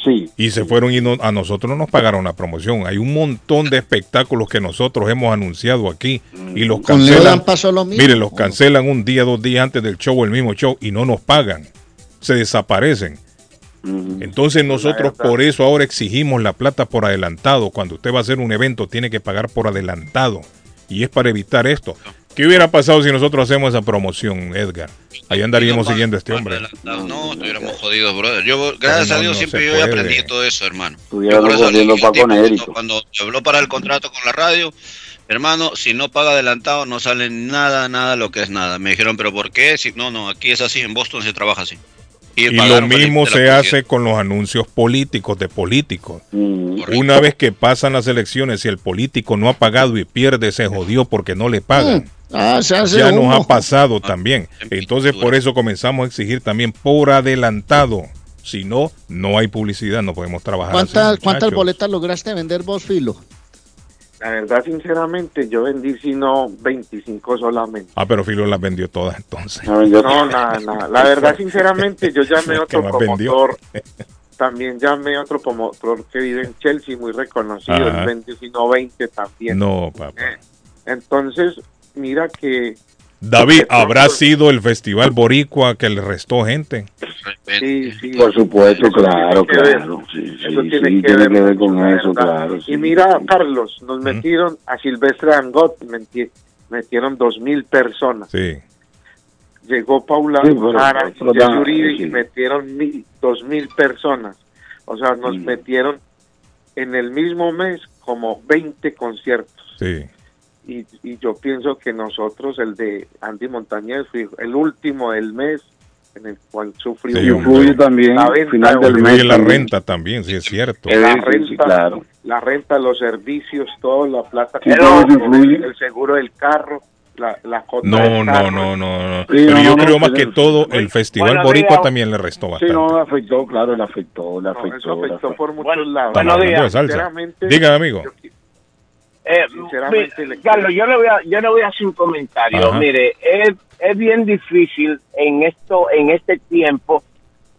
Sí. Y se fueron y no- a nosotros no nos pagaron la promoción. Hay un montón de espectáculos que nosotros hemos anunciado aquí y los cancelan. Pasó lo mismo. Mire, los cancelan un día, dos días antes del show, el mismo show, y no nos pagan. Se desaparecen. Entonces nosotros por eso ahora exigimos la plata por adelantado. Cuando usted va a hacer un evento tiene que pagar por adelantado. Y es para evitar esto. ¿Qué hubiera pasado si nosotros hacemos esa promoción, Edgar? Ahí andaríamos siguiendo a este hombre. No, no, estuviéramos jodidos, brother. Yo, gracias No, a Dios, no siempre yo aprendí todo eso, hermano. Estuviera Yo por eso le volviendo dije al pa' tipo, Conérico. cuando, habló para el contrato con la radio, hermano, si no paga adelantado, no sale nada, nada lo que es nada. Me dijeron, ¿pero por qué? Si, no, no, aquí es así, en Boston se trabaja así. Y lo mismo se hace con los anuncios políticos de políticos. Mm. Una vez que pasan las elecciones, si el político no ha pagado y pierde, se jodió porque no le pagan. Ah, se hace ya nos ha pasado también. Entonces por eso comenzamos a exigir también por adelantado. Si no, no hay publicidad, no podemos trabajar. ¿Cuántas, ¿Cuántas muchachos. boletas lograste vender vos, Filo? La verdad, sinceramente, yo vendí sino 25 solamente. Ah, pero Filo las vendió todas entonces. No, nada, nada. La verdad, sinceramente, yo llamé a ¿Qué otro promotor. También llamé a otro promotor que vive en Chelsea, muy reconocido. Él vendió sino 20 también. No, papá. Eh, Entonces, mira que David, ¿habrá sido el festival boricua que le restó gente? Sí, sí. Por supuesto, Eso claro, claro. Sí, Eso sí, tiene sí, que tiene ver que ver con eso, verdad. claro. Y mira, Carlos, nos metieron a Silvestre Angot, meti- metieron dos mil personas. Sí. Llegó Paula Sí, pero- Jara pero y metieron mil, dos mil personas. O sea, nos metieron en el mismo mes como 20 conciertos. Sí. Y, y yo pienso que nosotros, el de Andy Montañez, fue el último del mes en el cual sufrió Sí, influye también, la venta final de del mes la renta también, sí es cierto. la Sí, sí, renta, claro. la renta, los servicios, todo, la plata, Sí, que todo el, influye. el seguro del carro, la, la cota No, no, no, no, no. Sí, Pero no, yo no, creo no, más que todo el festival Buenos boricua días. también le restó Sí, bastante. no, afectó, claro, le afectó, le No, afectó. eso afectó afectó. por muchos Bueno, lados. Días. Sinceramente, Dígame, amigo. Eh, Sinceramente, Carlos, yo le voy a, yo le voy a hacer un comentario. Ajá. Mire, es, es bien difícil en esto, en este tiempo,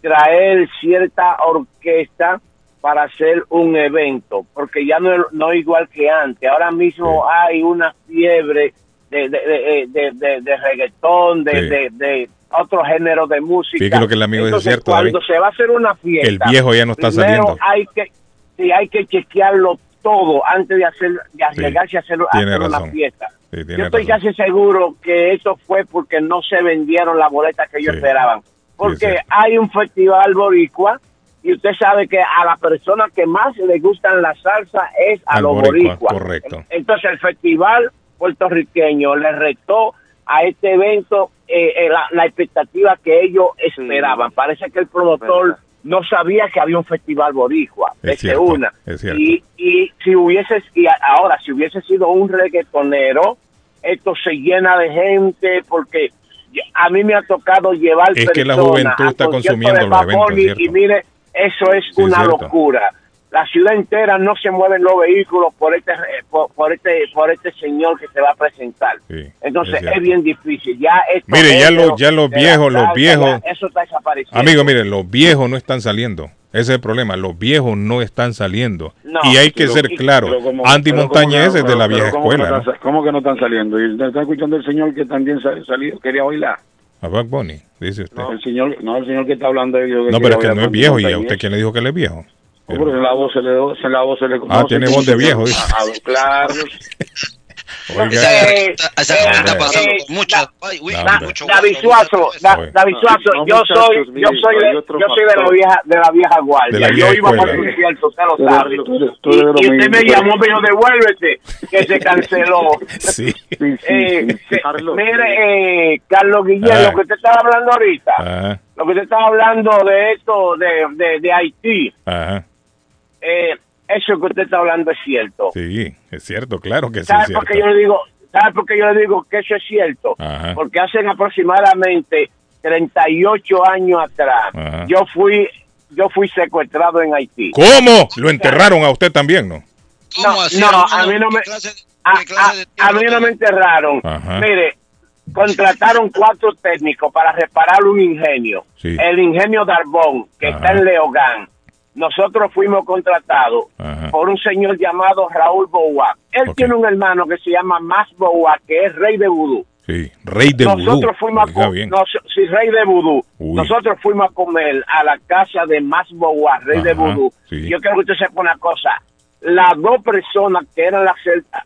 traer cierta orquesta para hacer un evento, porque ya no, no es igual que antes. Ahora mismo hay una fiebre de, de, de, de, de- de reggaetón, de, Sí. de, de otro género de música. Fíjate lo que el amigo dice Entonces, cierto, cuando David. se va a hacer una fiesta, El viejo ya no está primero saliendo. Hay que, sí, hay que chequearlo todo antes de hacer, de arriesgarse a hacer, a tiene hacer una fiesta. Sí, Yo estoy razón. casi seguro que eso fue porque no se vendieron las boletas que ellos Sí. esperaban. Porque hay un festival boricua y usted sabe que a la persona que más le gustan la salsa es a Al los boricua, boricuas. correcto. Entonces el festival puertorriqueño le retó a este evento eh, eh, la, la expectativa que ellos esperaban. Parece que el promotor. No sabía que había un festival boricua. Es cierto, una. es. Y, y si hubiese, y ahora, si hubiese sido un reggaetonero, esto se llena de gente porque a mí me ha tocado llevar Es que la juventud está consumiendo los eventos, y mire, eso es Sí, una locura. La ciudad entera no se mueven los vehículos por este eh, por, por este por este señor que se va a presentar. Sí, Entonces es bien difícil. Ya esto Mire, ya los- ya los viejos, los viejos- ya eso está desapareciendo. Amigo, mire, los viejos no están saliendo. Ese es el problema. Los viejos no están saliendo. No, y hay que pero- ser claro. como- Andy Montañez es que- de la pero vieja ¿cómo que escuela, no ¿no? están- ¿Cómo que no están saliendo? ¿Y está escuchando el señor que también sa- salió, quería bailar? A Bad Bunny, dice usted. El señor, no, el señor que está hablando de No, pero es que no es viejo. ¿Y a usted quién le dijo que él es viejo? Pero la voz se le, la voz se le Ah, no, tiene se- voz de viejo, dice. Ah, claro. Oiga. Eh, Esa eh, está pasando eh, mucho David Suazo. David Suazo, yo soy, yo soy, yo soy de la vieja, de la vieja guardia. De la yo iba para escuela. concierto, usted lo sabe. Y, usted mismo, me llamó, me dijo, devuélvete, que se canceló. Sí. Sí, sí, sí, sí. mire, eh, Carlos Guillén, Ah. lo que usted estaba hablando ahorita, Ajá, lo que usted estaba hablando de esto, de, de, de Haití, ajá. Eh, eso que usted está hablando es cierto. Sí, es cierto, claro que sí es ¿Sabe cierto. por qué yo le digo? ¿Sabe por qué yo le digo que eso es cierto? Ajá. Porque hace aproximadamente 38 años atrás, Ajá. yo fui yo fui secuestrado en Haití. ¿Cómo? Lo enterraron a usted también, ¿no? ¿Cómo No, así, no, a mí no me- ¿Qué clase- A, a- a mí no me enterraron. Ajá. Mire, contrataron cuatro técnicos para reparar un ingenio. Sí. El ingenio Darbón, que Ajá. está en Leogán. Nosotros fuimos contratados Ajá. por un señor llamado Raúl Boua. Él tiene un hermano que se llama Más Boua, que es rey de vudú. Sí, rey de vudú. Nosotros fuimos a Oiga co- bien. nos- sí, rey de vudú. Uy. Nosotros fuimos a comer a la casa de Más Boua, rey de vudú. sí. Yo quiero que usted sepa una cosa. Las dos personas que eran la,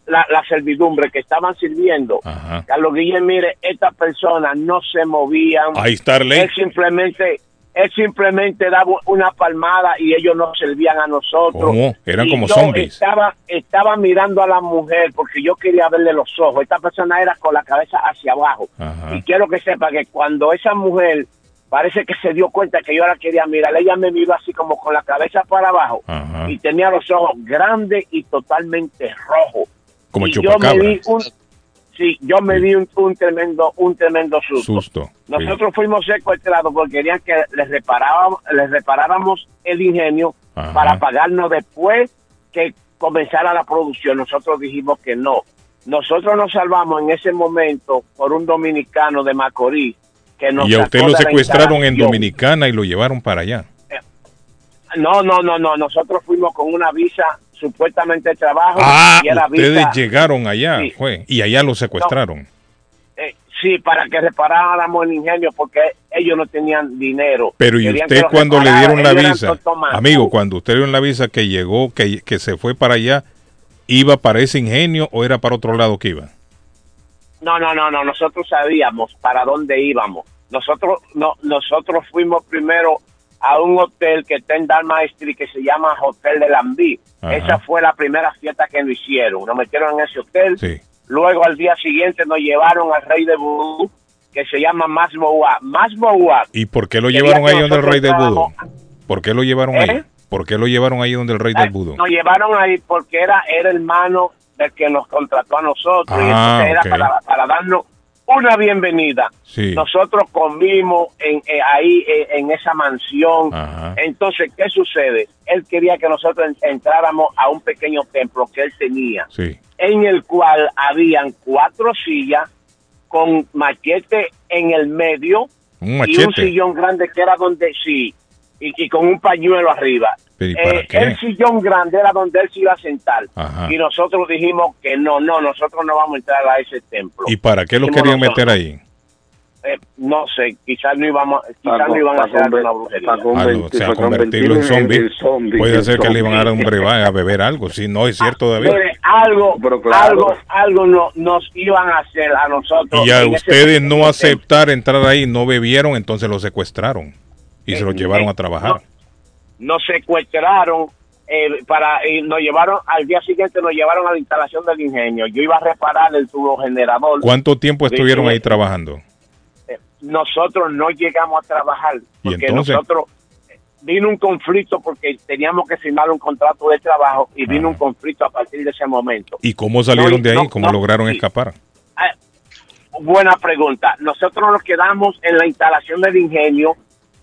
la, la servidumbre que estaban sirviendo, Ajá. Carlos Guillén, mire, estas personas no se movían. Ahí está. Él simplemente, él simplemente daba una palmada y ellos nos servían a nosotros. ¿Cómo? Eran Y como yo zombies. Estaba, estaba mirando a la mujer porque yo quería verle los ojos. Esta persona era con la cabeza hacia abajo. Ajá. Y quiero que sepa que cuando esa mujer parece que se dio cuenta que yo la quería mirar, ella me miró así como con la cabeza para abajo Ajá. y tenía los ojos grandes y totalmente rojos. Como y yo me di un Sí, yo me di un, un tremendo, un tremendo susto. Susto. Nosotros fuimos secuestrados porque querían que les reparábamos, les reparáramos el ingenio Ajá. para pagarnos después que comenzara la producción. Nosotros dijimos que no. Nosotros nos salvamos en ese momento por un dominicano de Macorís que nos Y a usted lo secuestraron en. Dominicana y lo llevaron para allá. No, no, no, no. Nosotros fuimos con una visa supuestamente trabajo Ah, y era ustedes llegaron allá, Sí. fue, y allá lo secuestraron. eh, sí, para que reparáramos el ingenio porque ellos no tenían dinero. Pero y usted cuando le dieron la visa, amigo, cuando usted le dieron la visa que llegó, que, que se fue para allá, ¿iba para ese ingenio o era para otro lado que iba? No, no, no, no. Nosotros sabíamos para dónde íbamos. Nosotros, no, nosotros fuimos primero a un hotel que está en Dalma Street que se llama Hotel de Lambí. Ajá. Esa fue la primera fiesta que nos hicieron. Nos metieron en ese hotel. Sí. Luego al día siguiente nos llevaron al rey de Vudú que se llama Masboa. Masboa. ¿Y por qué lo llevaron ahí donde el rey del nosotros vudú? ¿Por qué lo llevaron ¿Eh? ahí? ¿Por qué lo llevaron ahí donde el rey del vudú? Nos llevaron ahí porque era, era hermano del que nos contrató a nosotros. y Ah, entonces era ok. para, para darnos una bienvenida. Sí. Nosotros comimos en, eh, ahí eh, en esa mansión. Ajá. Entonces, ¿qué sucede? Él quería que nosotros en- entráramos a un pequeño templo que él tenía, Sí. en el cual habían cuatro sillas con machete en el medio Un y un sillón grande que era donde sí, y, y con un pañuelo arriba. ¿Pero y para Eh, qué? el sillón grande era donde él se iba a sentar. Ajá. Y nosotros dijimos que no, no, nosotros no vamos a entrar a ese templo. ¿Y para qué lo querían nosotros. meter ahí? Eh, no sé, quizás no íbamos, quizás Para no iban a hacer una brujería. para Ah, no, o sea, para convertirlo en zombie. en zombie, Puede en ser que le iban a dar un brebaje a beber algo. Sí, no, es cierto, David. Algo, Pero claro. algo, algo no, nos iban a hacer a nosotros. Y a ustedes no aceptar entrar ahí, no bebieron, entonces lo secuestraron y se lo llevaron a trabajar. Nos secuestraron eh, para y nos llevaron al día siguiente nos llevaron a la instalación del ingenio yo iba a reparar el tubo generador ¿Cuánto tiempo estuvieron ahí trabajando? eh, nosotros no llegamos a trabajar ¿Y porque nosotros eh, vino un conflicto porque teníamos que firmar un contrato de trabajo y vino un conflicto a partir de ese momento ¿Y cómo salieron No, de ahí? no, ¿Cómo no, lograron sí. escapar? Ah, buena pregunta. Nosotros nos quedamos en la instalación del ingenio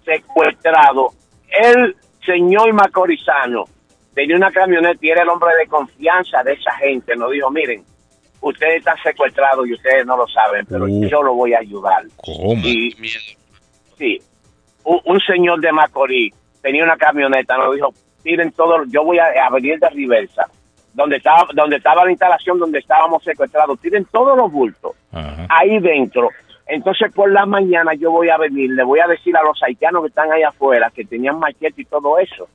secuestrado. El señor Macorizano tenía una camioneta y era el hombre de confianza de esa gente. Nos dijo, miren, ustedes están secuestrados y ustedes no lo saben, pero Uh. yo lo voy a ayudar. ¿Cómo? Y, sí, un, un señor de Macorís tenía una camioneta, nos dijo, tiren todo, yo voy a, a venir de Riversa, donde estaba, donde estaba la instalación donde estábamos secuestrados, tiren todos los bultos Ajá. ahí dentro. Entonces por la mañana yo voy a venir, le voy a decir a los haitianos que están ahí afuera, que tenían machete y todo eso,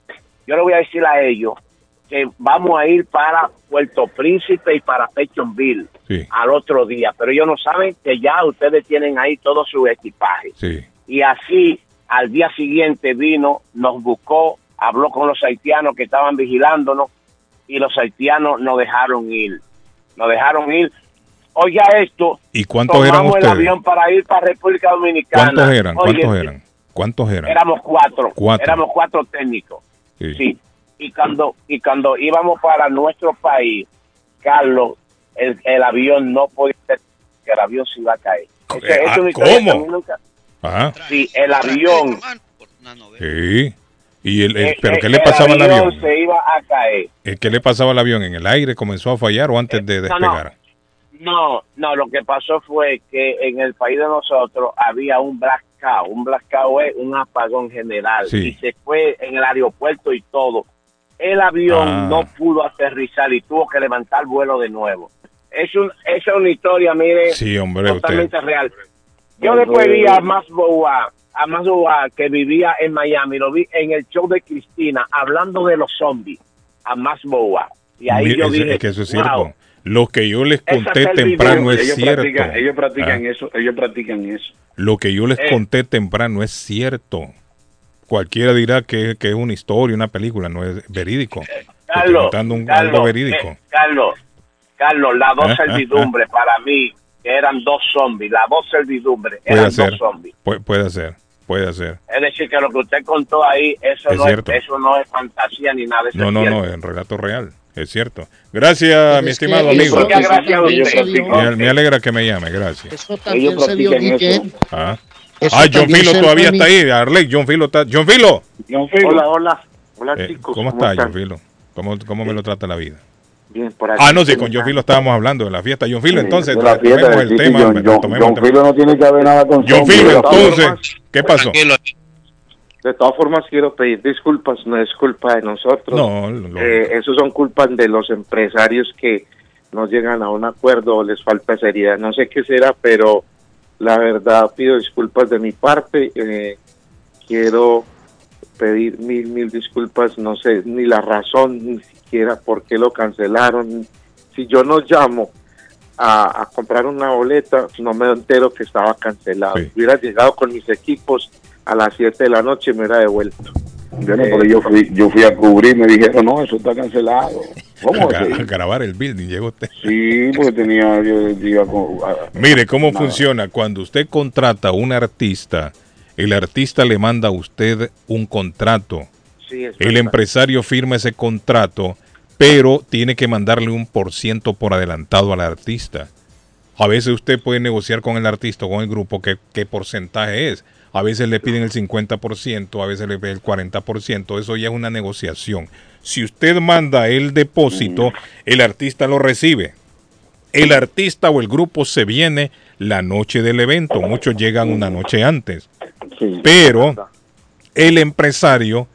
yo le voy a decir a ellos que vamos a ir para Puerto Príncipe y para Pechonville Sí. al otro día, pero ellos no saben que ya ustedes tienen ahí todo su equipaje. Sí. Y así al día siguiente vino, nos buscó, habló con los haitianos que estaban vigilándonos y los haitianos nos dejaron ir. Nos dejaron ir. Oiga esto. ¿Y cuántos eran tomamos el ustedes? avión para ir para República Dominicana. ¿Cuántos eran? Oye, ¿Cuántos eran? ¿Cuántos eran? Éramos cuatro. Cuatro. Éramos cuatro técnicos. Sí. Sí. Y cuando, y cuando íbamos para nuestro país, Carlos, el, el avión no podía ser, que el avión se iba a caer. Esa- esa ah, es ¿cómo? nunca- Ajá. Sí, el avión. Sí. ¿Y el, el- eh, pero eh, qué le el pasaba al avión? se iba a caer. ¿Eh, ¿Qué le pasaba al avión? ¿En el aire comenzó a fallar o antes de no, no. No, no, lo que pasó fue que en el país de nosotros había un blackout. Un blackout es un apagón general. Sí. Y se fue en el aeropuerto y todo. El avión Ah. no pudo aterrizar y tuvo que levantar vuelo de nuevo. Es un, esa es una historia, mire, Sí, hombre, totalmente usted. real. Yo después vi a Masboa, a Masboa que vivía en Miami, lo vi en el show de Cristina hablando de los zombies, a Masboa. Y ahí yo es- dije, es que eso es wow, cierto. Lo que yo les conté temprano es ellos cierto. practican, ellos practican Ah. eso, ellos practican eso. Lo que yo les Eh. conté temprano es cierto. Cualquiera dirá que, que es una historia, una película, no es verídico. Estoy Carlos, un, Carlos, algo verídico. eh, Carlos, Carlos, las dos Ah, ah, servidumbres para mí, eran dos zombies, las dos servidumbres Puede eran ser, dos zombies. puede, puede ser, puede ser. Es decir, que lo que usted contó ahí, eso, Es no, es, eso no es fantasía ni nada. Eso No, no, cierto. no, es un relato real. Es cierto. Gracias, mi es estimado amigo. Me, me alegra que me llame, gracias. Eso también se vio. Ah, Eso Ah, John Filo todavía está ahí. Arley, John Filo está. John Filo. Hola, hola. Hola, Eh, chicos. ¿Cómo está, John Filo? ¿Cómo, ¿Cómo me lo trata la vida? Bien, por aquí. Ah, no, sí, con John Filo estábamos hablando de la fiesta. John Filo, entonces, fiesta tomemos el tema. John. Filo no tiene que ver nada con John Filo, entonces, ¿qué pasó? De todas formas, quiero pedir disculpas, no es culpa de nosotros. No, lo- Eh, eso son culpas de los empresarios que no llegan a un acuerdo o les falta seriedad. No sé qué será, pero la verdad pido disculpas de mi parte. Eh, quiero pedir mil, mil disculpas. No sé ni la razón, ni siquiera por qué lo cancelaron. Si yo no llamo a, a comprar una boleta, no me entero que estaba cancelado. Hubiera llegado con mis equipos a las 7 de la noche me hubiera devuelto. Yo no, pero yo fui, yo fui a cubrir, me dijeron, no, eso está cancelado. ¿Cómo a, a grabar el building, llegó usted. Sí, porque tenía, yo iba a- Mire cómo Nada. funciona. Cuando usted contrata a un artista, el artista le manda a usted un contrato. Sí, es El verdad. empresario firma ese contrato, pero tiene que mandarle un por ciento por adelantado al artista. A veces usted puede negociar con el artista o con el grupo qué, qué porcentaje es. A veces le piden el 50%, a veces le piden el 40%. Eso ya es una negociación. Si usted manda el depósito, el artista lo recibe. El artista o el grupo se viene la noche del evento. Muchos llegan una noche antes. Pero el empresario,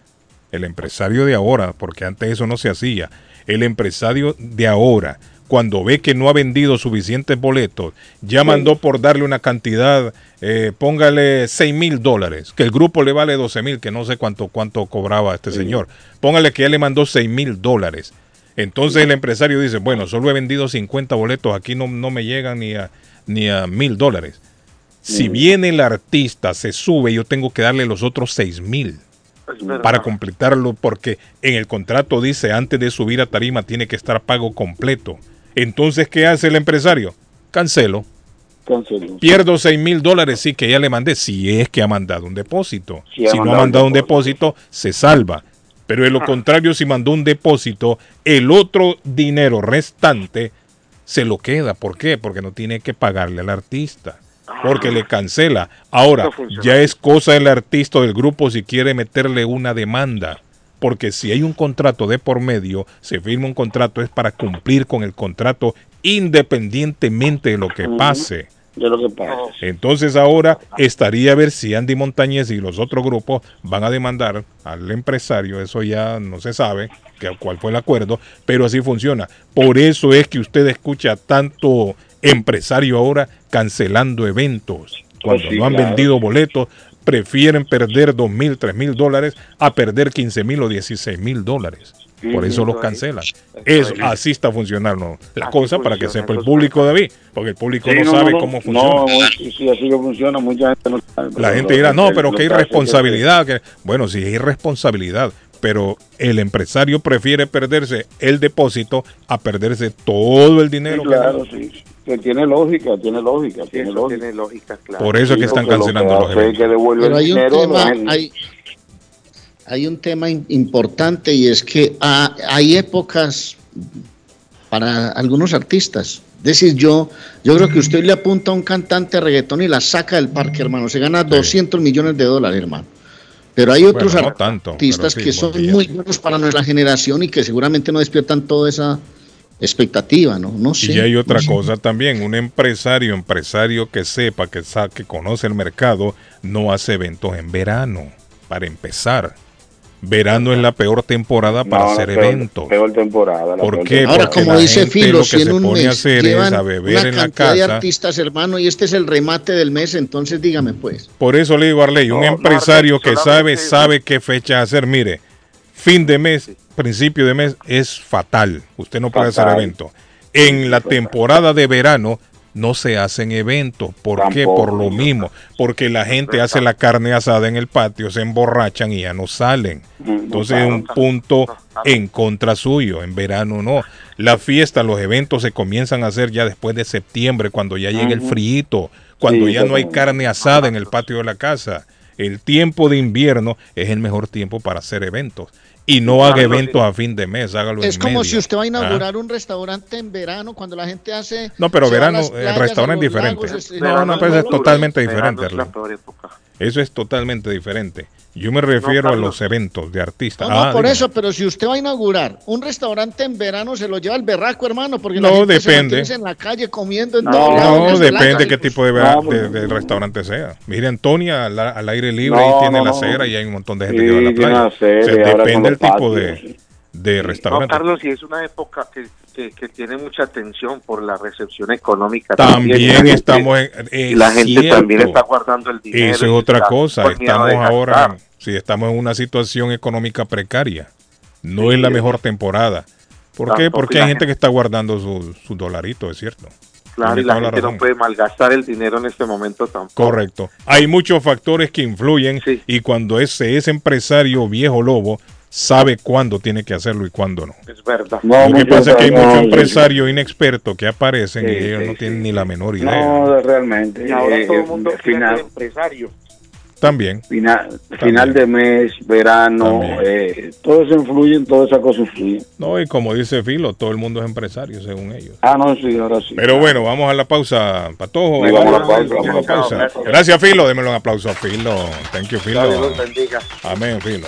el empresario de ahora, porque antes eso no se hacía, el empresario de ahora, cuando ve que no ha vendido suficientes boletos, ya mandó por darle una cantidad, eh, póngale 6 mil dólares, que el grupo le vale 12 mil, que no sé cuánto, cuánto cobraba este señor. Póngale que ya le mandó 6 mil dólares. Entonces el empresario dice, bueno, solo he vendido 50 boletos, aquí no, no me llegan ni a ni a mil dólares. Si viene el artista, se sube, yo tengo que darle los otros 6 mil para completarlo, porque en el contrato dice antes de subir a tarima tiene que estar pago completo. Entonces, ¿qué hace el empresario? Cancelo. Cancelo. Pierdo 6 mil dólares, sí que ya le mandé, si es que ha mandado un depósito. Si no ha mandado un depósito, se salva. Pero de lo contrario, si mandó un depósito, el otro dinero restante se lo queda. ¿Por qué? Porque no tiene que pagarle al artista. Porque le cancela. Ahora, ya es cosa del artista o del grupo si quiere meterle una demanda. Porque si hay un contrato de por medio, se firma un contrato, es para cumplir con el contrato independientemente de lo que pase. De lo que pasa. Entonces ahora estaría a ver si Andy Montañez y los otros grupos van a demandar al empresario, eso ya no se sabe que, cuál fue el acuerdo, pero así funciona. Por eso es que usted escucha tanto empresario ahora cancelando eventos. Cuando sí, no han claro. vendido boletos, prefieren perder dos mil, tres mil dólares a perder 15 mil o 16 mil dólares. Por eso los cancelan. Eso, así está funcionando la cosa para que sepa el público, David, porque el público Sí, no, no, sabe no, cómo no, funciona. sí, sí, así que funciona, mucha gente no sabe. La gente dirá, no, pero qué es irresponsabilidad. Que... Bueno, sí, es irresponsabilidad, pero el empresario prefiere perderse el depósito a perderse todo el Sí, dinero. que claro. Sí. Que tiene lógica, tiene lógica, tiene Eso lógica. tiene lógica, claro. Por eso es que Sí, están cancelando los eventos. que Pero el hay un tema, no es- hay, hay un tema in- importante y es que ah, hay épocas para algunos artistas. Es decir, yo, yo creo que usted le apunta a un cantante de reggaetón y la saca del parque, hermano. Se gana 200 millones de dólares, hermano. Pero hay otros Bueno, no tanto, artistas sí, que son muy buenos para nuestra generación y que seguramente no despiertan toda esa expectativa, ¿no? No sé. Y hay otra no sé. cosa también, un empresario, empresario que sepa, que, sa- que conoce el mercado, no hace eventos en verano, para empezar. Verano es la peor temporada para No, hacer peor- eventos. Peor temporada. la ¿Por peor qué? temporada. Ahora, Porque como la dice gente Filo, lo que si en se un pone a mes hacer es a beber una en la cantidad de casa. artistas, hermano, y este es el remate del mes, entonces dígame pues. Por eso le digo a Arley, un No, no, empresario que sabe, sabe qué fecha hacer. Mire, fin de mes, principio de mes es fatal. Usted no puede hacer evento. En la temporada de verano no se hacen eventos. ¿Por qué? Por lo mismo. Porque la gente hace la carne asada en el patio, se emborrachan y ya no salen. Entonces es un punto en contra suyo. En verano no. La fiesta, los eventos se comienzan a hacer ya después de septiembre, cuando ya llega el frío, cuando ya no hay carne asada en el patio de la casa. El tiempo de invierno es el mejor tiempo para hacer eventos. Y no haga eventos a fin de mes, hágalo Es en como medio. si usted va a Ah. inaugurar un restaurante en verano cuando la gente hace. No, pero verano, el restaurante es diferente. lagos, es- No, no, pero es totalmente diferente. La. Eso es totalmente diferente. Yo me refiero a los eventos de artistas. No, no, Ah, por dime. eso, pero si usted va a inaugurar un restaurante en verano, se lo lleva el berraco, hermano, porque la No, gente se depende. mantiene en la calle comiendo en No, todos lados, no, la depende qué tipo de, restaurante sea. Mire, Antonia al, al aire libre No, ahí tiene no, la no. acera y hay un montón de gente Sí, que va a la playa. la acera O sea, depende del tipo patios. de, de No, restaurante. Carlos, y es una época que, que, que tiene mucha tensión por la recepción económica. También estamos en- y la gente cierto. también está guardando el dinero. Eso es otra cosa. Estamos de ahora, sí, estamos en una situación económica precaria. No es la mejor temporada. ¿Por qué? Porque hay gente que está guardando sus su dolaritos, es cierto. Claro, y la gente no puede malgastar el dinero en este momento tampoco. Correcto. Hay muchos factores que influyen y cuando ese, ese empresario viejo lobo sabe cuándo tiene que hacerlo y cuándo no. Es verdad. Lo que pasa es que hay muchos no, empresarios inexpertos que aparecen y ellos sí, no tienen ni la menor idea. No, realmente. Y ahora eh, todo eh, el mundo final, ser empresario. También. final, final de mes, verano, eh, todo eso influye, toda esa cosa influye. No, y como dice Filo, todo el mundo es empresario según ellos. Ah, no, sí, ahora sí. Pero bueno, vamos a la pausa, Patojo. Sí, vamos a la pausa, vamos a la pausa. pausa. Gracias, Filo. Démelo un aplauso a Filo. Thank you, Filo. Dios los bendiga. Amén, Filo.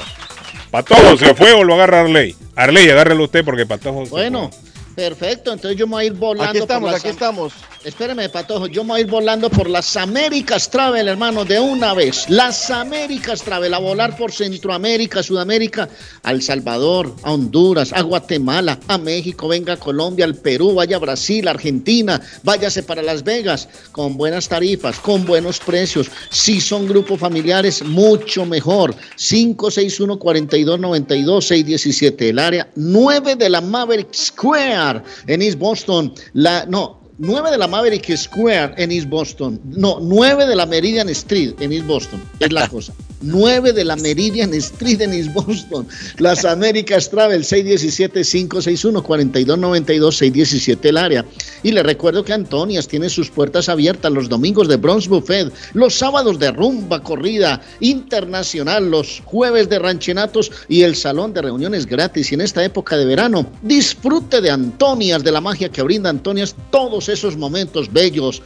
Patojo, ¿se fue o lo agarra Arley? Arley, agárrelo usted porque Patojo. se Bueno, perfecto, entonces yo me voy a ir volando. Aquí estamos, por las aquí estamos. Espéreme, Patojo, yo me voy a ir volando por las Américas Travel, hermano, de una vez. Las Américas Travel, a volar por Centroamérica, Sudamérica, a El Salvador, a Honduras, a Guatemala, a México, venga a Colombia, al Perú, vaya a Brasil, Argentina, váyase para Las Vegas, con buenas tarifas, con buenos precios. Si son grupos familiares, mucho mejor. 561-4292-617, el área 9 de la Maverick Square en East Boston. La, no, 9 de la Maverick Square en East Boston. No, 9 de la Meridian Street en East Boston. Es la cosa. 9 de la Meridian Street en East Boston. Las Américas Travel 617-561-4292-617 el área. Y le recuerdo que Antonias tiene sus puertas abiertas los domingos de Bronx Buffet, los sábados de rumba corrida internacional, los jueves de ranchenatos y el salón de reuniones gratis. Y en esta época de verano, disfrute de Antonias, de la magia que brinda Antonias todos esos momentos bellos.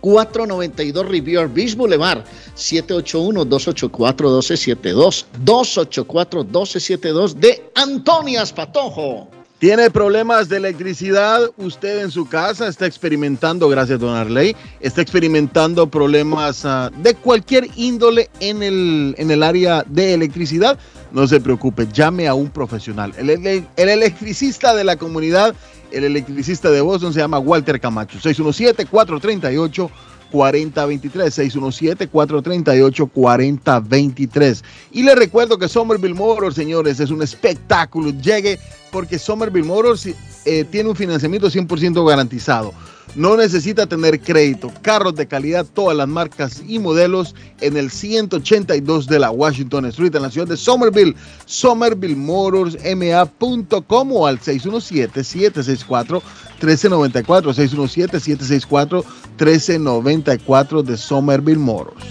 492 Rivier Beach Boulevard, 781-284-1272, 284-1272 de Antonias Patojo. ¿Tiene problemas de electricidad? Usted en su casa está experimentando, gracias don Arley, está experimentando problemas ah, de cualquier índole en el, en el área de electricidad. No se preocupe, llame a un profesional. El, el electricista de la comunidad, el electricista de Boston se llama Walter Camacho. 617-438. 4023 617-438-4023 y le recuerdo que Somerville Motors señores es un espectáculo llegue porque Somerville Motors eh, tiene un financiamiento 100% garantizado no necesita tener crédito carros de calidad todas las marcas y modelos en el 182 de la Washington Street en la ciudad de Somerville somervillemotorsma.com o al 617 764 1394 617 764 1394 de Somerville Motors.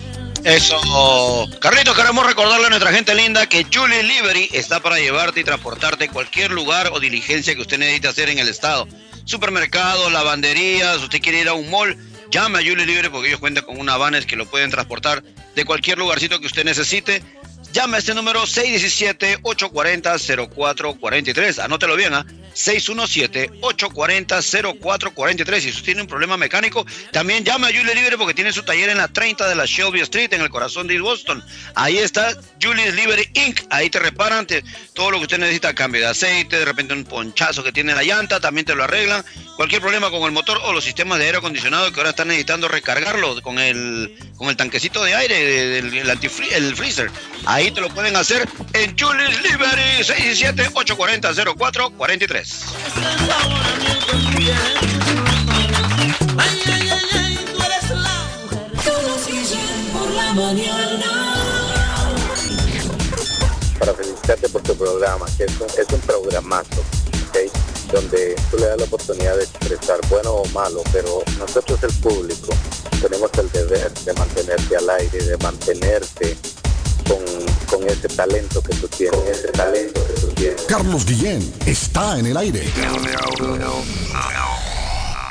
Eso. Carlitos, queremos recordarle a nuestra gente linda que Julie Liberty está para llevarte y transportarte a cualquier lugar o diligencia que usted necesite hacer en el estado. Supermercados, lavanderías, usted quiere ir a un mall, llame a Julie Liberty porque ellos cuentan con una vanes que lo pueden transportar de cualquier lugarcito que usted necesite. Llame a este número 617-840-0443. Anótelo bien, ¿ah? 617-840-0443. Si usted tiene un problema mecánico, también llame a Julie Libre porque tiene su taller en la 30 de la Shelby Street, en el corazón de Boston. Ahí está Julie's Liberty Inc. Ahí te reparan todo lo que usted necesita, cambio de aceite, de repente un ponchazo que tiene la llanta, también te lo arreglan. Cualquier problema con el motor o los sistemas de aire acondicionado que ahora están necesitando recargarlo con el, con el tanquecito de aire, el, antifri- el freezer. Ahí te lo pueden hacer en Julie's Liberty 617-840-0443. Para felicitarte por tu programa, que es un, es un programazo, ¿ok? donde tú le das la oportunidad de expresar bueno o malo, pero nosotros el público tenemos el deber de mantenerte al aire, de mantenerte con, con ese talento que tú tienes. Con ese talento que tú tienes. Carlos Guillén está en el aire.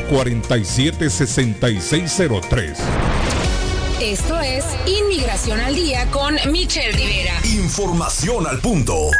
447-6603. Esto es Inmigración al Día con Michelle Rivera. Información al punto.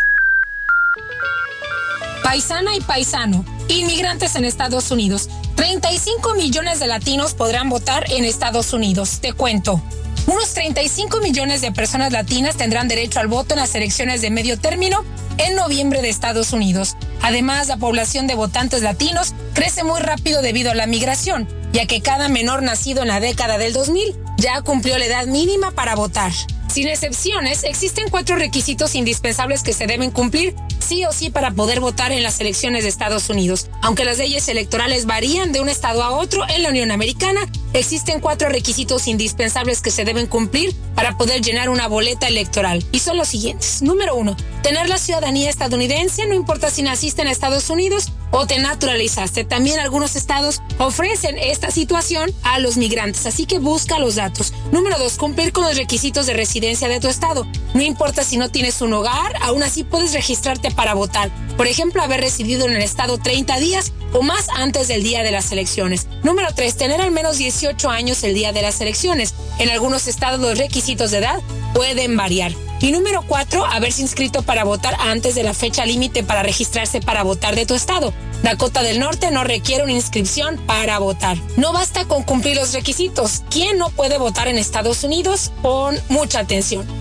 Paisana y paisano, inmigrantes en Estados Unidos. 35 millones de latinos podrán votar en Estados Unidos. Te cuento. Unos 35 millones de personas latinas tendrán derecho al voto en las elecciones de medio término en noviembre de Estados Unidos. Además, la población de votantes latinos crece muy rápido debido a la migración, ya que cada menor nacido en la década del 2000 ya cumplió la edad mínima para votar. Sin excepciones, existen cuatro requisitos indispensables que se deben cumplir sí o sí para poder votar en las elecciones de Estados Unidos. Aunque las leyes electorales varían de un estado a otro en la Unión Americana, existen cuatro requisitos indispensables que se deben cumplir para poder llenar una boleta electoral. Y son los siguientes. Número uno, tener la ciudadanía estadounidense, no importa si naciste en Estados Unidos o te naturalizaste. También algunos estados ofrecen esta situación a los migrantes, así que busca los datos. Número dos, cumplir con los requisitos de residencia de tu estado. No importa si no tienes un hogar, aún así puedes registrarte para votar. Por ejemplo, haber residido en el estado 30 días o más antes del día de las elecciones. Número 3. Tener al menos 18 años el día de las elecciones. En algunos estados los requisitos de edad pueden variar. Y número 4. Haberse inscrito para votar antes de la fecha límite para registrarse para votar de tu estado. Dakota del Norte no requiere una inscripción para votar. No basta con cumplir los requisitos. ¿Quién no puede votar en Estados Unidos? Pon mucha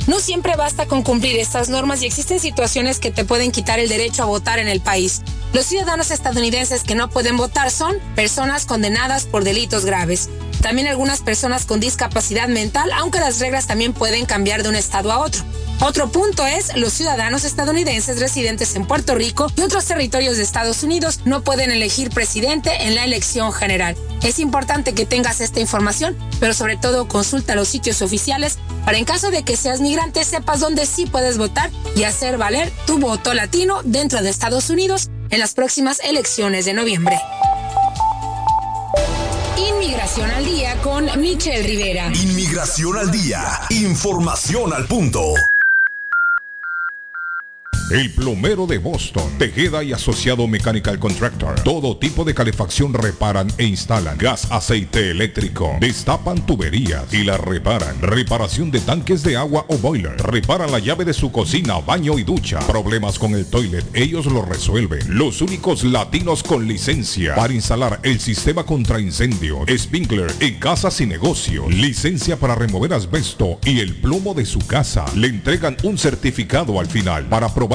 No siempre basta con cumplir estas normas y existen situaciones que te pueden quitar el derecho a votar en el país. Los ciudadanos estadounidenses que no pueden votar son personas condenadas por delitos graves. También algunas personas con discapacidad mental, aunque las reglas también pueden cambiar de un estado a otro. Otro punto es, los ciudadanos estadounidenses residentes en Puerto Rico y otros territorios de Estados Unidos no pueden elegir presidente en la elección general. Es importante que tengas esta información, pero sobre todo consulta los sitios oficiales para en caso de que seas migrante sepas dónde sí puedes votar y hacer valer tu voto latino dentro de Estados Unidos en las próximas elecciones de noviembre. Inmigración al día con Michelle Rivera. Inmigración al día. Información al punto. El plomero de Boston, Tejeda y Asociado Mechanical Contractor. Todo tipo de calefacción reparan e instalan. Gas, aceite eléctrico. Destapan tuberías y las reparan. Reparación de tanques de agua o boiler. Reparan la llave de su cocina, baño y ducha. Problemas con el toilet, ellos lo resuelven. Los únicos latinos con licencia para instalar el sistema contra incendio, sprinkler en casas y negocio. Licencia para remover asbesto y el plomo de su casa. Le entregan un certificado al final para probar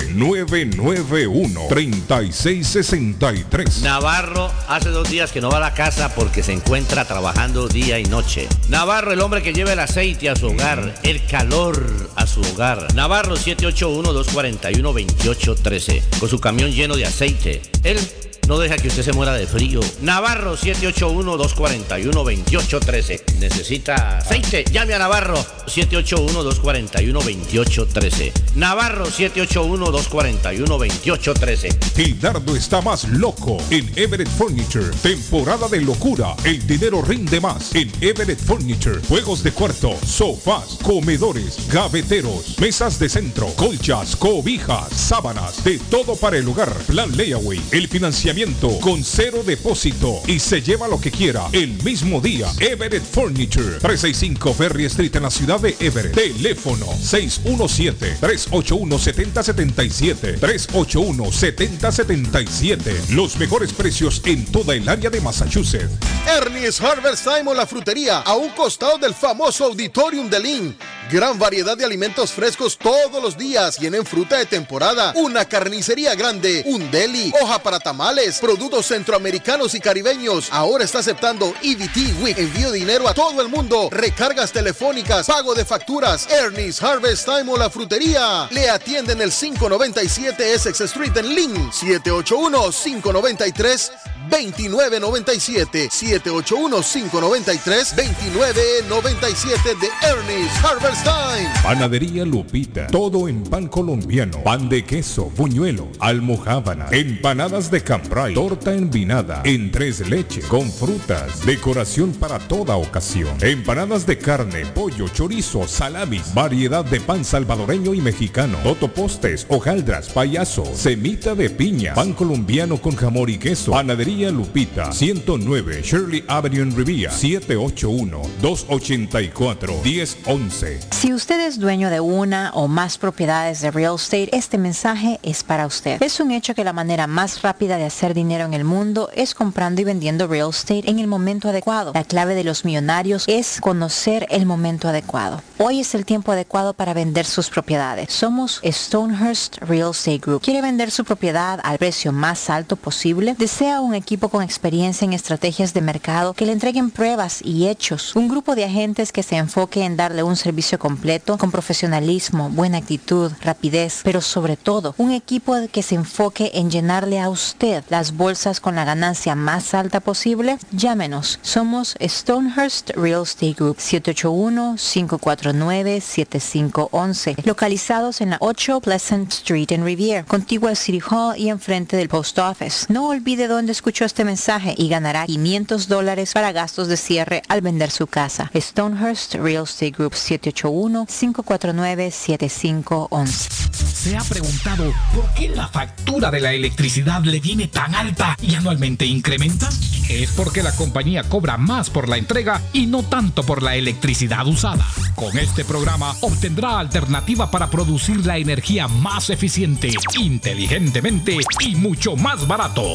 991-3663. Navarro hace dos días que no va a la casa porque se encuentra trabajando día y noche. Navarro, el hombre que lleva el aceite a su hogar, el calor a su hogar. Navarro 781-241-2813, con su camión lleno de aceite. Él no deja que usted se muera de frío. Navarro 781-241-2813. Necesita aceite. Llame a Navarro 781-241-2813. Navarro 781-241-2813. El dardo está más loco en Everett Furniture. Temporada de locura. El dinero rinde más en Everett Furniture. Juegos de cuarto, sofás, comedores, gaveteros, mesas de centro, colchas, cobijas, sábanas, de todo para el hogar. Plan Layaway. El financiamiento con cero depósito y se lleva lo que quiera el mismo día. Everett Furniture, 365 Ferry Street en la ciudad de Everett. Teléfono 617-381-7077. 381-7077. Los mejores precios en toda el área de Massachusetts. Ernie's Harvest o la frutería, a un costado del famoso Auditorium de Lynn. Gran variedad de alimentos frescos todos los días. Tienen fruta de temporada, una carnicería grande, un deli, hoja para tamales, productos centroamericanos y caribeños. Ahora está aceptando EBT Week. Envío dinero a todo el mundo. Recargas telefónicas, pago de facturas. Ernie's Harvest Time o la frutería. Le atienden el 597 Essex Street en Lynn. 781 593 2997 781-593-2997 de Ernest Harvest Time. Panadería Lupita, todo en pan colombiano, pan de queso, buñuelo, almohábana, empanadas de cambray, torta envinada, en tres leches, con frutas, decoración para toda ocasión, empanadas de carne, pollo, chorizo, salamis, variedad de pan salvadoreño y mexicano, totopostes, hojaldras, payaso, semita de piña, pan colombiano con jamón y queso, panadería Lupita, 109 Shirley Avenue en Rivia, 781-284-1011. Si usted es dueño de una o más propiedades de real estate, este mensaje es para usted. Es un hecho que la manera más rápida de hacer dinero en el mundo es comprando y vendiendo real estate en el momento adecuado. La clave de los millonarios es conocer el momento adecuado. Hoy es el tiempo adecuado para vender sus propiedades. Somos Stonehurst Real Estate Group. ¿Quiere vender su propiedad al precio más alto posible? ¿Desea un equipo con experiencia en estrategias de mercado que le entreguen pruebas y hechos? Un grupo de agentes que se enfoque en darle un servicio completo con profesionalismo, buena actitud, rapidez, pero sobre todo un equipo que se enfoque en llenarle a usted las bolsas con la ganancia más alta posible? Llámenos. Somos Stonehurst Real Estate Group 781-549-7511, localizados en la 8 Pleasant Street en Rivier, contigua al City Hall y enfrente del Post Office. No olvide dónde escuchó este mensaje y ganará 500 dólares para gastos de cierre al vender su casa. Stonehurst Real Estate Group 781-549-7511. ¿Se ha preguntado por qué la factura de la electricidad le viene tan alta y anualmente incrementa? Es porque la compañía cobra más por la entrega y no tanto por la electricidad usada. Con este programa obtendrá alternativa para producir la energía más eficiente, inteligentemente y mucho más barato.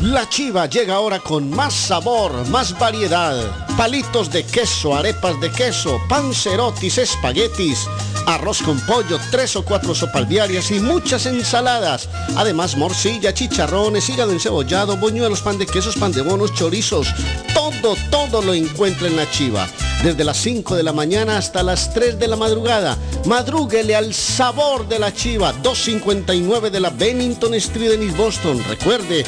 La chiva llega ahora con más sabor, más variedad. Palitos de queso, arepas de queso, pancerotis, espaguetis, arroz con pollo, tres o cuatro sopalviarias y muchas ensaladas. Además, morcilla, chicharrones, hígado encebollado, boñuelos, pan de quesos, pan de bonos, chorizos. Todo, todo lo encuentra en la chiva. Desde las 5 de la mañana hasta las 3 de la madrugada. Madrúguele al sabor de la chiva. 259 de la Bennington Street en East Boston. Recuerde,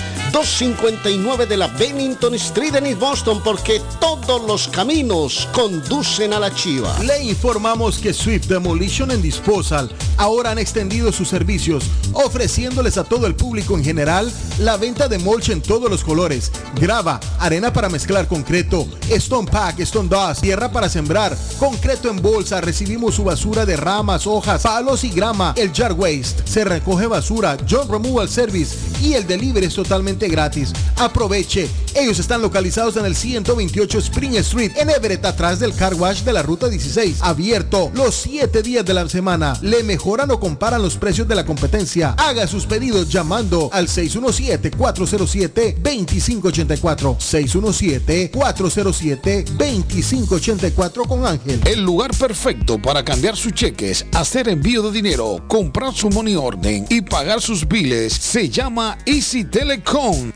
259 de la Bennington Street en East Boston porque todos los caminos conducen a la chiva. Le informamos que Swift Demolition and Disposal ahora han extendido sus servicios, ofreciéndoles a todo el público en general la venta de mulch en todos los colores, grava, arena para mezclar concreto, stone pack, stone dust, tierra para sembrar, concreto en bolsa, recibimos su basura de ramas, hojas, palos y grama, el jar waste, se recoge basura, John Removal Service y el delivery es totalmente gratis. Aproveche, ellos están localizados en el 128 Spring Street en Everett, atrás del car wash de la ruta 16, abierto los 7 días de la semana. Le mejoran o comparan los precios de la competencia. Haga sus pedidos llamando al 617-407-2584. 617-407-2584 con Ángel. El lugar perfecto para cambiar sus cheques, hacer envío de dinero, comprar su money orden y pagar sus biles se llama Easy Telecom.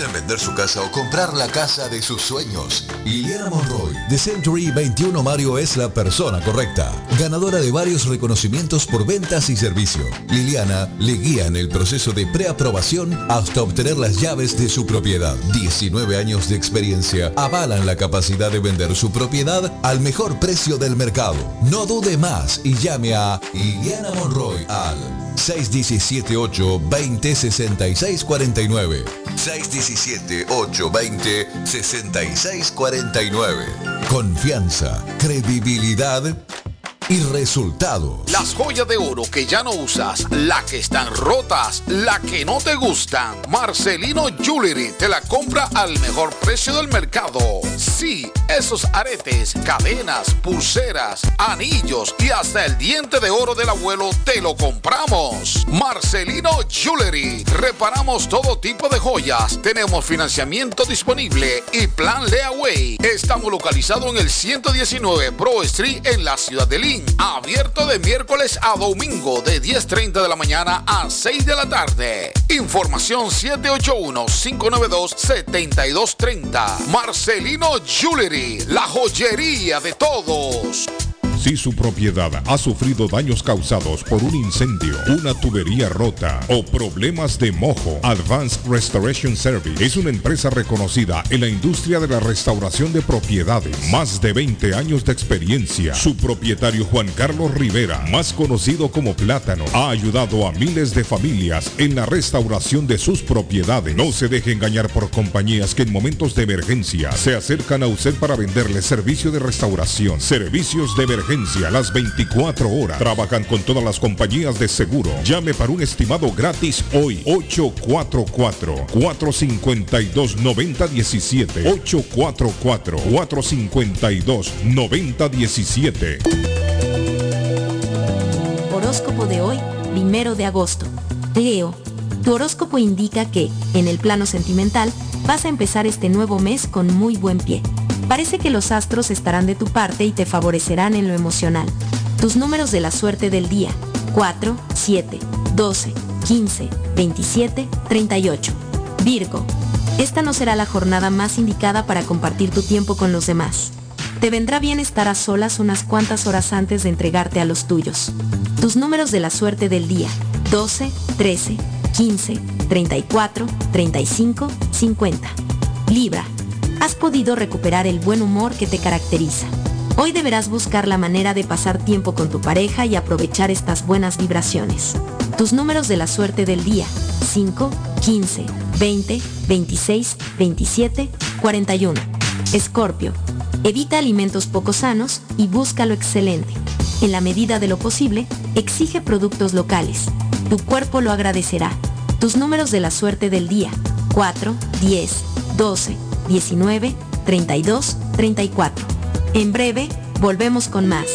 En vender su casa o comprar la casa de sus sueños. Liliana Monroy de Century 21 Mario es la persona correcta. Ganadora de varios reconocimientos por ventas y servicio. Liliana le guía en el proceso de preaprobación hasta obtener las llaves de su propiedad. 19 años de experiencia avalan la capacidad de vender su propiedad al mejor precio del mercado. No dude más y llame a Liliana Monroy al 617-820-6649. 617-820-6649. Confianza, credibilidad y resultados. Las joyas de oro que ya no usas, las que están rotas, las que no te gustan. Marcelino Jewelry te la compra al mejor precio del mercado. Sí, esos aretes, cadenas, pulseras, anillos y hasta el diente de oro del abuelo te lo compramos. Marcelino Jewelry. Reparamos todo tipo de joyas. Tenemos financiamiento disponible y plan Leaway. Estamos localizados en el 119 Pro Street en la ciudad de Abierto de miércoles a domingo de 10.30 de la mañana a 6 de la tarde. Información 781-592-7230. Marcelino Jewelry, la joyería de todos. Si su propiedad ha sufrido daños causados por un incendio, una tubería rota o problemas de mojo, Advanced Restoration Service es una empresa reconocida en la industria de la restauración de propiedades. Más de 20 años de experiencia. Su propietario Juan Carlos Rivera, más conocido como Plátano, ha ayudado a miles de familias en la restauración de sus propiedades. No se deje engañar por compañías que en momentos de emergencia se acercan a usted para venderle servicio de restauración, servicios de emergencia las 24 horas. Trabajan con todas las compañías de seguro. Llame para un estimado gratis hoy. 844-452-9017. 844-452-9017. Horóscopo de hoy, primero de agosto. Leo, tu horóscopo indica que, en el plano sentimental, vas a empezar este nuevo mes con muy buen pie. Parece que los astros estarán de tu parte y te favorecerán en lo emocional. Tus números de la suerte del día. 4, 7, 12, 15, 27, 38. Virgo. Esta no será la jornada más indicada para compartir tu tiempo con los demás. Te vendrá bien estar a solas unas cuantas horas antes de entregarte a los tuyos. Tus números de la suerte del día. 12, 13, 15, 34, 35, 50. Libra has podido recuperar el buen humor que te caracteriza. Hoy deberás buscar la manera de pasar tiempo con tu pareja y aprovechar estas buenas vibraciones. Tus números de la suerte del día. 5, 15, 20, 26, 27, 41. Escorpio. Evita alimentos poco sanos y busca lo excelente. En la medida de lo posible, exige productos locales. Tu cuerpo lo agradecerá. Tus números de la suerte del día. 4, 10, 12, 19, 32, 34. En breve, volvemos con más.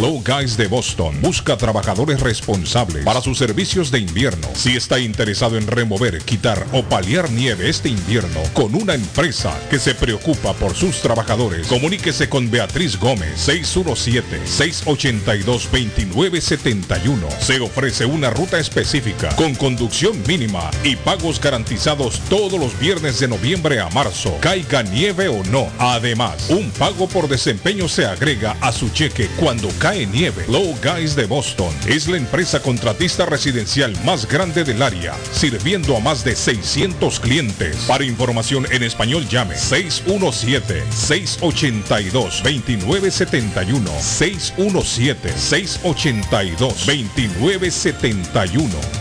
Low Guys de Boston busca trabajadores responsables para sus servicios de invierno. Si está interesado en remover, quitar o paliar nieve este invierno con una empresa que se preocupa por sus trabajadores, comuníquese con Beatriz Gómez 617-682-2971. Se ofrece una ruta específica con conducción mínima y pagos garantizados todos los viernes de noviembre a marzo, caiga nieve o no. Además, un pago por desempeño se agrega a su cheque cuando cae nieve. Low Guys de Boston es la empresa contratista residencial más grande del área, sirviendo a más de 600 clientes. Para información en español llame 617-682-2971. 617-682-2971.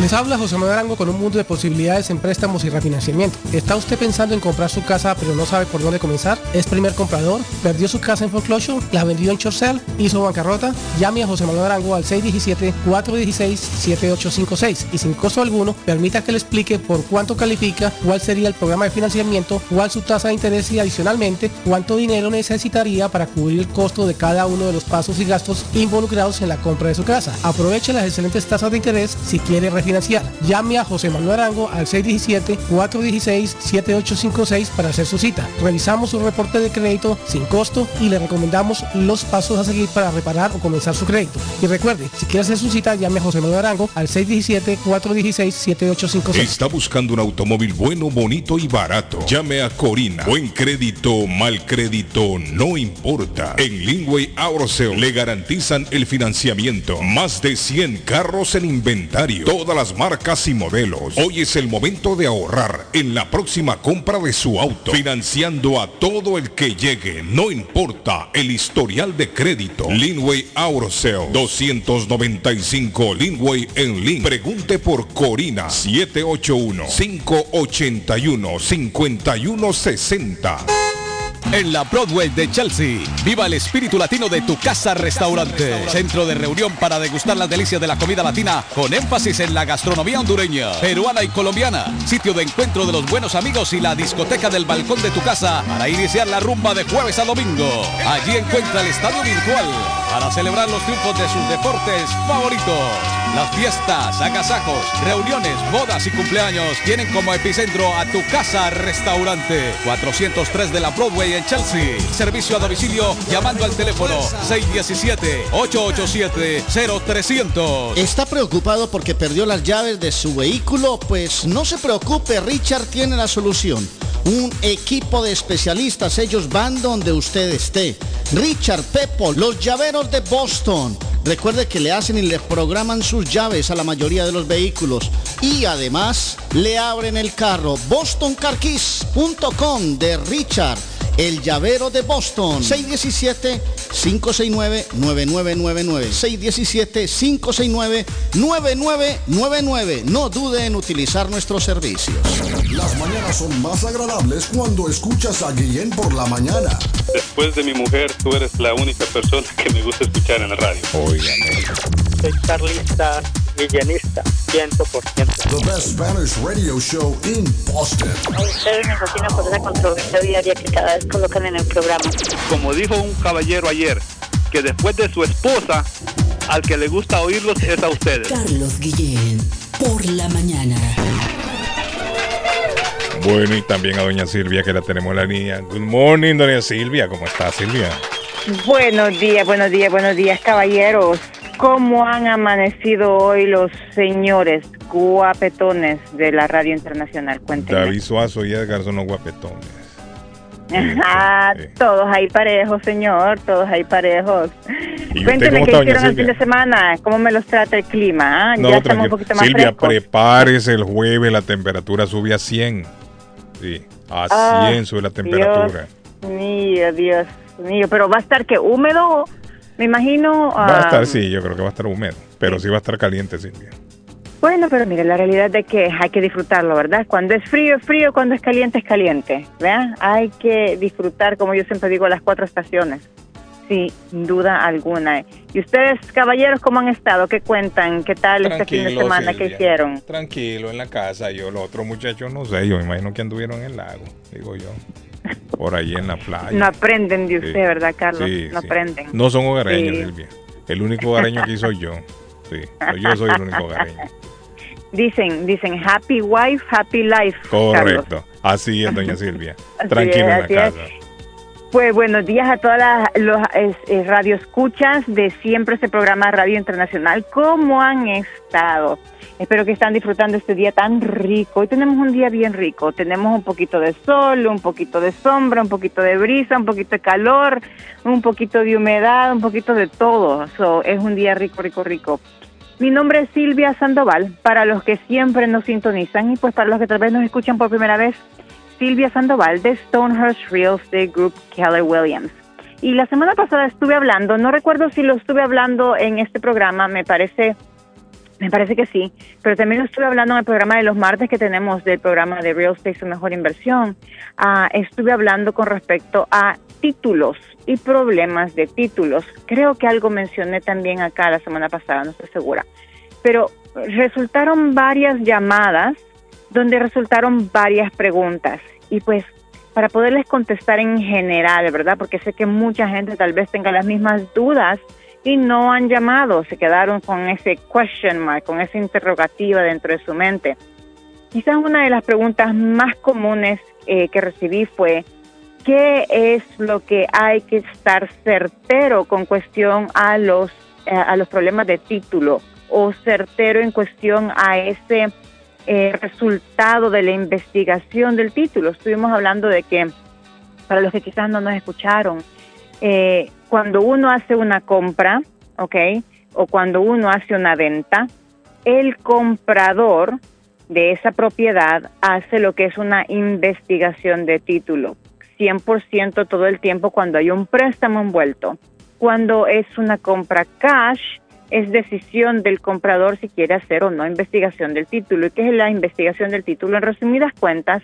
Les habla José Manuel Arango con un mundo de posibilidades en préstamos y refinanciamiento. ¿Está usted pensando en comprar su casa pero no sabe por dónde comenzar? ¿Es primer comprador? ¿Perdió su casa en foreclosure? ¿La vendió en Chorcel? ¿Hizo bancarrota? Llame a José Manuel Arango al 617-416-7856 y sin costo alguno permita que le explique por cuánto califica, cuál sería el programa de financiamiento, cuál su tasa de interés y adicionalmente cuánto dinero necesitaría para cubrir el costo de cada uno de los pasos y gastos involucrados en la compra de su casa. Aproveche las excelentes tasas de interés si quiere refinanciar refinanciar. Llame a José Manuel Arango al 617-416-7856 para hacer su cita. Realizamos un reporte de crédito sin costo y le recomendamos los pasos a seguir para reparar o comenzar su crédito. Y recuerde, si quiere hacer su cita, llame a José Manuel Arango al 617-416-7856. Está buscando un automóvil bueno, bonito y barato. Llame a Corina. Buen crédito, mal crédito, no importa. En Lingway Auroseo le garantizan el financiamiento. Más de 100 carros en inventario. Todas marcas y modelos. Hoy es el momento de ahorrar en la próxima compra de su auto. Financiando a todo el que llegue. No importa el historial de crédito. Linway Auroseo 295 Linway en Link. Pregunte por Corina 781 581 5160. En la Broadway de Chelsea, viva el espíritu latino de tu casa restaurante. Centro de reunión para degustar las delicias de la comida latina con énfasis en la gastronomía hondureña, peruana y colombiana. Sitio de encuentro de los buenos amigos y la discoteca del balcón de tu casa para iniciar la rumba de jueves a domingo. Allí encuentra el estadio virtual para celebrar los triunfos de sus deportes favoritos. Las fiestas, agasajos, reuniones, bodas y cumpleaños tienen como epicentro a tu casa restaurante 403 de la Broadway en Chelsea. Servicio a domicilio llamando al teléfono 617-887-0300. ¿Está preocupado porque perdió las llaves de su vehículo? Pues no se preocupe, Richard tiene la solución. Un equipo de especialistas, ellos van donde usted esté. Richard Pepo, los llaveros de Boston. Recuerde que le hacen y le programan sus llaves a la mayoría de los vehículos y además le abren el carro. BostonCarKeys.com de Richard, el llavero de Boston. 617-569-9999. 617-569-9999. No dude en utilizar nuestros servicios. Las mañanas son más agradables cuando escuchas a Guillén por la mañana. Después de mi mujer, tú eres la única persona que me gusta escuchar en la radio. Soy carlista, villanista, 100%. The best Spanish radio show in Boston. A ustedes me fascina por esa controversia diaria que cada vez colocan en el programa. Como dijo un caballero ayer, que después de su esposa, al que le gusta oírlos es a ustedes. Carlos Guillén, por la mañana. Bueno, y también a doña Silvia, que la tenemos en la línea. Good morning, doña Silvia. ¿Cómo está, Silvia? Buenos días, buenos días, buenos días, caballeros. ¿Cómo han amanecido hoy los señores guapetones de la radio internacional? Cuéntenme. David Suazo y Edgar son los guapetones. Ah, todos ahí parejos, señor, todos ahí parejos. ¿Y usted Cuéntenme cómo qué hicieron el fin de semana, cómo me los trata el clima. ah? No, ya estamos un poquito más Silvia, frescos. prepárese el jueves, la temperatura sube a 100. Sí, a 100 Ah, sube la temperatura. Dios mío, Dios mío, pero va a estar que húmedo, me imagino. Va a estar, sí, yo creo que va a estar húmedo, pero sí va a estar caliente, Silvia. Bueno, pero mire, la realidad es que hay que disfrutarlo, ¿verdad? Cuando es frío es frío, cuando es caliente es caliente, ¿verdad? Hay que disfrutar, como yo siempre digo, las cuatro estaciones, sin duda alguna. ¿Y ustedes, caballeros, cómo han estado? ¿Qué cuentan? ¿Qué tal este fin de Tranquilo, semana que Silvia. hicieron? Tranquilo, en la casa. Yo, los otros muchachos, no sé, yo me imagino que anduvieron en el lago, digo yo. Por ahí en la playa. No aprenden de usted, Sí. ¿verdad, Carlos? Sí, no sí. aprenden. No son hogareños. Silvia. El único hogareño aquí soy yo. Sí, yo soy el único hogareño. Dicen, dicen, happy wife, happy life. Carlos. Correcto. Así es, doña Silvia. Es, en la es. Pues buenos días a todas las los, es, radioescuchas de siempre este programa Radio Internacional. ¿Cómo han estado? Espero que están disfrutando este día tan rico. Hoy tenemos un día bien rico. Tenemos un poquito de sol, un poquito de sombra, un poquito de brisa, un poquito de calor, un poquito de humedad, un poquito de todo. So, es un día rico, rico, rico. Mi nombre es Silvia Sandoval, para los que siempre nos sintonizan y pues para los que tal vez nos escuchan por primera vez, Silvia Sandoval de Stonehurst Real Estate Group Keller Williams. Y la semana pasada estuve hablando, no recuerdo si lo estuve hablando en este programa, me parece, me parece que sí, pero también lo estuve hablando en el programa de los martes que tenemos del programa de Real Estate Su Mejor Inversión. Ah, estuve hablando con respecto a títulos y problemas de títulos. Creo que algo mencioné también acá la semana pasada, no estoy segura. Pero resultaron varias llamadas donde resultaron varias preguntas. Y pues para poderles contestar en general, ¿verdad? Porque sé que mucha gente tal vez tenga las mismas dudas y no han llamado, se quedaron con ese question mark, con esa interrogativa dentro de su mente. Quizás una de las preguntas más comunes eh, que recibí fue, ¿qué es lo que hay que estar certero con cuestión a los, eh, a los problemas de título o certero en cuestión a ese eh, resultado de la investigación del título? Estuvimos hablando de que, para los que quizás no nos escucharon, cuando uno hace una compra, ¿ok? O cuando uno hace una venta, el comprador de esa propiedad hace lo que es una investigación de título, 100% todo el tiempo cuando hay un préstamo envuelto. Cuando es una compra cash, es decisión del comprador si quiere hacer o no investigación del título. ¿Y qué es la investigación del título? En resumidas cuentas,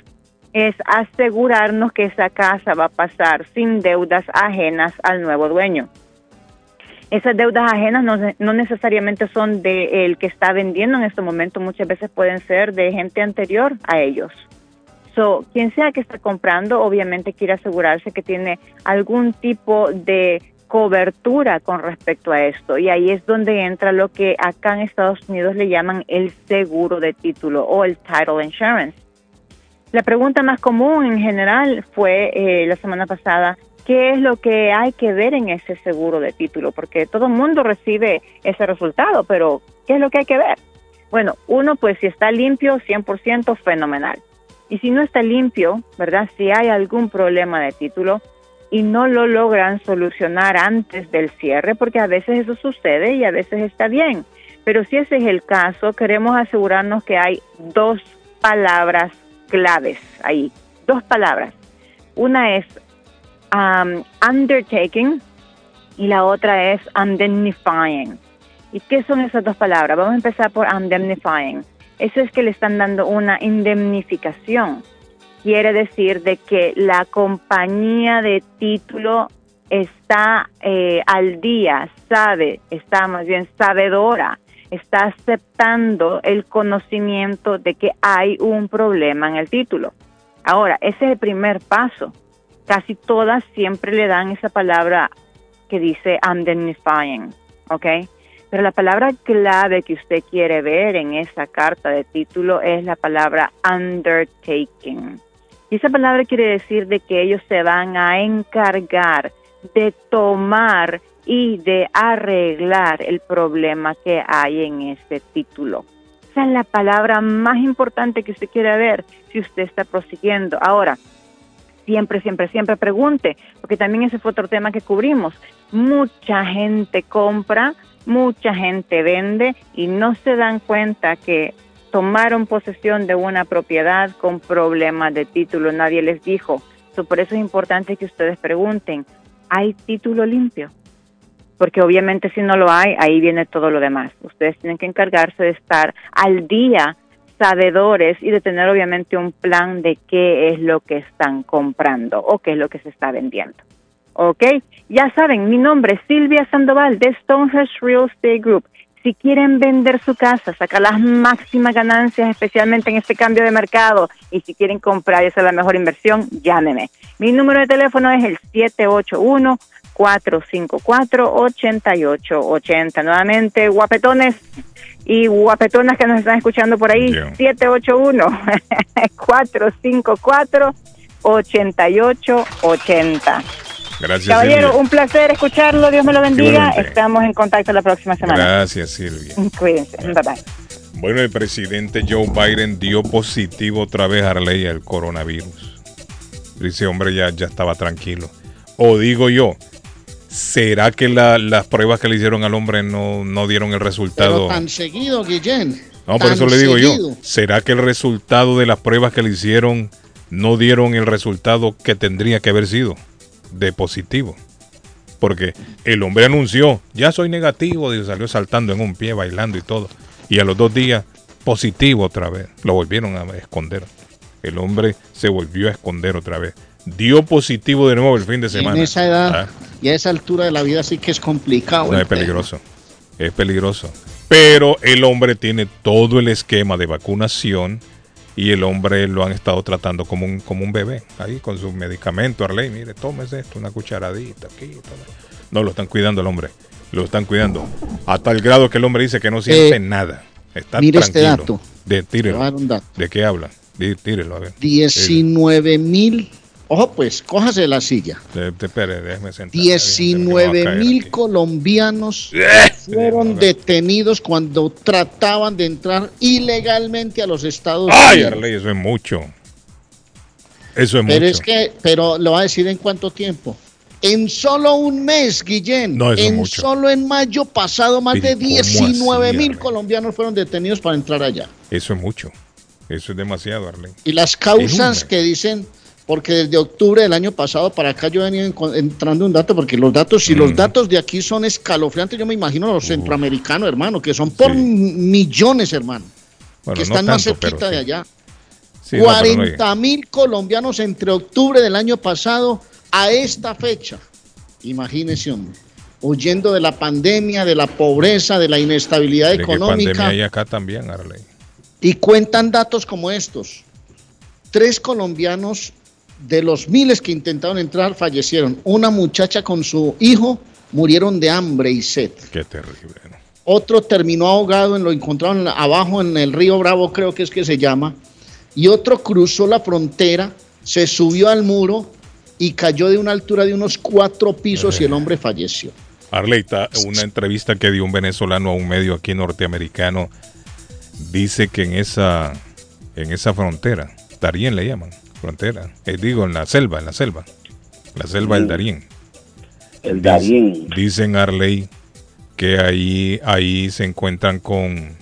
es asegurarnos que esa casa va a pasar sin deudas ajenas al nuevo dueño. Esas deudas ajenas no, necesariamente son de el que está vendiendo en este momento, muchas veces pueden ser de gente anterior a ellos. So, quien sea que está comprando, obviamente quiere asegurarse que tiene algún tipo de cobertura con respecto a esto. Y ahí es donde entra lo que acá en Estados Unidos le llaman el seguro de título o el title insurance. La pregunta más común en general fue eh, la semana pasada, qué es lo que hay que ver en ese seguro de título, porque todo el mundo recibe ese resultado, pero ¿qué es lo que hay que ver? Bueno, uno, pues si está limpio, 100% fenomenal. Y si no está limpio, ¿verdad? Si hay algún problema de título y no lo logran solucionar antes del cierre, porque a veces eso sucede y a veces está bien. Pero si ese es el caso, queremos asegurarnos que hay dos palabras claves ahí, dos palabras. Una es Um, undertaking y la otra es indemnifying. ¿Y qué son esas dos palabras? Vamos a empezar por indemnifying. Eso es que le están dando una indemnificación. Quiere decir de que la compañía de título está eh, al día, sabe, está más bien sabedora, está aceptando el conocimiento de que hay un problema en el título. Ahora, ese es el primer paso casi todas siempre le dan esa palabra que dice indemnifying, ¿ok? Pero la palabra clave que usted quiere ver en esa carta de título es la palabra undertaking. Y esa palabra quiere decir de que ellos se van a encargar de tomar y de arreglar el problema que hay en ese título. Esa es la palabra más importante que usted quiere ver si usted está prosiguiendo. Ahora, siempre, siempre, siempre pregunte, porque también ese fue otro tema que cubrimos. Mucha gente compra, mucha gente vende y no se dan cuenta que tomaron posesión de una propiedad con problemas de título, nadie les dijo. por eso es importante que ustedes pregunten, ¿hay título limpio? Porque obviamente si no lo hay, ahí viene todo lo demás. Ustedes tienen que encargarse de estar al día sabedores y de tener obviamente un plan de qué es lo que están comprando o qué es lo que se está vendiendo. ¿Ok? Ya saben, mi nombre es Silvia Sandoval de Stonehenge Real Estate Group. Si quieren vender su casa, sacar las máximas ganancias, especialmente en este cambio de mercado, y si quieren comprar y hacer la mejor inversión, llámeme. Mi número de teléfono es el 781 454-8880. Nuevamente, guapetones y guapetonas que nos están escuchando por ahí, 781-454-8880. Gracias, Caballero, un placer escucharlo. Dios me lo bendiga. Estamos en contacto la próxima semana. Gracias, Silvia. Cuídense. Bye bye. Bueno, el presidente Joe Biden dio positivo otra vez a la ley al coronavirus. Dice, hombre, ya, ya estaba tranquilo. O digo yo, ¿Será que las pruebas que le hicieron al hombre no, no dieron el resultado? Pero tan seguido, Guillén. No, por eso le digo yo. ¿Será que el resultado de las pruebas que le hicieron no dieron el resultado que tendría que haber sido de positivo? Porque el hombre anunció, ya soy negativo, y salió saltando en un pie, bailando y todo. Y a los dos días, positivo otra vez. Lo volvieron a esconder. El hombre se volvió a esconder otra vez dio positivo de nuevo el fin de semana. En esa edad ah. y a esa altura de la vida sí que es complicado. es peligroso, es peligroso. Pero el hombre tiene todo el esquema de vacunación y el hombre lo han estado tratando como un, como un bebé, ahí con su medicamento, Arley, mire, tómese esto, una cucharadita aquí. No, lo están cuidando el hombre. Lo están cuidando. A tal grado que el hombre dice que no siente nada. Está mire este dato. De, tírelo. ¿De qué habla? Tírelo, a ver. 19 mil. Ojo, pues, cójase de la silla. Te, te- espere, déjeme sentar. 19 mil colombianos fueron detenidos cuando trataban de entrar ilegalmente a los Estados ¡Ay, Unidos. Arley, eso es mucho! Eso es Pero mucho. es que, pero lo va a decir en cuánto tiempo. En solo un mes, Guillén. No, en mucho. solo en mayo pasado, más Pero de ¿cómo 19 así, mil Arley? colombianos fueron detenidos para entrar allá. Eso es mucho. Eso es demasiado, Arley. Y las causas que dicen, porque desde octubre del año pasado para acá yo he venido enco- entrando un dato, porque los datos, si los datos de aquí son escalofriantes, yo me imagino los centroamericanos, hermano, que son por millones, hermano, Bueno, que no están más tanto, cerquita de sí. allá. Sí, no, pero no 40 mil colombianos entre octubre del año pasado a esta fecha. Imagínese, hombre. Huyendo de la pandemia, de la pobreza, de la inestabilidad De pandemia económica. hay acá también, Arley. Y cuentan datos como estos. Tres colombianos de los miles que intentaron entrar fallecieron. Una muchacha con su hijo murieron de hambre y sed. Qué terrible. ¿no? Otro terminó ahogado, en, lo encontraron abajo en el río Bravo, creo que es que se llama. Y otro cruzó la frontera, se subió al muro y cayó de una altura de unos cuatro pisos y el hombre falleció. Arley, está una entrevista que dio un venezolano a un medio aquí norteamericano dice que en esa en esa frontera, Darién le llaman, frontera, eh, digo en la selva, en la selva, la selva del Mm. Darién. El Darién. Dicen Arley que ahí ahí se encuentran con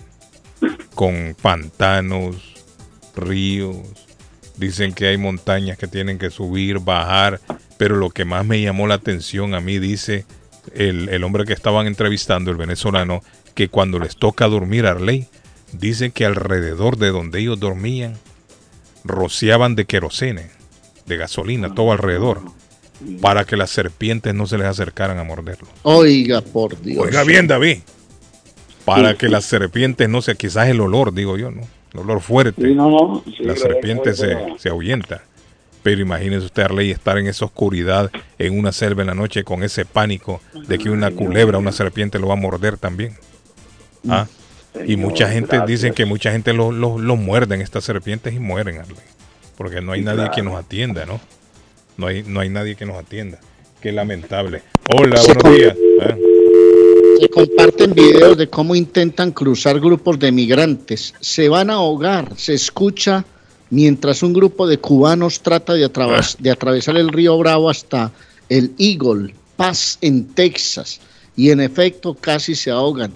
con pantanos, ríos, dicen que hay montañas que tienen que subir, bajar, pero lo que más me llamó la atención a mí dice el, el hombre que estaban entrevistando, el venezolano, que cuando les toca dormir Arley, dice que alrededor de donde ellos dormían, rociaban de querosene, de gasolina, todo alrededor, para que las serpientes no se les acercaran a morderlos. Oiga, por Dios. Oiga bien, David. Para que las serpientes no se, quizás el olor, digo yo, ¿no? El olor fuerte. Sí, no, no. Sí, la serpiente se, se ahuyenta. Pero imagínese usted, Arley, estar en esa oscuridad, en una selva en la noche, con ese pánico de que una culebra, una serpiente lo va a morder también. ¿Ah? Y mucha gente, gracias. dicen que mucha gente lo, lo, lo muerden estas serpientes y mueren, Arley. Porque no hay Sí, nadie claro. que nos atienda, ¿no? No hay, no hay nadie que nos atienda. Qué lamentable. Hola, Se buenos días. ¿Ah? Se comparten videos de cómo intentan cruzar grupos de migrantes. Se van a ahogar, se escucha mientras un grupo de cubanos trata de, atravas- de atravesar el río Bravo hasta el Eagle Pass en Texas. Y en efecto casi se ahogan.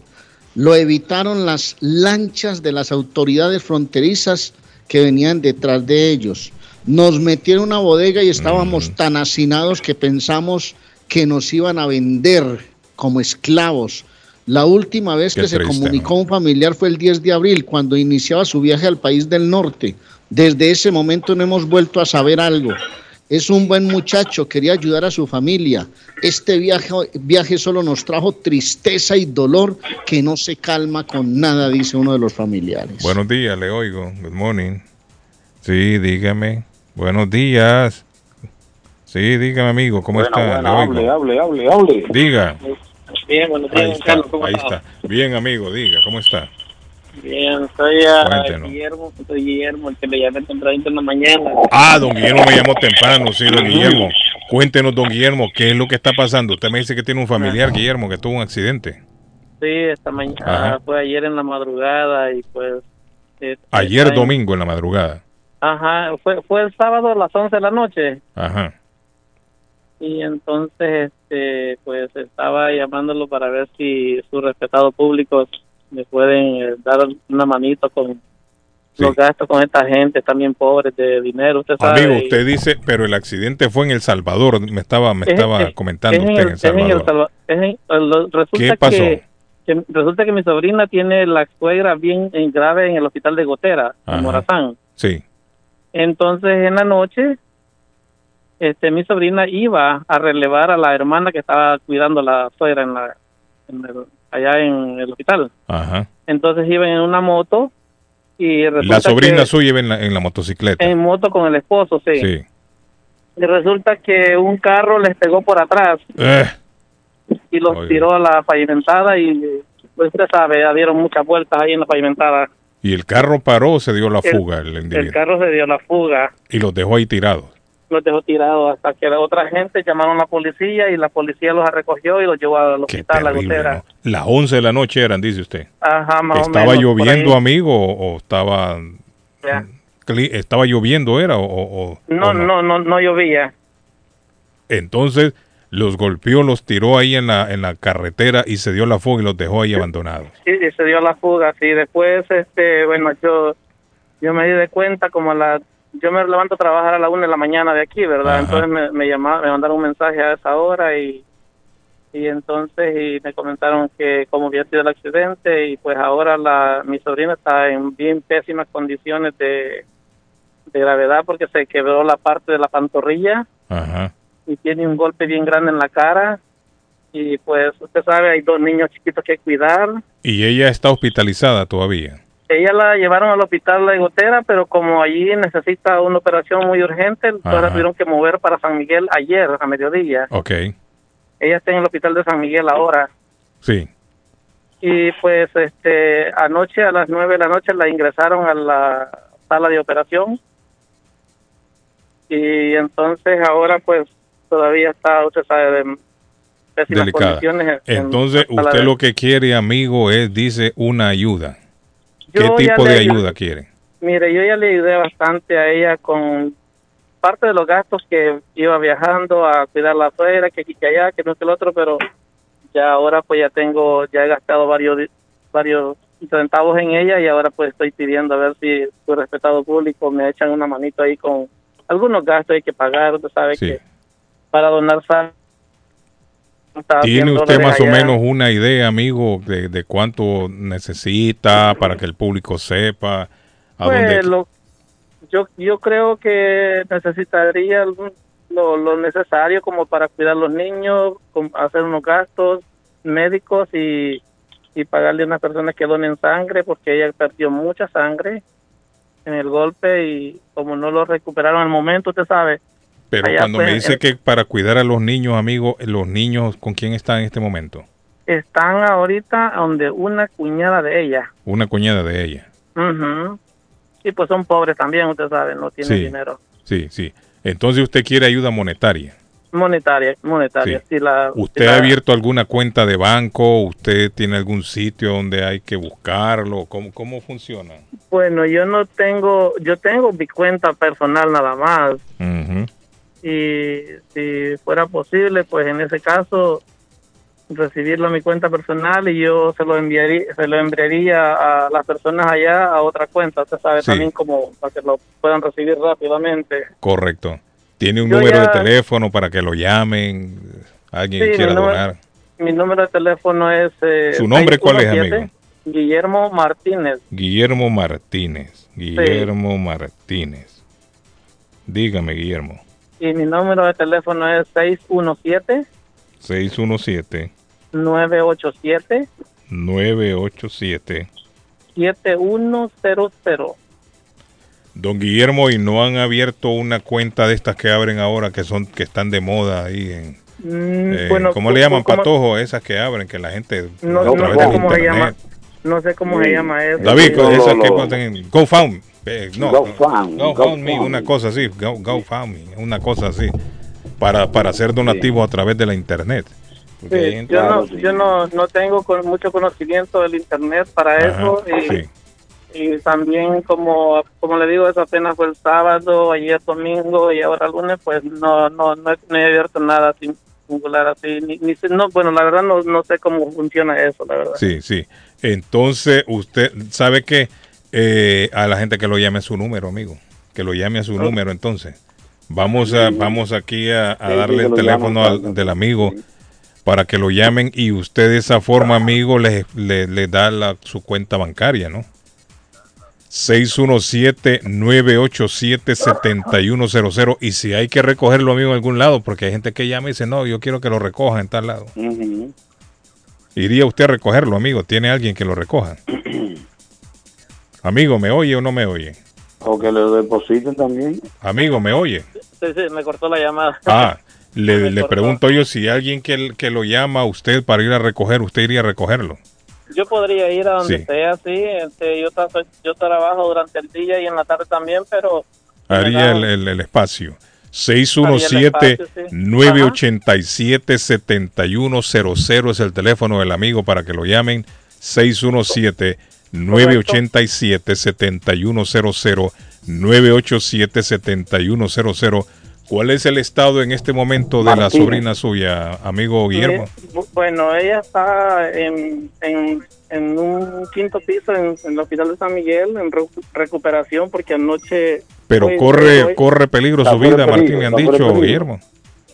Lo evitaron las lanchas de las autoridades fronterizas que venían detrás de ellos. Nos metieron en una bodega y estábamos tan hacinados que pensamos que nos iban a vender como esclavos. La última vez Qué que se comunicó un familiar fue el 10 de abril, cuando iniciaba su viaje al país del norte. Desde ese momento no hemos vuelto a saber algo. Es un buen muchacho, quería ayudar a su familia. Este viaje, viaje solo nos trajo tristeza y dolor que no se calma con nada, dice uno de los familiares. Buenos días, le oigo. Good morning. Sí, dígame. Buenos días. Sí, dígame, amigo, ¿cómo Bueno, está? bueno, le oigo. hable, hable, hable, hable. Diga. Bien, buenos Ahí días, está, Carlos, ¿cómo ahí está? está. Bien, amigo, diga, ¿cómo está? Bien, soy a Cuéntenos. Guillermo, soy Guillermo, el que le llamé tempranito en la mañana. Ah, don Guillermo me llamó temprano, sí, don Guillermo. Cuéntenos, don Guillermo, ¿qué es lo que está pasando? Usted me dice que tiene un familiar, Guillermo, que tuvo un accidente. Sí, esta mañana, Ajá. fue ayer en la madrugada y pues... este, Ayer domingo en la madrugada. Ajá, fue, fue el sábado a las 11 de la noche Ajá. y entonces este pues estaba llamándolo para ver si su respetado público me pueden eh, dar una manito con los gastos con esta gente también pobres de dinero, usted sabe. Amigo, usted dice, pero el accidente fue en El Salvador, me estaba, me Es- estaba es- comentando es usted el- en El es en El Salvador. En- lo- resulta ¿Qué pasó? Que, que resulta que mi sobrina tiene la suegra bien en grave en el hospital de Gotera, Ajá. en Morazán. Sí. Entonces, en la noche, este, mi sobrina iba a relevar a la hermana que estaba cuidando a la suegra en la, en el- allá en el hospital. Ajá. Entonces iban en una moto y La sobrina suya iba en la, en la motocicleta. en moto con el esposo, sí. Sí. Y resulta que un carro les pegó por atrás Eh, y los tiró a la pavimentada y pues usted sabe, ya dieron muchas vueltas ahí en la pavimentada. Y el carro paró, se dio la El- fuga el El individuo. carro se dio la fuga, Y los dejó ahí tirados. Los dejó tirados hasta que la otra gente llamaron a la policía y la policía los recogió y los llevó al hospital, la gotera. ¿no? Las 11 de la noche eran, dice usted. Ajá, más o ¿Estaba menos, por lloviendo, amigo, o, o estaba... Ya. ¿Estaba lloviendo, era? O, o- No, o no, no, no llovía. Entonces los golpeó, los tiró ahí en la, en la carretera y se dio la fuga y los dejó ahí abandonados. Sí, y se dio la fuga, sí. Después, este, bueno, yo, yo me di de cuenta como a la, yo me levanto a trabajar a la una de la mañana de aquí, ¿verdad? Ajá. Entonces me, me llamaron, me mandaron un mensaje a esa hora y, y entonces y me comentaron que como había sido el accidente y pues ahora la, mi sobrina está en bien pésimas condiciones de, de gravedad porque se quebró la parte de la pantorrilla Ajá. y tiene un golpe bien grande en la cara y pues usted sabe hay dos niños chiquitos que cuidar Y ella está hospitalizada todavía. Ella la llevaron al hospital de Gotera, pero como allí necesita una operación muy urgente, entonces la tuvieron que mover para San Miguel ayer, a mediodía. Ok, Ella está en el hospital de San Miguel ahora. sí. Y pues este anoche a las nueve de la noche la ingresaron a la sala de operación. Y entonces ahora pues todavía está, usted sabe, de pésimas Delicada. condiciones. en- Entonces, la usted de- lo que quiere, amigo, es, dice, una ayuda. ¿Qué Yo tipo le de ayudé. ayuda quiere? Mire, yo ya le ayudé bastante a ella con parte de los gastos que iba viajando a cuidar la suegra, que aquí, que allá, que no que el otro, pero ya ahora pues ya tengo, ya he gastado varios varios centavos en ella y ahora pues estoy pidiendo a ver si su respetado público me echan una manito ahí con algunos gastos hay que pagar, usted sabe Sí. que para donar sal ¿Tiene 100 usted más o menos una idea, amigo, de, de cuánto necesita para que el público sepa a Pues, dónde... lo- yo, yo creo que necesitaría algún- lo, lo necesario como para cuidar a los niños, hacer unos gastos médicos y, y pagarle a unas personas que donen sangre porque ella perdió mucha sangre en el golpe y como no lo recuperaron al momento, usted sabe. Pero allá, cuando pues, me dice eh, que para cuidar a los niños, amigo, los niños, ¿con quién están en este momento? Están ahorita donde una cuñada de ella. Una cuñada de ella. Ujú. Y pues son pobres también, usted sabe, no tienen Sí. dinero. Sí, sí. Entonces usted quiere ayuda monetaria. Monetaria, monetaria. Sí. Si la, ¿Usted si la- ha abierto alguna cuenta de banco? ¿Usted tiene algún sitio donde hay que buscarlo? ¿Cómo, cómo funciona? Bueno, yo no tengo, yo tengo mi cuenta personal nada más. Ujú. Y si fuera posible, pues en ese caso, recibirlo a mi cuenta personal y yo se lo enviaría, se lo enviaría a las personas allá a otra cuenta. Usted sabe Sí. también como para que lo puedan recibir rápidamente. Correcto. ¿Tiene un Yo número ya- de teléfono para que lo llamen? ¿Alguien Sí, quiera mi número- donar? Mi número de teléfono es... eh, ¿Su nombre cuál es, 617, amigo? Guillermo Martínez. Guillermo Martínez. Guillermo Martínez. Dígame, Guillermo. Y mi número de teléfono es 617 617 987 987 7100. Don Guillermo, ¿y no han abierto una cuenta de estas que abren ahora que son que están de moda ahí en Mm, eh, bueno, ¿cómo le llaman ¿cómo- patojo esas que abren que la gente No, a no través sé cómo se llama. No sé cómo se llama eso. David, No, esas no, que no. ponen GoFund, eh, no, GoFund, GoFundMe, GoFund. una cosa así, Go, GoFundMe, una cosa así, para, para hacer donativos a través de la internet. Sí, yo no, yo no, no tengo con mucho conocimiento del internet para Ajá, eso y, sí. y también como como le digo eso apenas fue el sábado ayer domingo y ahora lunes pues no no no he, no he abierto nada sin singular así ni, no bueno la verdad no, no sé cómo funciona eso la verdad Sí, sí. Entonces, usted sabe que eh, a la gente que lo llame a su número, amigo. Que lo llame a su número, entonces. Vamos a vamos aquí a, a Sí, sí, darle el teléfono al- del amigo para que lo llamen y usted de esa forma, amigo, le, le, le da la, su cuenta bancaria, ¿no? 617-987-7100 y si hay que recogerlo, amigo, en algún lado, porque hay gente que llama y dice, no, yo quiero que lo recojan en tal lado. ¿Iría usted a recogerlo, amigo? ¿Tiene alguien que lo recoja? Amigo, ¿me oye o no me oye? O que le depositen también. Amigo, ¿me oye? sí sí me cortó la llamada Ah, Le, le pregunto yo si alguien que, que lo llama a usted para ir a recoger, usted iría a recogerlo. Yo podría ir a donde Sí. sea, sí. Este, yo, tra- soy- yo trabajo durante el día y en la tarde también, pero Haría el, el- el espacio. Haría el espacio, sí. 617-987-7100 es el teléfono del amigo para que lo llamen. 617-987-7100. 987-7100. ¿Cuál es el estado en este momento de la sobrina suya, amigo Guillermo? Bu- bueno, ella está en, en, en un quinto piso en, en el hospital de San Miguel en recu- recuperación porque anoche... Pero corre corre peligro su vida, Martín, me han dicho, Guillermo.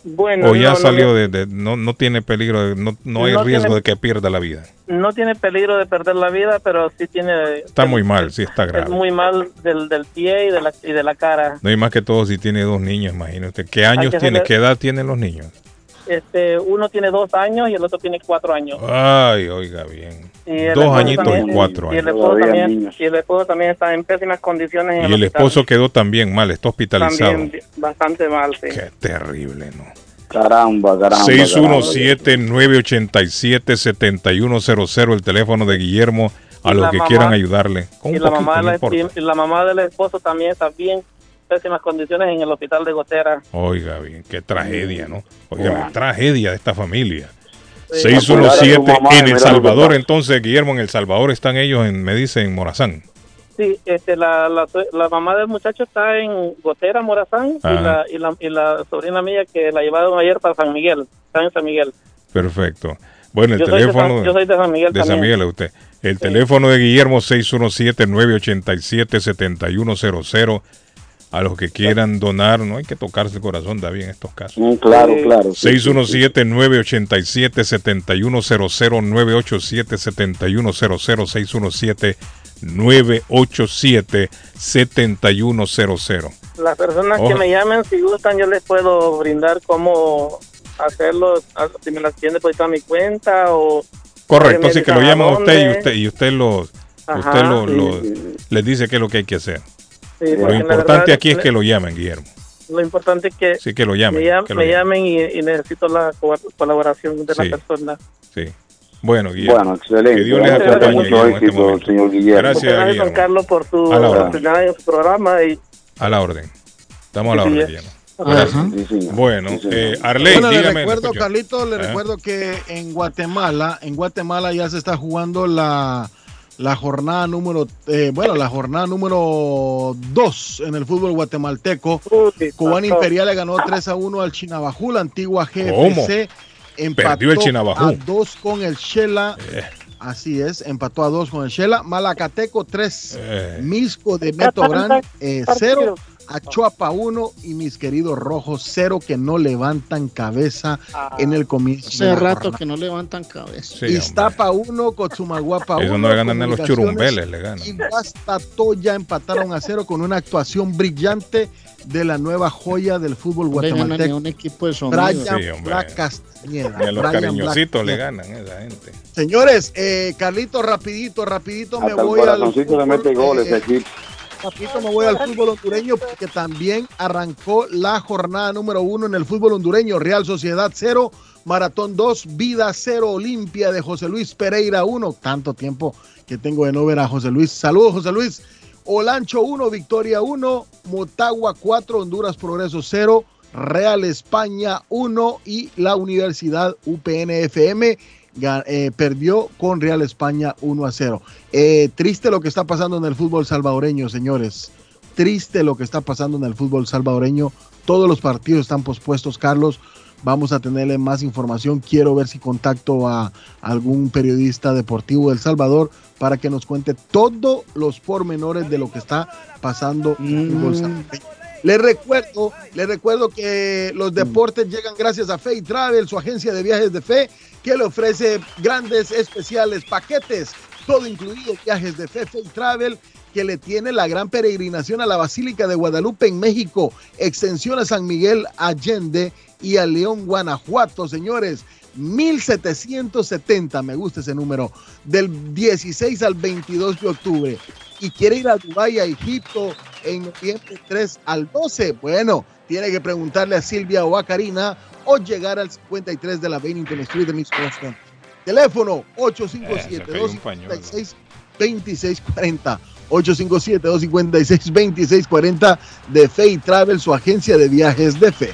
Bueno, O ya no, no, salió de, de- no, no tiene peligro, de- no, no hay No riesgo tiene- de que pierda la vida. no tiene peligro de perder la vida, pero sí tiene... Está muy mal, sí está Es grave. muy mal del, del pie y de, la, y de la cara. No hay más que todo si tiene dos niños, imagínate. ¿Qué años tiene? ¿Qué edad tienen los niños? Este, uno tiene dos años y el otro tiene cuatro años. Ay, oiga bien. Dos añitos también- y cuatro Y el, años. esposo también, y el esposo también está en pésimas condiciones. En Y el esposo quedó también mal, está hospitalizado. También bastante mal, sí. Qué terrible, ¿no? Caramba, caramba. 617-987-7100, el teléfono de Guillermo, a los que mamá- quieran ayudarle. Con Y un la, poquito, mamá y la mamá del esposo también está bien pésimas condiciones en el hospital de Gotera. Oiga bien, qué tragedia, ¿no? Oiga, tragedia de esta familia. Sí. 617 Apoyar a tu mamá y en El Salvador, entonces, Guillermo, en El Salvador están ellos, en, me dice, en Morazán. Sí, este, la, la, la mamá del muchacho está en Gotera, Morazán, y la, y, la, y la sobrina mía que la llevaron ayer para San Miguel. Está en San Miguel. Perfecto. Bueno, el Yo soy de teléfono. San- yo soy de San Miguel de San también. Miguel, usted. El teléfono de Guillermo 617-987-7100. A los que quieran donar, no hay que tocarse el corazón, da bien en estos casos. Mm, claro, claro, sí, 617-987-7100, 987-7100, 617-987-7100. Las personas que me llamen, si gustan, yo les puedo brindar cómo hacerlo, a- si me las quieren depositar a mi cuenta o... Correcto, así que lo llaman a usted y usted y usted lo, Ajá, usted lo, sí, lo- sí. les dice qué es lo que hay que hacer. Sí, Lo importante verdad, aquí es que lo llamen, Guillermo. Lo importante es que, Sí, que lo llamen. me, llam- que lo me llamen. llamen y, y necesito la co- colaboración de Sí. la persona. Sí. Bueno, Guillermo. Bueno, excelente. Que Dios les acompañe, Guillermo, este éxito, momento. señor Guillermo. Gracias, gracias, Don. Carlos, por su programa. Y, A la orden. Estamos a la orden, sí. Guillermo. Bueno, eh, Arley, Bueno, le recuerdo. Carlito, le recuerdo que en Guatemala, en Guatemala ya se está jugando la, la jornada número, eh, bueno, la jornada número 2 en el fútbol guatemalteco. Cubana Imperial le ganó 3 a 1 al Chinabajú, la antigua ¿Cómo? GFC. Empató Perdió el Chinabajú. a 2 con el Shela. Eh. Así es, empató a 2 con el Shela. Malacateco 3. Eh. Misco de Meto Gran 0. Achuapa 1 y mis queridos rojos 0 que no levantan cabeza en el comienzo. de Hace rato jornada. que no levantan cabeza. Sí, Iztapa 1, Cochumaguapa 1. Eso no le ganan a los churumbeles, le ganan. Y Guastatoya empataron a 0 con una actuación brillante de la nueva joya del fútbol No le ganan ni a guatemalteco. un equipo de sonido. Brian Sí, hombre. Black Castañeda. Ni a los Brian cariñositos le Black- ganan esa gente. Señores, eh, Carlito, rapidito, rapidito me Hasta el voy al corazoncito le mete fútbol, goles eh, aquí. Rapidito me voy al fútbol hondureño porque también arrancó la jornada número uno en el fútbol hondureño. Real Sociedad 0, Maratón 2, Vida 0, Olimpia de José Luis Pereira 1. Tanto tiempo que tengo de no ver a José Luis. Saludos, José Luis. Olancho 1, Victoria 1, Motagua 4, Honduras Progreso 0, Real España 1 y la Universidad UPNFM eh, perdió con Real España 1 a 0. Eh, triste lo que está pasando en el fútbol salvadoreño, señores. Triste lo que está pasando en el fútbol salvadoreño. Todos los partidos están pospuestos, Carlos. Vamos a tenerle más información. Quiero ver si contacto a algún periodista deportivo del Salvador para que nos cuente todos los pormenores de lo que está pasando en el fútbol salvadoreño. Les recuerdo, les recuerdo que los deportes llegan gracias a Fay Travel, su agencia de viajes de fe, que le ofrece grandes especiales, paquetes, todo incluido, viajes de fe, Fay Travel, que le tiene la gran peregrinación a la Basílica de Guadalupe en México, extensión a San Miguel Allende y a León, Guanajuato, señores. 1770, me gusta ese número, del 16 al 22 de octubre. Y quiere ir a Dubái, a Egipto, en noviembre 3 al 12. Bueno, tiene que preguntarle a Silvia o a Karina o llegar al 53 de la Bennington Street de Miss Boston. Teléfono 857-256-2640. 857-256-2640 de Fe y Travel, su agencia de viajes de fe.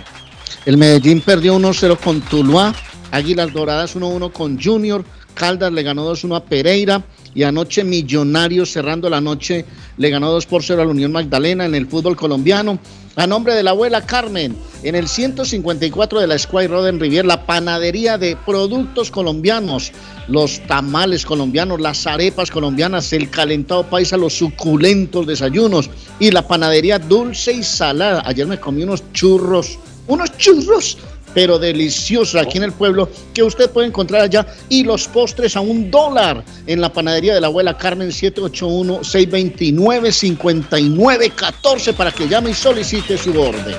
El Medellín perdió 1-0 con Tuluá, Águilas Doradas 1-1 con Junior, Caldas le ganó 2-1 a Pereira y anoche Millonarios cerrando la noche le ganó 2 por 0 a la Unión Magdalena en el fútbol colombiano. A nombre de la abuela Carmen, en el 154 de la Square Road en Rivier, la panadería de productos colombianos, los tamales colombianos, las arepas colombianas, el calentado paisa, los suculentos desayunos y la panadería dulce y salada. Ayer me comí unos churros, unos churros pero deliciosos aquí en el pueblo que usted puede encontrar allá y los postres a un dólar en la panadería de la abuela Carmen 781-629-5914 para que llame y solicite su orden.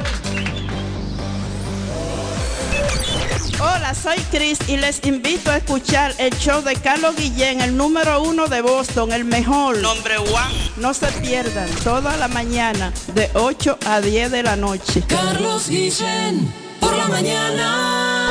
Hola, soy Chris y les invito a escuchar el show de Carlos Guillén, el número uno de Boston, el mejor. Nombre one. No se pierdan, toda la mañana, de 8 a 10 de la noche. Carlos Guillén, por la mañana.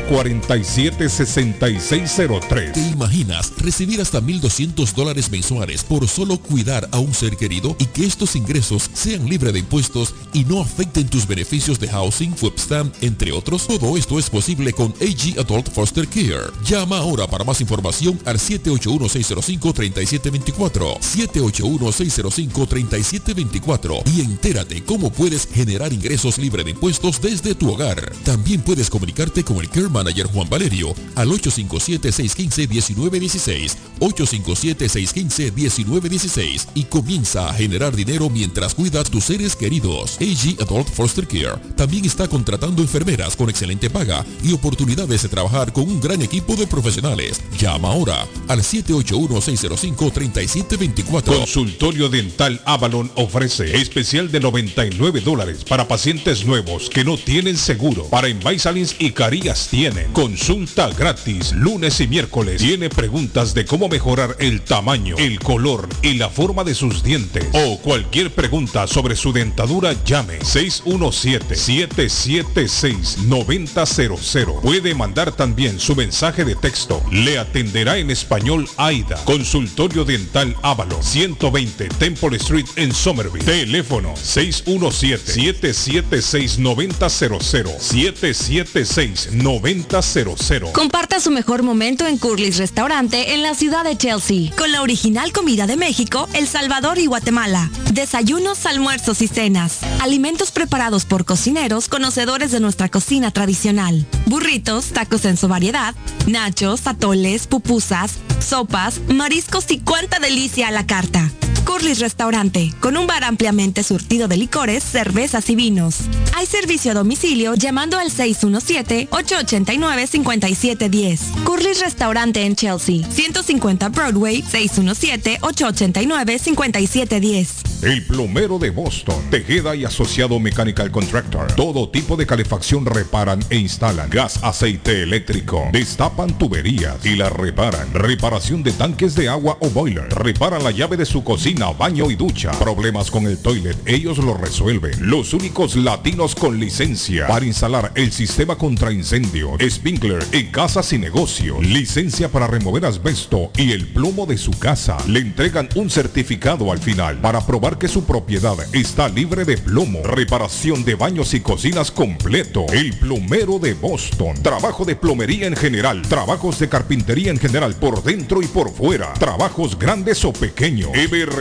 447-6603. ¿Te imaginas recibir hasta 1.200 dólares mensuales por solo cuidar a un ser querido y que estos ingresos sean libres de impuestos y no afecten tus beneficios de housing, webstamp, entre otros? Todo esto es posible con AG Adult Foster Care. Llama ahora para más información al 781-605-3724. 781-605-3724 y entérate cómo puedes generar ingresos libres de impuestos desde tu hogar. También puedes comunicarte con el Manager Juan Valerio al 857-615-1916, 857-615-1916 y comienza a generar dinero mientras cuidas tus seres queridos. AG Adult Foster Care también está contratando enfermeras con excelente paga y oportunidades de trabajar con un gran equipo de profesionales. Llama ahora al 781-605-3724. Consultorio Dental Avalon ofrece especial de 99 dólares para pacientes nuevos que no tienen seguro. Para Invisalins y Carías tienen consulta gratis lunes y miércoles. Tiene preguntas de cómo mejorar el tamaño, el color y la forma de sus dientes. O cualquier pregunta sobre su dentadura, llame 617-776-9000. Puede mandar también su mensaje de texto. Le atenderá en español AIDA. Consultorio Dental Ávalo. 120 Temple Street en Somerville. Teléfono 617-776-9000. 776-9000. Comparta su mejor momento en Curly's Restaurante en la ciudad de Chelsea, con la original comida de México, El Salvador y Guatemala. Desayunos, almuerzos y cenas. Alimentos preparados por cocineros conocedores de nuestra cocina tradicional. Burritos, tacos en su variedad, nachos, atoles, pupusas, sopas, mariscos y cuánta delicia a la carta. Curly's Restaurante, con un bar ampliamente surtido de licores, cervezas y vinos. Hay servicio a domicilio llamando al 617-889-5710. Curly's Restaurante en Chelsea, 150 Broadway, 617-889-5710. El plomero de Boston, Tejeda y Asociado Mechanical Contractor. Todo tipo de calefacción reparan e instalan. Gas, aceite eléctrico. Destapan tuberías y la reparan. Reparación de tanques de agua o boiler. Reparan la llave de su cocina, baño y ducha. Problemas con el toilet, ellos lo resuelven. Los únicos latinos con licencia para instalar el sistema contra incendio, sprinkler en casas y negocios. Licencia para remover asbesto y el plomo de su casa. Le entregan un certificado al final para probar que su propiedad está libre de plomo. Reparación de baños y cocinas completo. El plomero de Boston. Trabajo de plomería en general. Trabajos de carpintería en general por dentro y por fuera. Trabajos grandes o pequeños.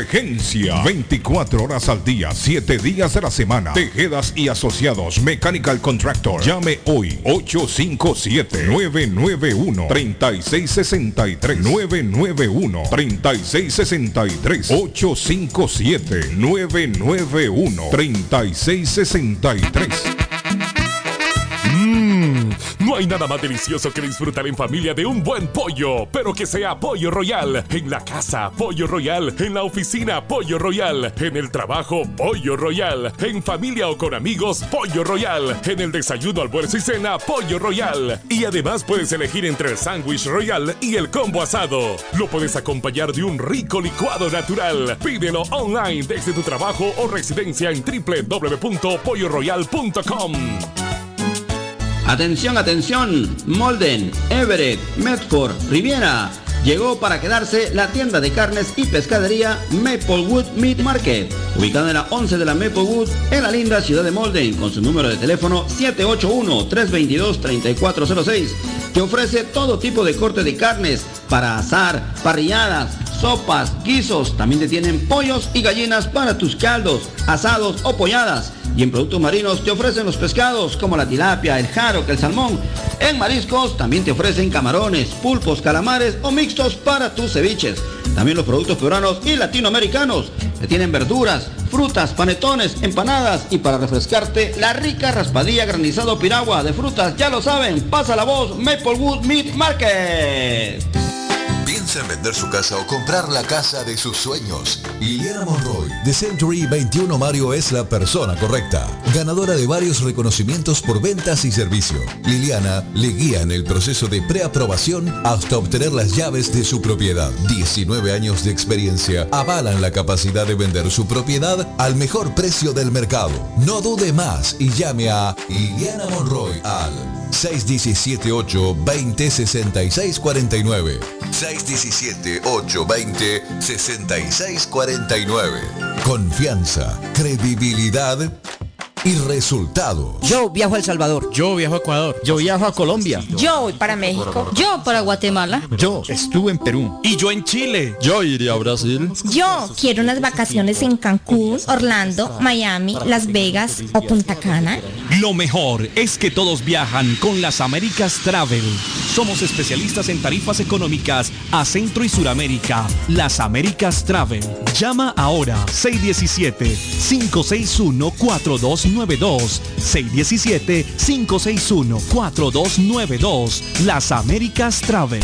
Emergencia. 24 horas al día, 7 días de la semana. Tejedas y asociados. Mechanical Contractor. Llame hoy. 857-991-3663. 991-3663. 857 991-3663. No hay nada más delicioso que disfrutar en familia de un buen pollo, pero que sea pollo royal. En la casa, pollo royal. En la oficina, pollo royal. En el trabajo, pollo royal. En familia o con amigos, pollo royal. En el desayuno, almuerzo y cena, pollo royal. Y además puedes elegir entre el sándwich royal y el combo asado. Lo puedes acompañar de un rico licuado natural. Pídelo online desde tu trabajo o residencia en www.polloroyal.com. Atención, atención. Molden, Everett, Medford, Riviera. Llegó para quedarse la tienda de carnes y pescadería Maplewood Meat Market, ubicada en la 11 de la Maplewood, en la linda ciudad de Molden, con su número de teléfono 781-322-3406, que ofrece todo tipo de corte de carnes para asar, parrilladas, sopas, guisos. También te tienen pollos y gallinas para tus caldos, asados o polladas. Y en productos marinos te ofrecen los pescados como la tilapia, el jaro, el salmón. En mariscos también te ofrecen camarones, pulpos, calamares o mixtos para tus ceviches. También los productos peruanos y latinoamericanos. Te tienen verduras, frutas, panetones, empanadas y para refrescarte la rica raspadilla granizado piragua de frutas. Ya lo saben, pasa la voz Maplewood Meat Market. ¿Piensa en vender su casa o comprar la casa de sus sueños? Liliana Monroy, de Century 21 Mario es la persona correcta. Ganadora de varios reconocimientos por ventas y servicio. Liliana le guía en el proceso de preaprobación hasta obtener las llaves de su propiedad. 19 años de experiencia avalan la capacidad de vender su propiedad al mejor precio del mercado. No dude más y llame a Liliana Monroy al 617-820-6649. 617-820-6649. Confianza, credibilidad y resultado. Yo viajo a El Salvador. Yo viajo a Ecuador. Yo viajo a Colombia. Yo voy para México. Yo para Guatemala. Yo estuve en Perú. Y yo en Chile. Yo iría a Brasil. Yo quiero unas vacaciones en Cancún, Orlando, Miami, Las Vegas o Punta Cana. Lo mejor es que todos viajan con las Américas Travel. Somos especialistas en tarifas económicas a Centro y Suramérica. Las Américas Travel. Llama ahora 617-561-4292. 617-561-4292. Las Américas Travel.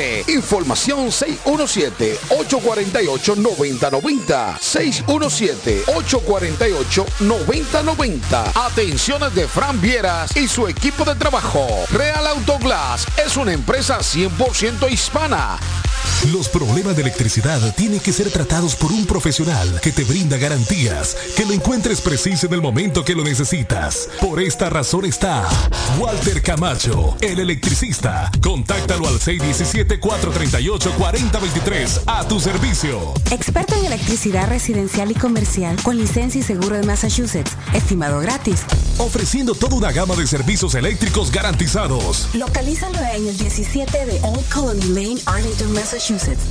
Información 617-848-9090. 617-848-9090. Atenciones de Fran Vieras y su equipo de trabajo. Real Autoglass es una empresa 100% hispana. Los problemas de electricidad tienen que ser tratados por un profesional que te brinda garantías, que lo encuentres preciso en el momento que lo necesitas. Por esta razón está Walter Camacho, el electricista. Contáctalo al 617-438-4023 a tu servicio. Experto en electricidad residencial y comercial con licencia y seguro de Massachusetts. Estimado gratis. Ofreciendo toda una gama de servicios eléctricos garantizados. Localízalo en el 17 de Old Colony Lane, Arlington, Massachusetts.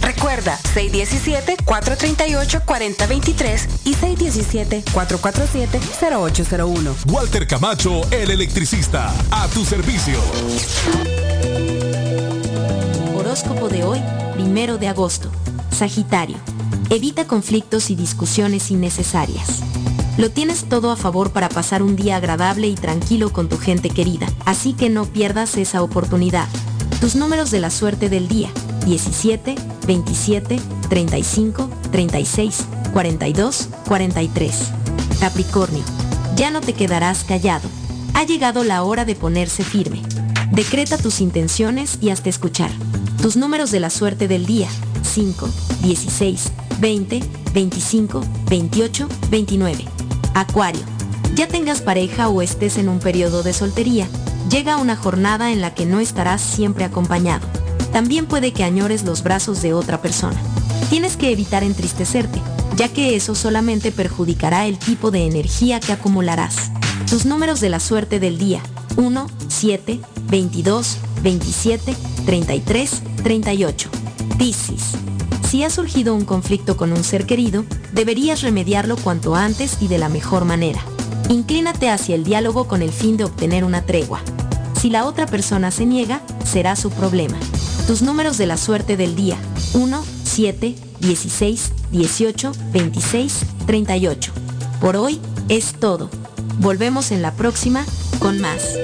Recuerda, 617-438-4023 y 617-447-0801. Walter Camacho, el electricista, a tu servicio. Horóscopo de hoy, primero de agosto. Sagitario. Evita conflictos y discusiones innecesarias. Lo tienes todo a favor para pasar un día agradable y tranquilo con tu gente querida, así que no pierdas esa oportunidad. Tus números de la suerte del día. 17, 27, 35, 36, 42, 43. Capricornio, ya no te quedarás callado. Ha llegado la hora de ponerse firme. Decreta tus intenciones y hazte escuchar. Tus números de la suerte del día. 5, 16, 20, 25, 28, 29. Acuario, ya tengas pareja o estés en un periodo de soltería, llega una jornada en la que no estarás siempre acompañado también puede que añores los brazos de otra persona. Tienes que evitar entristecerte, ya que eso solamente perjudicará el tipo de energía que acumularás. Tus números de la suerte del día. 1, 7, 22 27 33 38. Piscis. Si ha surgido un conflicto con un ser querido, deberías remediarlo cuanto antes y de la mejor manera. Inclínate hacia el diálogo con el fin de obtener una tregua. Si la otra persona se niega, será su problema. Tus números de la suerte del día. 1, 7, 16, 18, 26, 38. Por hoy es todo. Volvemos en la próxima con más.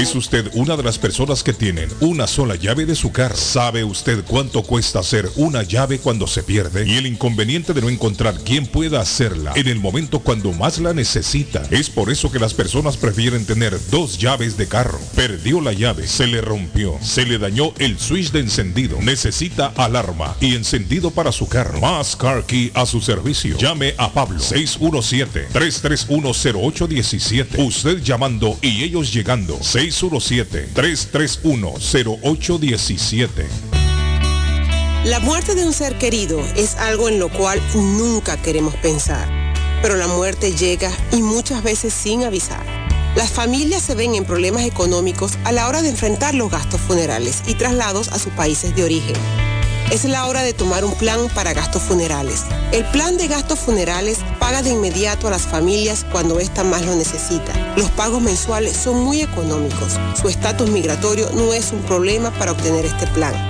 ¿Es usted una de las personas que tienen una sola llave de su carro? ¿Sabe usted cuánto cuesta hacer una llave cuando se pierde? Y el inconveniente de no encontrar quién pueda hacerla en el momento cuando más la necesita. Es por eso que las personas prefieren tener dos llaves de carro. Perdió la llave, se le rompió, se le dañó el switch de encendido. Necesita alarma y encendido para su carro. Más Car Key a su servicio. Llame a Pablo 617-331-0817. Usted llamando y ellos llegando. 617-331-0817. La muerte de un ser querido es algo en lo cual nunca queremos pensar, pero la muerte llega y muchas veces sin avisar. Las familias se ven en problemas económicos a la hora de enfrentar los gastos funerales y traslados a sus países de origen. Es la hora de tomar un plan para gastos funerales. El plan de gastos funerales paga de inmediato a las familias cuando ésta más lo necesita. Los pagos mensuales son muy económicos. Su estatus migratorio no es un problema para obtener este plan.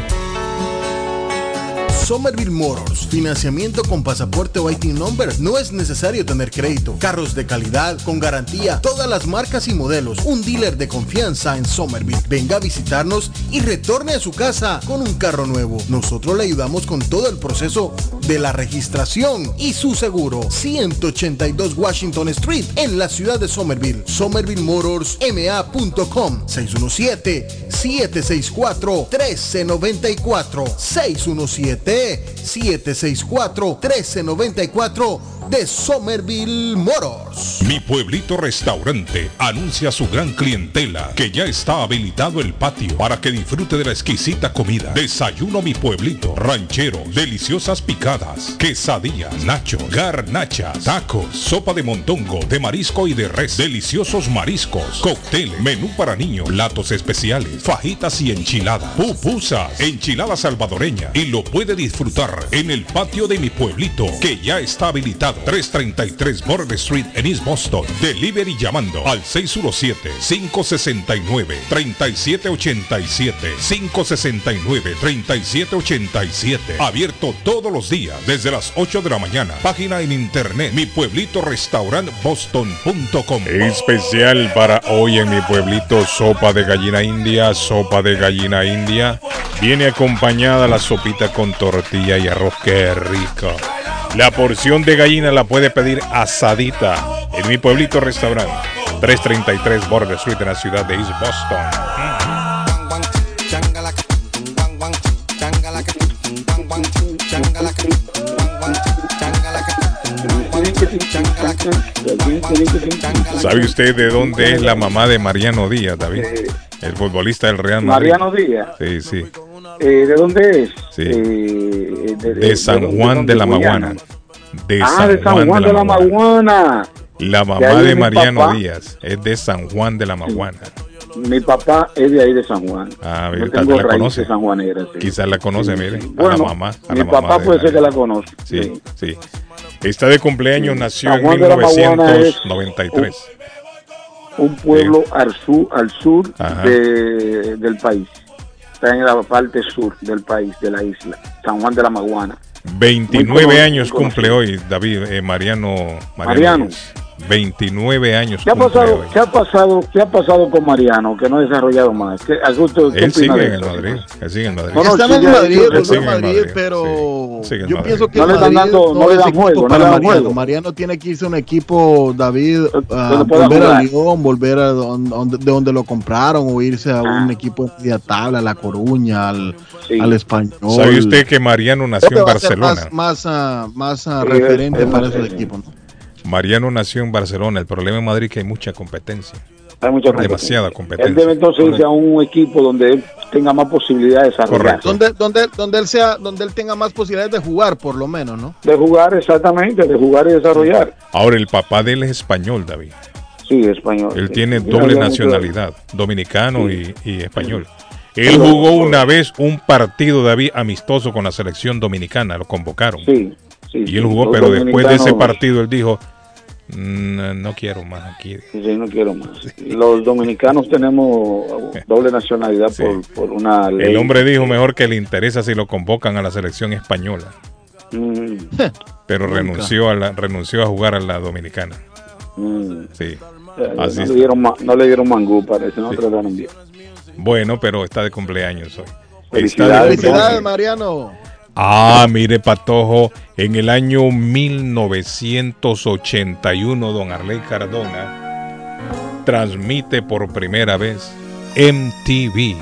Somerville Motors, financiamiento con pasaporte o IT number. No es necesario tener crédito. Carros de calidad, con garantía, todas las marcas y modelos. Un dealer de confianza en Somerville. Venga a visitarnos y retorne a su casa con un carro nuevo. Nosotros le ayudamos con todo el proceso de la registración y su seguro. 182 Washington Street en la ciudad de Somerville. SomervilleMotorsMA.com 617-764-1394. 617-764-1394 de Somerville Motors. Mi pueblito restaurante anuncia a su gran clientela que ya está habilitado el patio para que disfrute de la exquisita comida. Desayuno mi pueblito, ranchero, deliciosas picadas, quesadillas, nachos, garnachas, tacos, sopa de montongo, de marisco y de res, deliciosos mariscos, cóctel, menú para niños, platos especiales, fajitas y enchiladas, pupusas, enchilada salvadoreña y lo puede disfrutar en el patio de mi pueblito que ya está habilitado 333 Border Street en East Boston. Delivery llamando al 617-569-3787. 569-3787. Abierto todos los días desde las 8 de la mañana. Página en internet mi pueblito boston.com. Especial para hoy en mi pueblito, sopa de gallina india, sopa de gallina india. Viene acompañada la sopita con tortilla y arroz, qué rico. La porción de gallina la puede pedir asadita en mi pueblito restaurante. 333 Border Street en la ciudad de East Boston. ¿Sabe usted de dónde es la mamá de Mariano Díaz, David? El futbolista del Real Madrid. Mariano Díaz. Sí, sí. Eh, ¿De dónde es? Sí. Eh, de, De San Juan de la Maguana. De ah, de San Juan de la Maguana. La mamá de Mariano papá. Díaz es de San Juan de la Maguana. Mi papá es de ahí de San Juan. Ah, Yo tengo vez la conoce. sí. Quizás la conoce, mire. a la mamá. A mi la mamá papá de puede ser que la conoce. Sí, sí. Está de cumpleaños, nació San en Juan de la Maguana es 1993. Un pueblo al sur, al sur de- del país. Está en la parte sur del país, de la isla. San Juan de la Maguana. 29 Muy conocido, años cumple hoy David eh, Mariano Mariano. Mariano. Díaz. 29 años. ¿Qué ha pasado, qué ha pasado, qué ha pasado con Mariano que no ha desarrollado más? ¿Qué, ¿a usted- qué Él sigue en el? Madrid. Él sigue en Madrid. No, no, Está en sí, Madrid, en sigue en Madrid, Madrid, pero sigue en yo Madrid. pienso que No le están dando- no no le dan juego, no le dan Mariano. juego. Mariano tiene que irse a un equipo, David, a Donde pueda volver a. Lyon, volver a don- donde, de donde lo compraron o irse a Ah. un equipo de tabla, a La Coruña, al, Sí. al Español. ¿Sabe usted que Mariano nació en a Barcelona? Más, más, ah, más ah, Sí, referente es- para es- esos sí. equipos. ¿no? Mariano nació en Barcelona. El problema en Madrid es que hay mucha competencia. Hay mucha Demasiada Él competencia. debe entonces irse a un equipo donde él tenga más posibilidades de desarrollar. Correcto. Donde, donde, donde él sea, donde él tenga más posibilidades de jugar, por lo menos, ¿no? De jugar exactamente, de jugar y desarrollar. Ahora, el papá de él es español, David. Sí, español. Él sí. tiene Sí, doble nacionalidad, dominicano y, y español. Él jugó una vez un partido, David, amistoso con la selección dominicana, lo convocaron. Sí, sí. Y él jugó, pero después de ese partido él dijo, "Mm, no quiero más aquí. Sí, sí, no quiero más. Los dominicanos tenemos doble nacionalidad Sí. por, por una ley. El hombre dijo mejor que le interesa si lo convocan a la selección española, Mm, pero Nunca. renunció a la, renunció a jugar a la dominicana. mm. Sí. Eh, Así no, le dieron, ma- no le dieron mangú, parece, no Sí. trataron bien. Bueno, pero está de cumpleaños hoy. Está de Felicidades. cumpleaños. Felicidades, Mariano. Ah, mire, Patojo, en el año 1981, don Arley Cardona transmite por primera vez MTV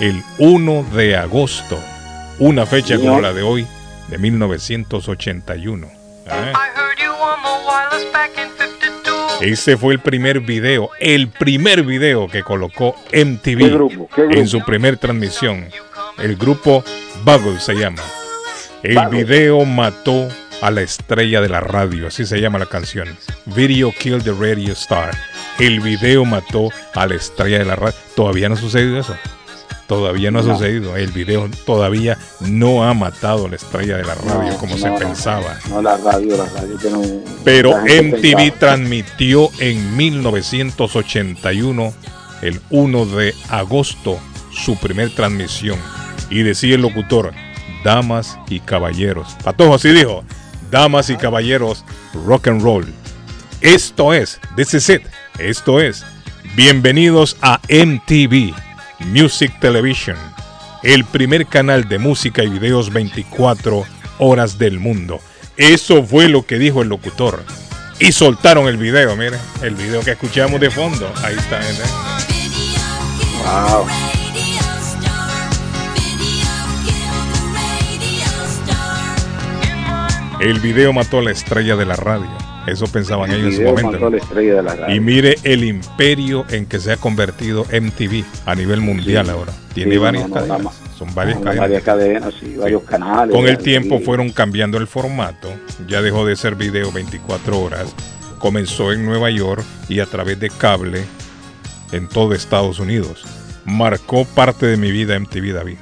el 1 de agosto, una fecha como la de hoy, de 1981. ¿eh? Ese fue el primer video, el primer video que colocó MTV ¿Qué grupo? ¿Qué grupo? en su primer transmisión. El grupo Bugle se llama. El video mató a la estrella de la radio, así se llama la canción. Video Killed the Radio Star. El video mató a la estrella de la radio. Todavía no ha sucedido eso. Todavía no ha No. sucedido. El video todavía no ha matado a la estrella de la radio No, como no, se no. pensaba. No, la radio, la radio tiene un- Pero MTV pensaba. transmitió en 1981, el 1 de agosto, su primer transmisión. Y decía el locutor, damas y caballeros. Patojo así dijo, damas y caballeros, rock and roll. Esto es, this is it, esto es. Bienvenidos a MTV, Music Television, el primer canal de música y videos 24 horas del mundo. Eso fue lo que dijo el locutor. Y soltaron el video, miren, el video que escuchamos de fondo. Ahí está. ¿eh? Wow. El video mató a la estrella de la radio. Eso pensaban El ellos en su momento. mató a la estrella de la radio. Y mire el imperio en que se ha convertido MTV a nivel mundial Sí. ahora. Tiene Sí, varias no, cadenas. Son varias cadenas. varias cadenas, sí, varios canales. Con el tiempo fueron cambiando el formato. Ya dejó de ser video 24 horas. Comenzó en Nueva York y a través de cable en todo Estados Unidos. Marcó parte de mi vida MTV, David.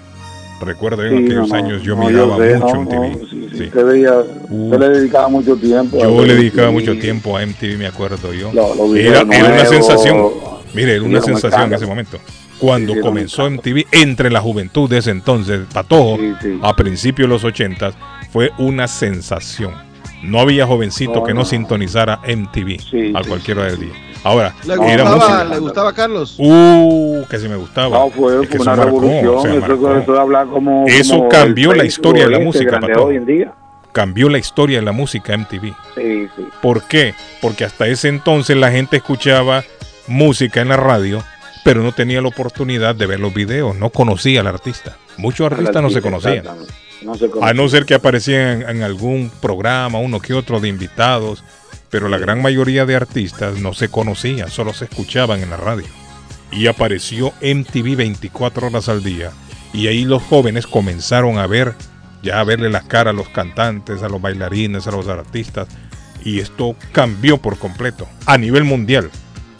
Recuerdo en Sí, aquellos no, años yo no, miraba sé, mucho no, MTV. sí, sí. Usted, veía, Uh. usted le dedicaba mucho tiempo. a Yo le dedicaba mucho tiempo a MTV, me acuerdo yo. Era, videos era una sensación. Mire, era una sensación en ese momento. Cuando comenzó MTV, entre la juventud de ese entonces, Patojo, a principios de los 80, fue una sensación. No había jovencito que no, sintonizara MTV a cualquier hora del día. Ahora, ¿Le era gustaba, música. ¿Le gustaba Carlos? Uh, que sí me gustaba. No, fue, Es que fue eso una marcó, revolución. o sea, eso, marcó. eso habla como. Eso como cambió la historia de la este música, hoy en día. Cambió la historia de la música MTV. Sí, sí. ¿Por qué? Porque hasta ese entonces la gente escuchaba música en la radio, pero no tenía la oportunidad de ver los videos, no conocía al artista. Muchos artistas no se conocían. No se A no ser que aparecían en, en algún programa, uno que otro de invitados, pero la gran mayoría de artistas no se conocían, solo se escuchaban en la radio. Y apareció MTV 24 horas al día, y ahí los jóvenes comenzaron a ver, ya a verle las caras a los cantantes, a los bailarines, a los artistas, y esto cambió por completo, a nivel mundial.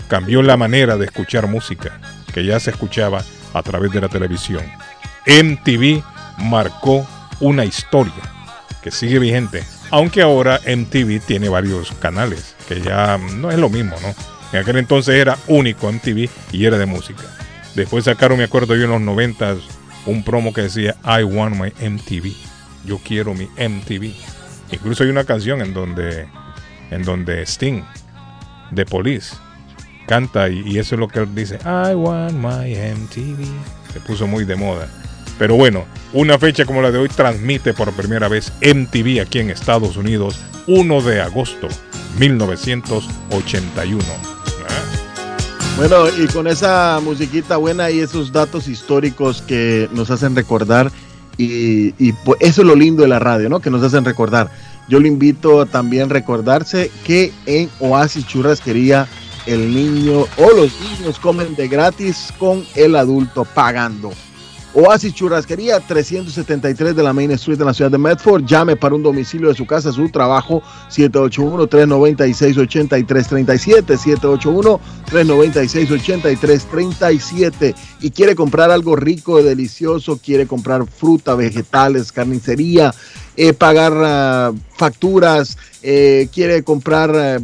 Cambió la manera de escuchar música, que ya se escuchaba a través de la televisión. MTV marcó una historia que sigue vigente, aunque ahora MTV tiene varios canales, que ya no es lo mismo, ¿no? En aquel entonces era único MTV y era de música. Después sacaron, me acuerdo yo en los 90 un promo que decía I want my MTV. Yo quiero mi MTV. Incluso hay una canción en donde en donde Sting de Police. Canta y, y eso es lo que él dice. I want my MTV. Se puso muy de moda. Pero bueno, una fecha como la de hoy transmite por primera vez MTV aquí en Estados Unidos, 1 de agosto 1981. Bueno, y con esa musiquita buena y esos datos históricos que nos hacen recordar, y, pues eso es lo lindo de la radio, ¿no? Que nos hacen recordar. Yo le invito a también recordarse que en Oasis Churrasquería el niño o los niños comen de gratis con el adulto pagando. Oasis Churrasquería 373 de la Main Street en la ciudad de Medford. Llame para un domicilio de su casa, su trabajo 781-396-8337. 781-396-8337. Y quiere comprar algo rico, delicioso, quiere comprar fruta, vegetales, carnicería, eh, pagar uh, facturas, eh, quiere comprar, uh,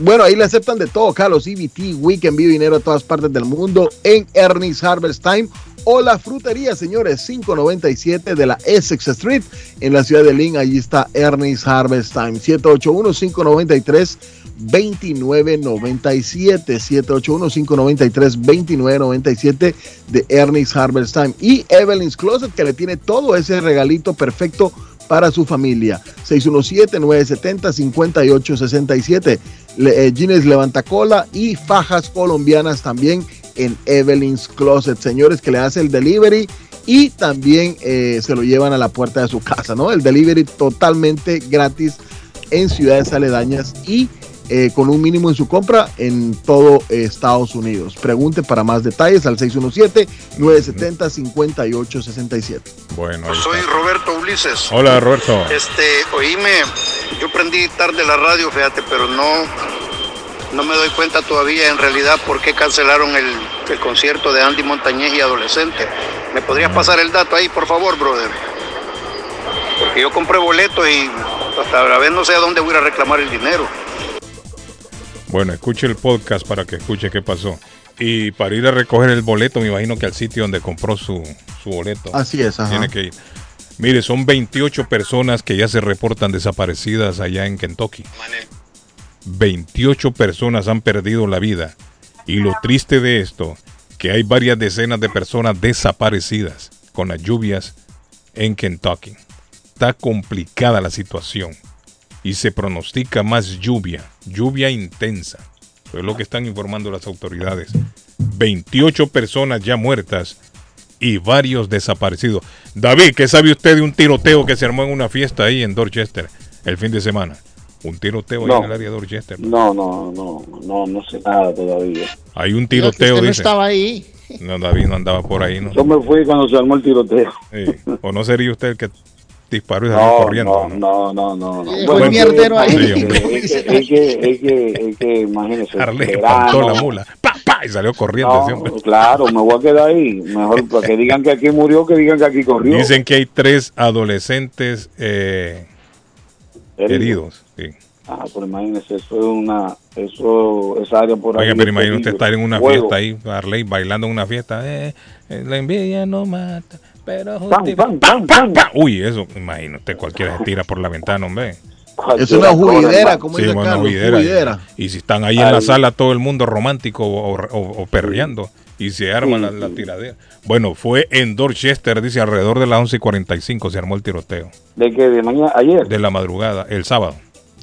bueno, ahí le aceptan de todo, Carlos, EBT, Week, envío dinero a todas partes del mundo en Ernest Harvest Time o la frutería, señores, 597 de la Essex Street en la ciudad de Lynn. Allí está Ernest Harvest Time, 781-593-2997, 781-593-2997 de Ernest Harvest Time. Y Evelyn's Closet, que le tiene todo ese regalito perfecto para su familia. 617-970-5867. Le, eh, jeans levantacola y fajas colombianas también en Evelyn's Closet. Señores, que le hace el delivery y también eh, se lo llevan a la puerta de su casa, ¿no? El delivery totalmente gratis en ciudades aledañas y eh, con un mínimo en su compra en todo eh, Estados Unidos. Pregunte para más detalles al 617-970-5867. Bueno, soy Roberto Ulises. Hola, Roberto. Este, oíme, yo prendí tarde la radio, fíjate, pero no, no me doy cuenta todavía en realidad por qué cancelaron el, el concierto de Andy Montañez y Adolescente. ¿Me podrías pasar el dato ahí, por favor, brother? Porque yo compré boletos y hasta la vez no sé a dónde voy a ir a reclamar el dinero. Bueno, escuche el podcast para que escuche qué pasó. Y para ir a recoger el boleto, me imagino que al sitio donde compró su, su boleto. Así es, ajá. Tiene que ir. Mire, son 28 personas que ya se reportan desaparecidas allá en Kentucky. 28 personas han perdido la vida. Y lo triste de esto, que hay varias decenas de personas desaparecidas con las lluvias en Kentucky. Está complicada la situación y se pronostica más lluvia, lluvia intensa. Eso es lo que están informando las autoridades. 28 personas ya muertas y varios desaparecidos. David, ¿qué sabe usted de un tiroteo que se armó en una fiesta ahí en Dorchester el fin de semana? Un tiroteo ahí No. en el área de Dorchester. No, no, no, no, no sé nada todavía. Hay un tiroteo, usted no dice. estaba ahí. No, David no andaba por ahí, ¿no? Yo me fui cuando se armó el tiroteo. Sí. O no sería usted el que disparó y salió No, corriendo. no, no, no, no. El mierdero ahí. Sí. Es que, es que, es que, es que, imagínese. Verano. espantó la mula. ¡Pa, pa! Y salió corriendo. No, ese hombre. claro, me voy a quedar ahí. Mejor para que digan que aquí murió, que digan que aquí corrió. Dicen que hay tres adolescentes eh, heridos. Sí. Ah, pero imagínese, eso es una, eso, esa área por ahí. Oiga, pero es imagínate usted estar en una Fuego. fiesta ahí, Harley, bailando en una fiesta. Eh, eh, la envidia no mata, pero Pam, justifica- pam, pam, pam. Pa, Uy, eso, imagínate, cualquiera se tira por la ventana, hombre. Es una juidera, como Sí, dice bueno, Carlos, juidera. juidera. Y si están ahí en la sala todo el mundo romántico o, o- o perreando y se arma la, la tiradera. Bueno, fue en Dorchester, dice, alrededor de las 11 y 45 se armó el tiroteo. ¿De que ¿De mañana? ¿Ayer? De la madrugada, el sábado.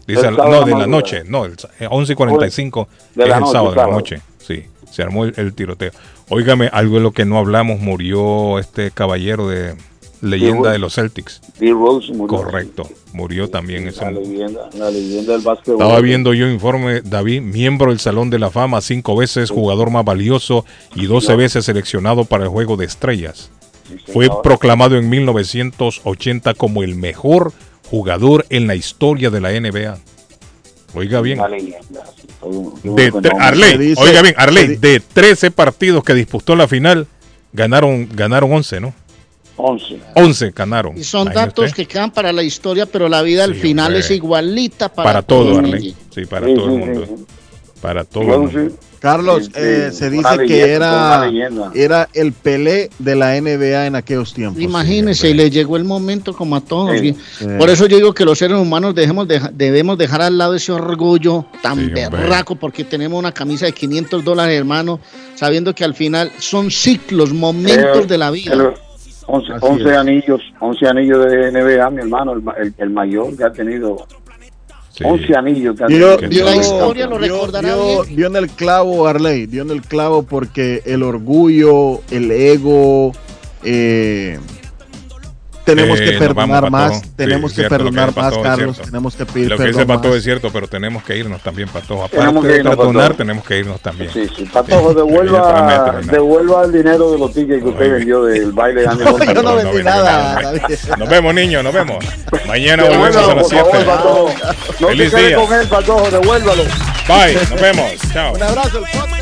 Dice, El no, de la noche, no, el, sa- eh, 11 y 45 De es la el noche, sábado, de la noche. Sí, se armó el, el tiroteo. Óigame, algo de lo que no hablamos, murió este caballero de leyenda de los Celtics. D. Rose murió. Correcto, murió también ese La leyenda, la leyenda del básquetbol. estaba viendo yo informe, David, miembro del Salón de la Fama, cinco veces jugador más valioso y 12 veces seleccionado para el Juego de Estrellas. Fue proclamado en 1980 como el mejor jugador en la historia de la NBA. Oiga bien. De. Arley, oiga bien, Arley, de 13 partidos que disputó la final, ganaron, ganaron 11, ¿no? 11. 11 ganaron. Y son datos usted. que quedan para la historia, pero la vida al Sí, final hombre. es igualita para, para todo, Arley. Sí, para Sí, todo el sí, mundo. Para todo. Carlos, Sí, eh, se dice que era, era el Pelé de la NBA en aquellos tiempos. Imagínese, y le llegó el momento como a todos. Sí, y- sí. Por eso yo digo que los seres humanos dejemos debemos dejar al lado ese orgullo tan Sí, hombre. berraco porque tenemos una camisa de 500 dólares, hermano, sabiendo que al final son ciclos, momentos Eh, de la vida. el- 11, Así 11 es. anillos, 11 anillos de NBA, mi hermano, el, ma- el- el mayor que ha tenido. 11 anillos Dio, dio- La historia lo recordará dio- bien. dio en el clavo, Arley, dio en el clavo porque el orgullo, el ego, eh, tenemos Eh, que perdonar vamos, más, Pato. tenemos Sí, que cierto, perdonar dice más, Carlos, tenemos que pedir Lo que dice perdón Pato más. es cierto, pero tenemos que irnos también, Pato. Aparte Tenemos que de irnos, perdonar, Pato. tenemos que irnos también. Sí, sí. Patojo, Sí, devuelva, ¿no? devuelva el dinero de los tickets que usted vendió del baile de Andy. Yo no vendí vendí nada. nada. Nos vemos, niños, nos vemos. Mañana volvemos a las por favor, 7. Patojo. No Feliz te quedes día. con él, Patojo, devuélvalo. Bye, nos vemos. Chao. Un abrazo, el podcast.